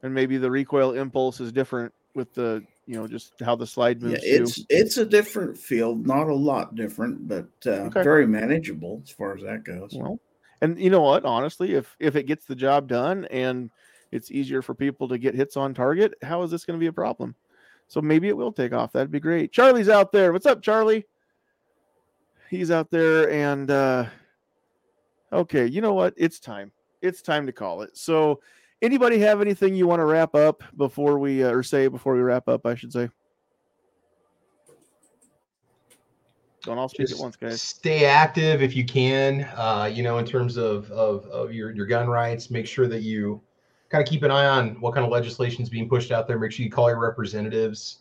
And maybe the recoil impulse is different with the, you know, just how the slide yeah, moves. too. it's it's a different field, not a lot different, but uh, Okay. very manageable as far as that goes. Well, and you know what? Honestly, if if it gets the job done and it's easier for people to get hits on target, how is this going to be a problem? So maybe it will take off. That'd be great. Charlie's out there. What's up, Charlie? He's out there, and uh okay, you know what? It's time. It's time to call it. So, anybody have anything you want to wrap up before we uh, or say before we wrap up? I should say. Don't all speak at once, guys. Stay active if you can. Uh, you know, in terms of, of of your your gun rights, make sure that you kind of keep an eye on what kind of legislation is being pushed out there. Make sure you call your representatives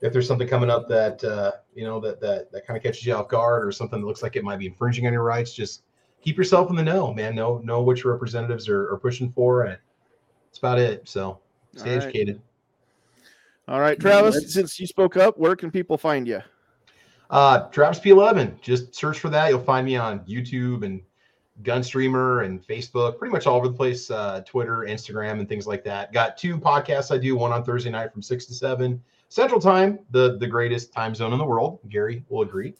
if there's something coming up that uh, you know that that that kind of catches you off guard or something that looks like it might be infringing on your rights. Just keep yourself in the know, man. Know know what your representatives are, are pushing for, and that's about it. So stay All right. educated. All right, Travis. let's- Since you spoke up, where can people find you? Uh, Travis P11. Just search for that. You'll find me on YouTube and Gunstreamer and Facebook, pretty much all over the place. Uh, Twitter, Instagram, and things like that. Got two podcasts I do. One on Thursday night from six to seven Central Time, the the greatest time zone in the world. Gary will agree.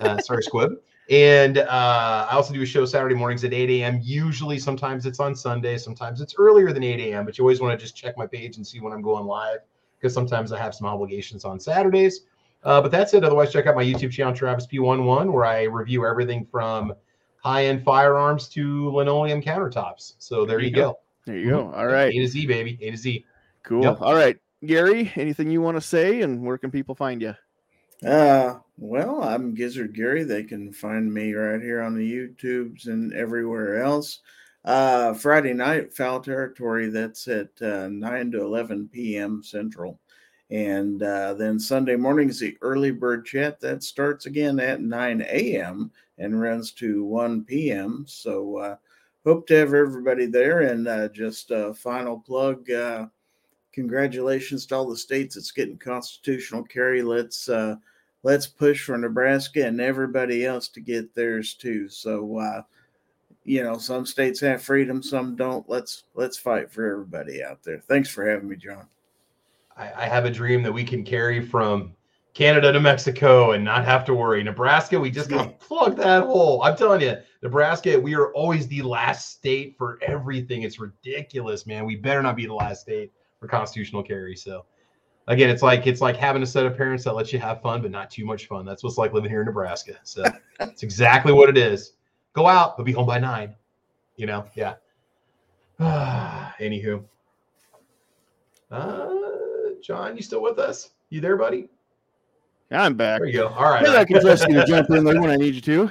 Uh, sorry, Squib. And uh, I also do a show Saturday mornings at 8 a.m. Usually, sometimes it's on Sunday, sometimes it's earlier than 8 a.m. But you always want to just check my page and see when I'm going live because sometimes I have some obligations on Saturdays. Uh, but that's it. Otherwise, check out my YouTube channel, Travis P11, where I review everything from high-end firearms to linoleum countertops. So there you go. There you go. All right, A to Z, baby. A to Z. cool. Yep. All right, Gary. Anything you want to say, and where can people find you? Uh, well, I'm Gizzard Gary. They can find me right here on the YouTubes and everywhere else. Uh, Friday night, Foul Territory. That's at uh, 9 to 11 p.m. Central. And uh, then Sunday morning is the early bird chat. That starts again at 9 a.m. and runs to 1 p.m. So, uh, hope to have everybody there. And uh, just a final plug. Uh, congratulations to all the states that's getting constitutional carry. Let's uh, let's push for Nebraska and everybody else to get theirs too. So uh, you know, some states have freedom, some don't. Let's let's fight for everybody out there. Thanks for having me, John. I, I have a dream that we can carry from Canada to Mexico and not have to worry. Nebraska, we just got to plug that hole. I'm telling you, Nebraska, we are always the last state for everything. It's ridiculous, man. We better not be the last state for constitutional carry. So again, it's like it's like having a set of parents that let you have fun, but not too much fun. That's what's like living here in Nebraska. So it's exactly what it is. Go out, but be home by nine. You know, yeah. Anywho. Uh John, you still with us? You there, buddy? I'm back. There you go. All right. I I can trust you to jump in there when I need you to.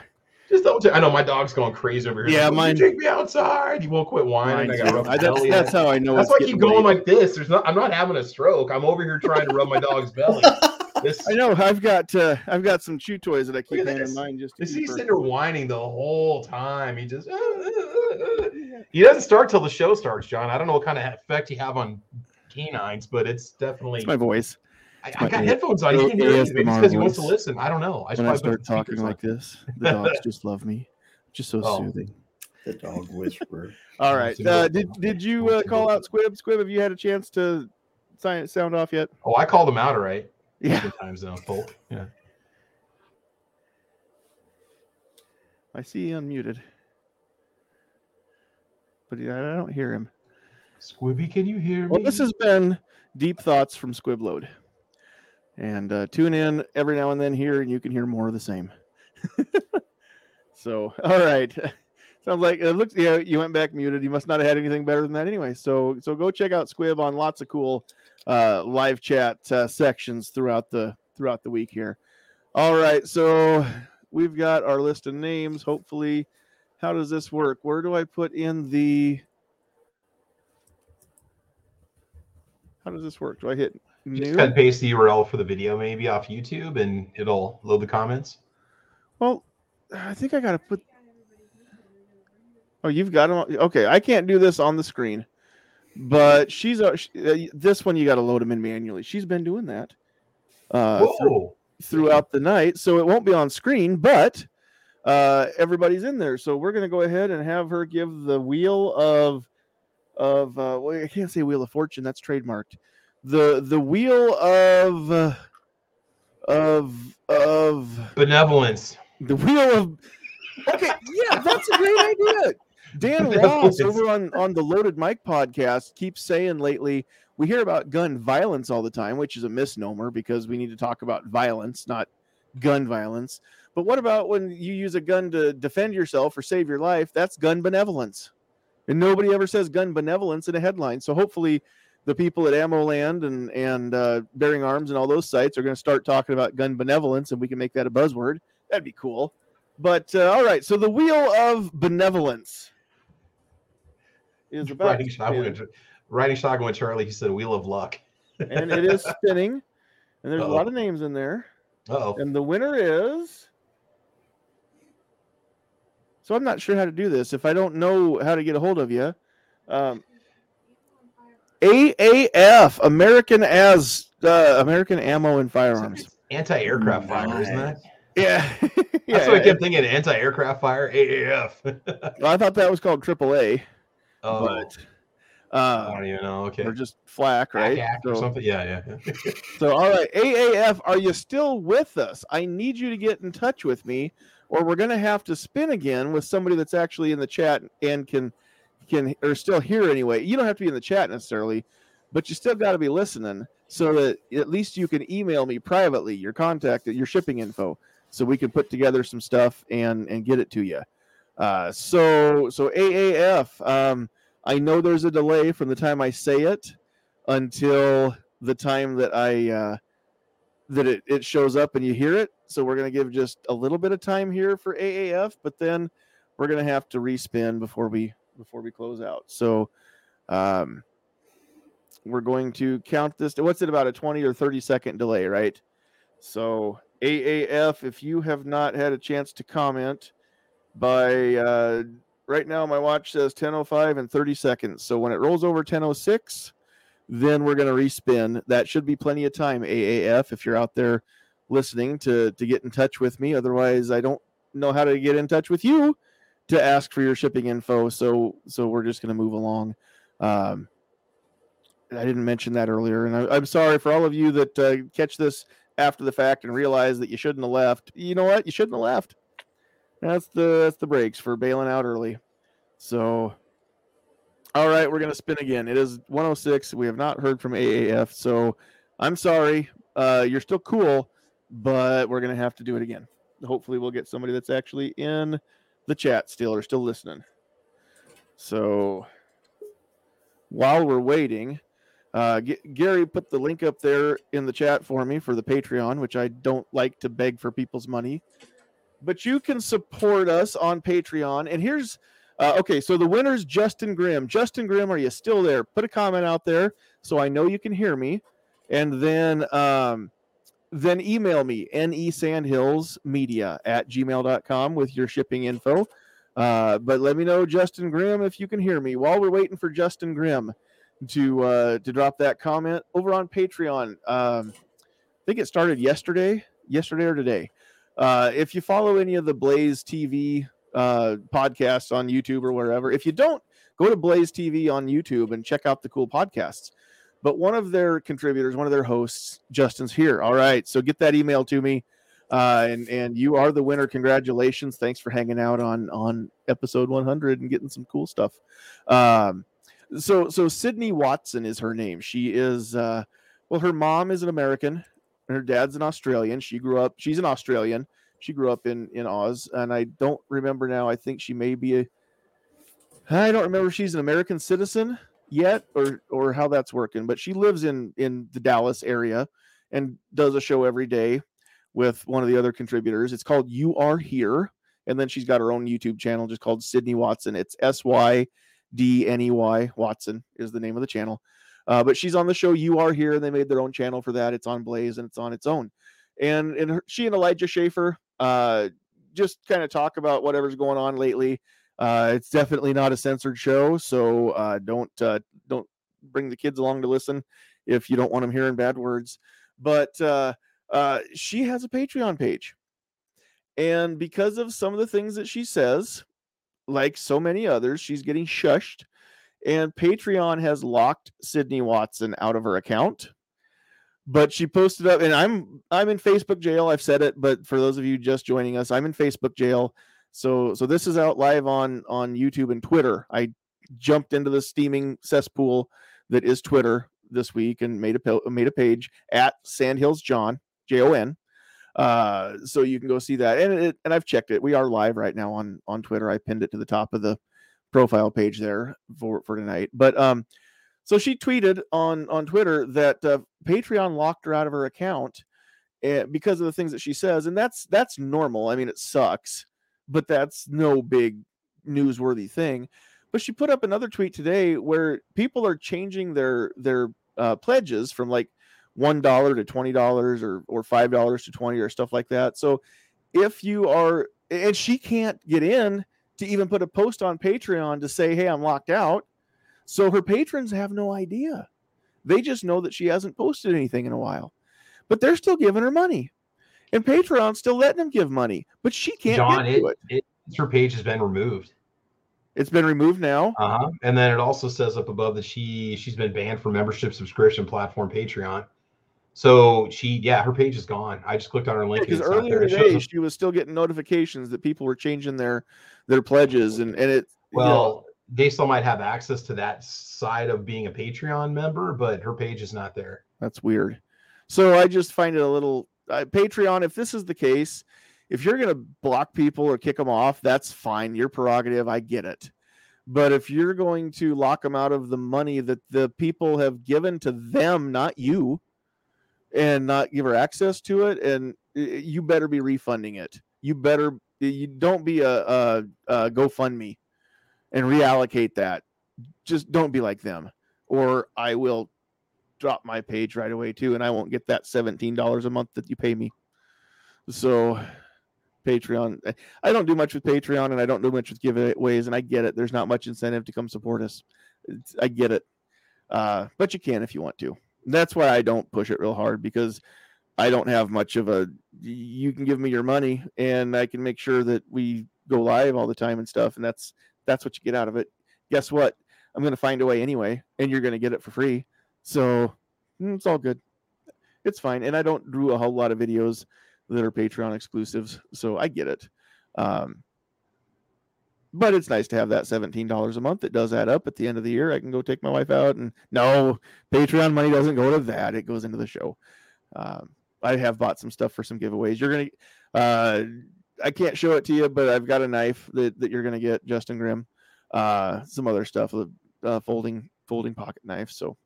Just double check. I know my dog's going crazy over here. Yeah, Like, mine- take me outside. He won't quit whining. I got I- that's, that's how I know. That's it's why I keep going late. like this. There's not. I'm not having a stroke. I'm over here trying to rub my dog's belly. This. I know. I've got uh, I've got some chew toys that I keep this. mine just to he her- sitting there whining the whole time? He just. Uh, uh, uh, he doesn't start till the show starts, John. I don't know what kind of effect you have on canines, but it's definitely. It's my voice. I, I got A- headphones on. You A- can't hear anything. Maybe it's because he wants to listen. I don't know. I When I should probably start talking speakers on. like this, the dogs just love me. Just so Oh. soothing. The dog whisperer. All right. Uh, did did you uh, call out Squib? Squib, have you had a chance to sign sound off yet? Oh, I called him out, all right. Yeah. Good times though, Polk. Yeah. I see he unmuted, but yeah, I don't hear him. Squibby, can you hear me? Well, this has been Deep Thoughts from Squib Load. And uh, tune in every now and then here, and you can hear more of the same. so, all right. Sounds like it looks. Yeah, you went back muted. You must not have had anything better than that anyway. So, so go check out Squib on lots of cool uh, live chat uh, sections throughout the throughout the week here. All right, so we've got our list of names. Hopefully, how does this work? Where do I put in the? How does this work? Do I hit just new? cut and paste the URL for the video maybe off YouTube and it'll load the comments. Well, I think I got to put. Oh, you've got them. Okay, I can't do this on the screen, but she's a, sh- uh, this one. You got to load them in manually. She's been doing that uh, through- throughout the night, so it won't be on screen, but uh, everybody's in there. So we're gonna go ahead and have her give the wheel of of uh, well, I can't say wheel of fortune. That's trademarked. The the wheel of uh, of of Benevolence. the wheel of. Okay, yeah, that's a great idea. Dan Ross over on on the Loaded Mike podcast keeps saying lately we hear about gun violence all the time, which is a misnomer because we need to talk about violence, not gun violence. But what about when you use a gun to defend yourself or save your life? That's gun benevolence, and nobody ever says gun benevolence in a headline. So hopefully, the people at Ammo Land and and uh, Bearing Arms and all those sites are going to start talking about gun benevolence, and we can make that a buzzword. That'd be cool. But uh, all right, so the wheel of benevolence is about Riding to shotgun, spin, riding shotgun with Charlie, he said wheel of luck. and it is spinning, and there's a Uh-oh. lot of names in there, oh. and the winner is So I'm not sure how to do this. If I don't know how to get a hold of you, um, AAF American as uh, American Ammo and Firearms. Anti-aircraft fire, isn't that? Yeah, yeah. That's what I kept thinking. Anti-aircraft fire, AAF. Well, I thought that was called AAA, oh, but I uh, don't even know. Okay, or just flack, right? Act or So- something. Yeah, yeah. So, all right, AAF, are you still with us? I need you to get in touch with me, or we're going to have to spin again with somebody that's actually in the chat and can can or still here anyway. You don't have to be in the chat necessarily, but you still got to be listening so that at least you can email me privately your contact, your shipping info, so we can put together some stuff and and get it to you. Uh, so so AAF, um, I know there's a delay from the time I say it until the time that I uh, that it, it shows up and you hear it. So we're gonna give just a little bit of time here for AAF, but then we're gonna have to respin before we before we close out. So um, we're going to count this. What's it about a twenty or thirty second delay, right? So AAF, if you have not had a chance to comment by uh, right now, my watch says 10:05 and 30 seconds. So when it rolls over 10:06 then we're going to respin. That should be plenty of time, AAF, if you're out there listening to to get in touch with me. Otherwise, I don't know how to get in touch with you to ask for your shipping info. So so we're just going to move along. Um, I didn't mention that earlier, and I, I'm sorry for all of you that uh, catch this after the fact and realize that you shouldn't have left. You know what? You shouldn't have left. That's the that's the breaks for bailing out early. So all right, we're gonna spin again. It is 106. We have not heard from AAF, so I'm sorry. Uh, you're still cool, but we're gonna have to do it again. Hopefully, we'll get somebody that's actually in the chat still are still listening. So while we're waiting, uh, G- Gary put the link up there in the chat for me for the Patreon, which I don't like to beg for people's money, but you can support us on Patreon. And here's uh, okay, so the winner's Justin Grimm. Justin Grimm, are you still there? Put a comment out there so I know you can hear me, and then um, then email me nesandhillsmedia at gmail.com with your shipping info. Uh, but let me know, Justin Grimm, if you can hear me. While we're waiting for Justin Grimm to uh, to drop that comment over on Patreon, um, I think it started yesterday, yesterday or today. Uh, if you follow any of the Blaze TV uh, podcasts on YouTube or wherever. If you don't, go to Blaze TV on YouTube and check out the cool podcasts. But one of their contributors, one of their hosts, Justin's here. All right, so get that email to me, uh, and and you are the winner. Congratulations! Thanks for hanging out on on episode 100 and getting some cool stuff. Um, so so Sydney Watson is her name. She is uh, well, her mom is an American, her dad's an Australian. She grew up. She's an Australian she grew up in in Oz, and I don't remember now. I think she may be a. I don't remember she's an American citizen yet, or or how that's working. But she lives in in the Dallas area, and does a show every day with one of the other contributors. It's called You Are Here, and then she's got her own YouTube channel just called Sydney Watson. It's S Y D N E Y Watson is the name of the channel. Uh, but she's on the show You Are Here, and they made their own channel for that. It's on Blaze and it's on its own. And and her, she and Elijah Schaffer uh, just kind of talk about whatever's going on lately. Uh, it's definitely not a censored show, so uh, don't uh, don't bring the kids along to listen if you don't want them hearing bad words. But uh, uh, she has a Patreon page, and because of some of the things that she says, like so many others, she's getting shushed. And Patreon has locked Sydney Watson out of her account but she posted up and i'm i'm in facebook jail i've said it but for those of you just joining us i'm in facebook jail so so this is out live on on youtube and twitter. I jumped into the steaming cesspool that is twitter this week and made a made a page at sandhills jon j-o-n uh so you can go see that. And it and i've checked it. We are live right now on on twitter. I pinned it to the top of the profile page there for for tonight. But um so she tweeted on on Twitter that uh, Patreon locked her out of her account uh, because of the things that she says, and that's that's normal. I mean, it sucks, but that's no big newsworthy thing. But she put up another tweet today where people are changing their their uh, pledges from like one dollar to twenty dollars or or five dollars to twenty or stuff like that. So if you are and she can't get in to even put a post on Patreon to say, "Hey, I'm locked out." So her patrons have no idea. They just know that she hasn't posted anything in a while, but they're still giving her money, and Patreon's still letting them give money, but she can't John, get it, it. it, her page has been removed. It's been removed now. Uh huh. And then it also says up above that she she's been banned from membership subscription platform Patreon. So she, yeah, her page is gone. I just clicked on her link. Because and earlier today, she was still getting notifications that people were changing their their pledges, and and it you know, well, they still might have access to that side of being a Patreon member, but her page is not there. That's weird. So I just find it a little uh, Patreon. If this is the case, if you're going to block people or kick them off, that's fine. Your prerogative. I get it. But if you're going to lock them out of the money that the people have given to them, not you, and not give her access to it, and you better be refunding it. You better you don't be a, a, a GoFundMe and reallocate that. Just don't be like them, or I will drop my page right away too, and I won't get that seventeen dollars a month that you pay me. So, Patreon, I- I don't do much with Patreon, and I don't do much with giveaways, and I get it. There's not much incentive to come support us. It's, I get it, uh, but you can if you want to. That's why I don't push it real hard because I don't have much of a. You can give me your money, and I can make sure that we go live all the time and stuff, and that's that's what you get out of it. Guess what? I'm going to find a way anyway, and you're going to get it for free. So mm, it's all good. It's fine. And I don't do a whole lot of videos that are Patreon exclusives. So I get it. Um, but it's nice to have that $17 a month. It does add up at the end of the year. I can go take my wife out and no, Patreon money doesn't go to that. It goes into the show. Um, I have bought some stuff for some giveaways. You're going to, uh, I can't show it to you, but I've got a knife that, that you're going to get, Justin Grimm. Uh, some other stuff, uh, folding folding pocket knife. So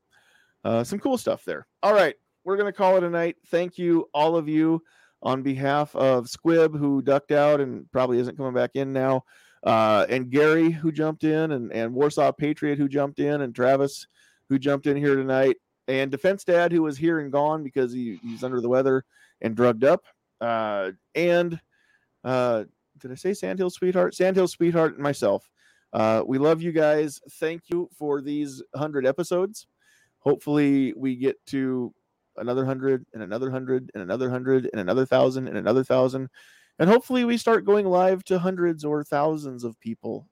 uh, some cool stuff there. All right, we're gonna call it a night. Thank you, all of you, on behalf of Squib who ducked out and probably isn't coming back in now, uh, and Gary who jumped in, and and Warsaw Patriot who jumped in, and Travis who jumped in here tonight, and Defense Dad who was here and gone because he, he's under the weather and drugged up, uh, and uh, did I say Sandhill Sweetheart? Sandhill Sweetheart and myself. Uh, we love you guys. Thank you for these 100 episodes. Hopefully, we get to another 100 and another 100 and another 100 and another 1,000 and another 1,000. And hopefully, we start going live to hundreds or thousands of people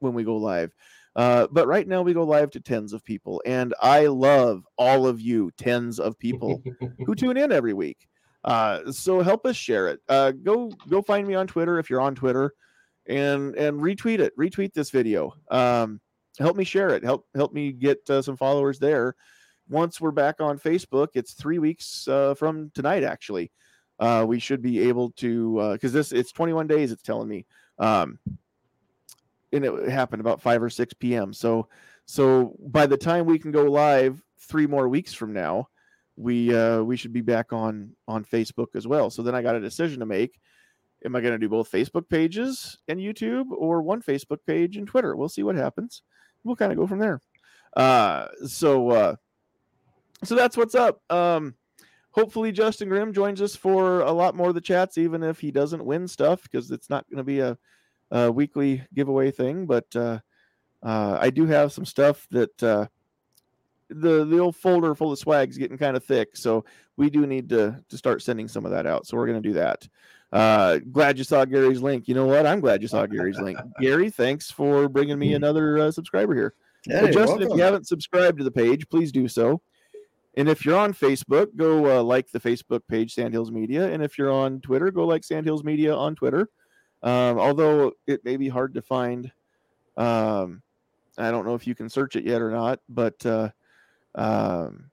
when we go live. Uh, but right now, we go live to tens of people. And I love all of you, tens of people who tune in every week. Uh, so help us share it. Uh, go go find me on Twitter if you're on Twitter and and retweet it retweet this video um help me share it help help me get uh, some followers there once we're back on facebook it's three weeks uh, from tonight actually uh we should be able to uh because this it's 21 days it's telling me um and it happened about 5 or 6 p.m so so by the time we can go live three more weeks from now we uh we should be back on on facebook as well so then i got a decision to make am I going to do both Facebook pages and YouTube or one Facebook page and Twitter? We'll see what happens. We'll kind of go from there. Uh, so, uh, so that's what's up. Um, hopefully Justin Grimm joins us for a lot more of the chats, even if he doesn't win stuff, because it's not going to be a, a, weekly giveaway thing. But uh, uh, I do have some stuff that uh, the the old folder full of swag's getting kind of thick, so we do need to to start sending some of that out. So we're going to do that. Uh, glad you saw Gary's link. You know what? I'm glad you saw Gary's link. Gary, thanks for bringing me another uh, subscriber here. Hey, Justin, welcome. if you haven't subscribed to the page, please do so. And if you're on Facebook, go uh, like the Facebook page, Sandhills Media. And if you're on Twitter, go like Sandhills Media on Twitter. Um, although it may be hard to find. Um, I don't know if you can search it yet or not, but uh, um,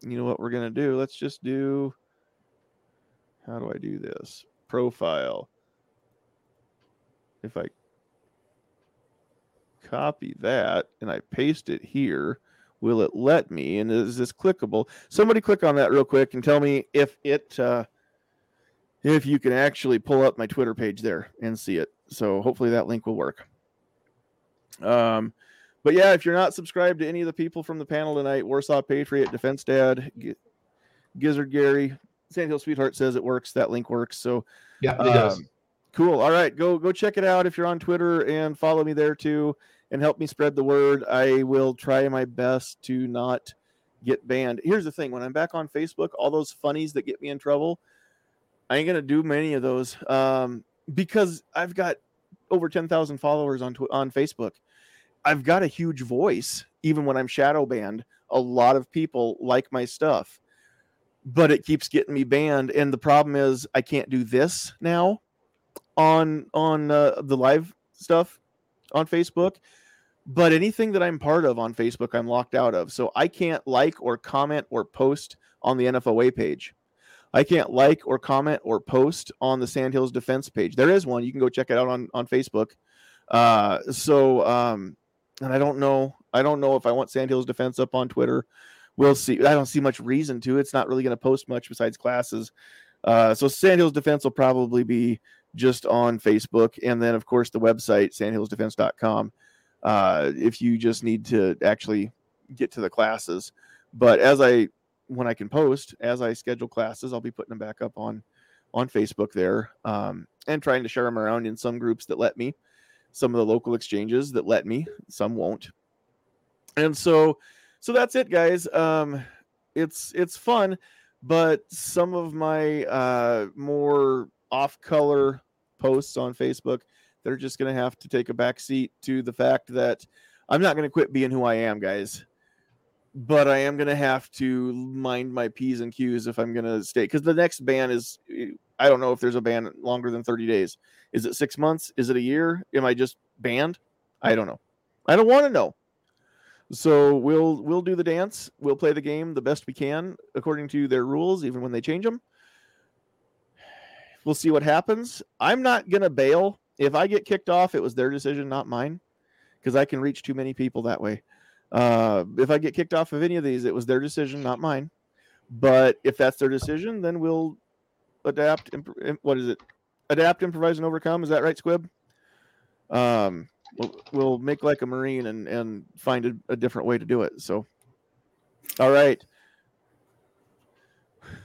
you know what we're to do? Let's just do. How do I do this? Profile. If I copy that and I paste it here, will it let me? And is this clickable? Somebody click on that real quick and tell me if it uh, if you can actually pull up my Twitter page there and see it. So hopefully that link will work. Um, but yeah, if you're not subscribed to any of the people from the panel tonight, Warsaw Patriot, Defense Dad, G- Gizzard Gary, Sandhill Sweetheart says it works. That link works. So Yeah, it does. um, Cool. All right, go go check it out if you're on Twitter and follow me there too, and help me spread the word. I will try my best to not get banned. Here's the thing: when I'm back on Facebook, all those funnies that get me in trouble, I ain't gonna do many of those um, because I've got over ten thousand followers on tw- on Facebook. I've got a huge voice, even when I'm shadow banned. A lot of people like my stuff, but it keeps getting me banned. And the problem is, I can't do this now on on uh, the live stuff on Facebook. But anything that I'm part of on Facebook, I'm locked out of. So I can't like or comment or post on the NFOA page. I can't like or comment or post on the Sandhills Defense page. There is one. You can go check it out on on Facebook. Uh, so um, and I don't know. I don't know if I want Sandhills Defense up on Twitter. We'll see. I don't see much reason to. It's not really going to post much besides classes. Uh, so Sandhills Defense will probably be just on Facebook, and then of course the website sandhillsdefense.com. Uh, if you just need to actually get to the classes, but as I when I can post as I schedule classes, I'll be putting them back up on on Facebook there um, and trying to share them around in some groups that let me some of the local exchanges that let me some won't. And so so that's it guys. Um it's it's fun but some of my uh more off color posts on facebook they're just going to have to take a back seat to the fact that i'm not going to quit being who i am guys but i am going to have to mind my p's and q's if i'm going to stay because the next ban is eh, I don't know if there's a ban longer than 30 days. Is it six months? Is it a year? Am I just banned? I don't know. I don't want to know. So we'll we'll do the dance. We'll play the game the best we can according to their rules, even when they change them. We'll see what happens. I'm not gonna bail. If I get kicked off, it was their decision, not mine, because I can reach too many people that way. Uh, if I get kicked off of any of these, it was their decision, not mine. But if that's their decision, then we'll adapt. Imp- what is it? Adapt, improvise, and overcome. Is that right, Squib? Um, we'll, we'll make like a marine and and find a, a different way to do it. So, all right.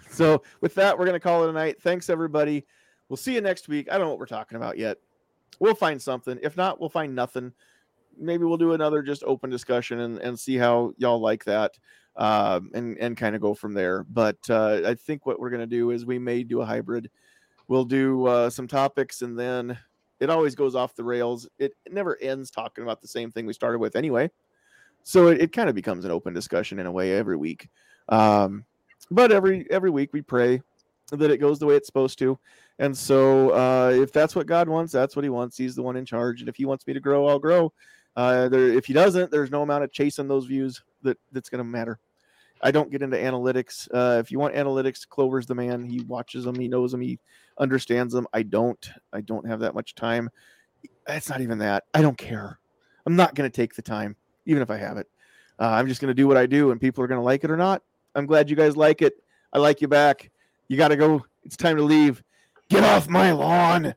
So with that, we're gonna call it a night. Thanks everybody. We'll see you next week. I don't know what we're talking about yet. We'll find something. If not, we'll find nothing. Maybe we'll do another just open discussion and, and see how y'all like that um, and and kind of go from there. But uh, I think what we're going to do is we may do a hybrid. We'll do uh, some topics, and then it always goes off the rails. It, never ends talking about the same thing we started with anyway. So it, it kind of becomes an open discussion in a way every week. Um, but every every week we pray that it goes the way it's supposed to. And so uh, if that's what God wants, that's what He wants. He's the one in charge. And if He wants me to grow, I'll grow. Uh, there, if He doesn't, there's no amount of chasing those views that that's going to matter. I don't get into analytics. Uh, if you want analytics, Clover's the man. He watches them, he knows them, he understands them. I don't. I don't have that much time. It's not even that. I don't care. I'm not going to take the time, even if I have it. Uh, I'm just going to do what I do, and people are going to like it or not. I'm glad you guys like it. I like you back. You got to go. It's time to leave. Get off my lawn.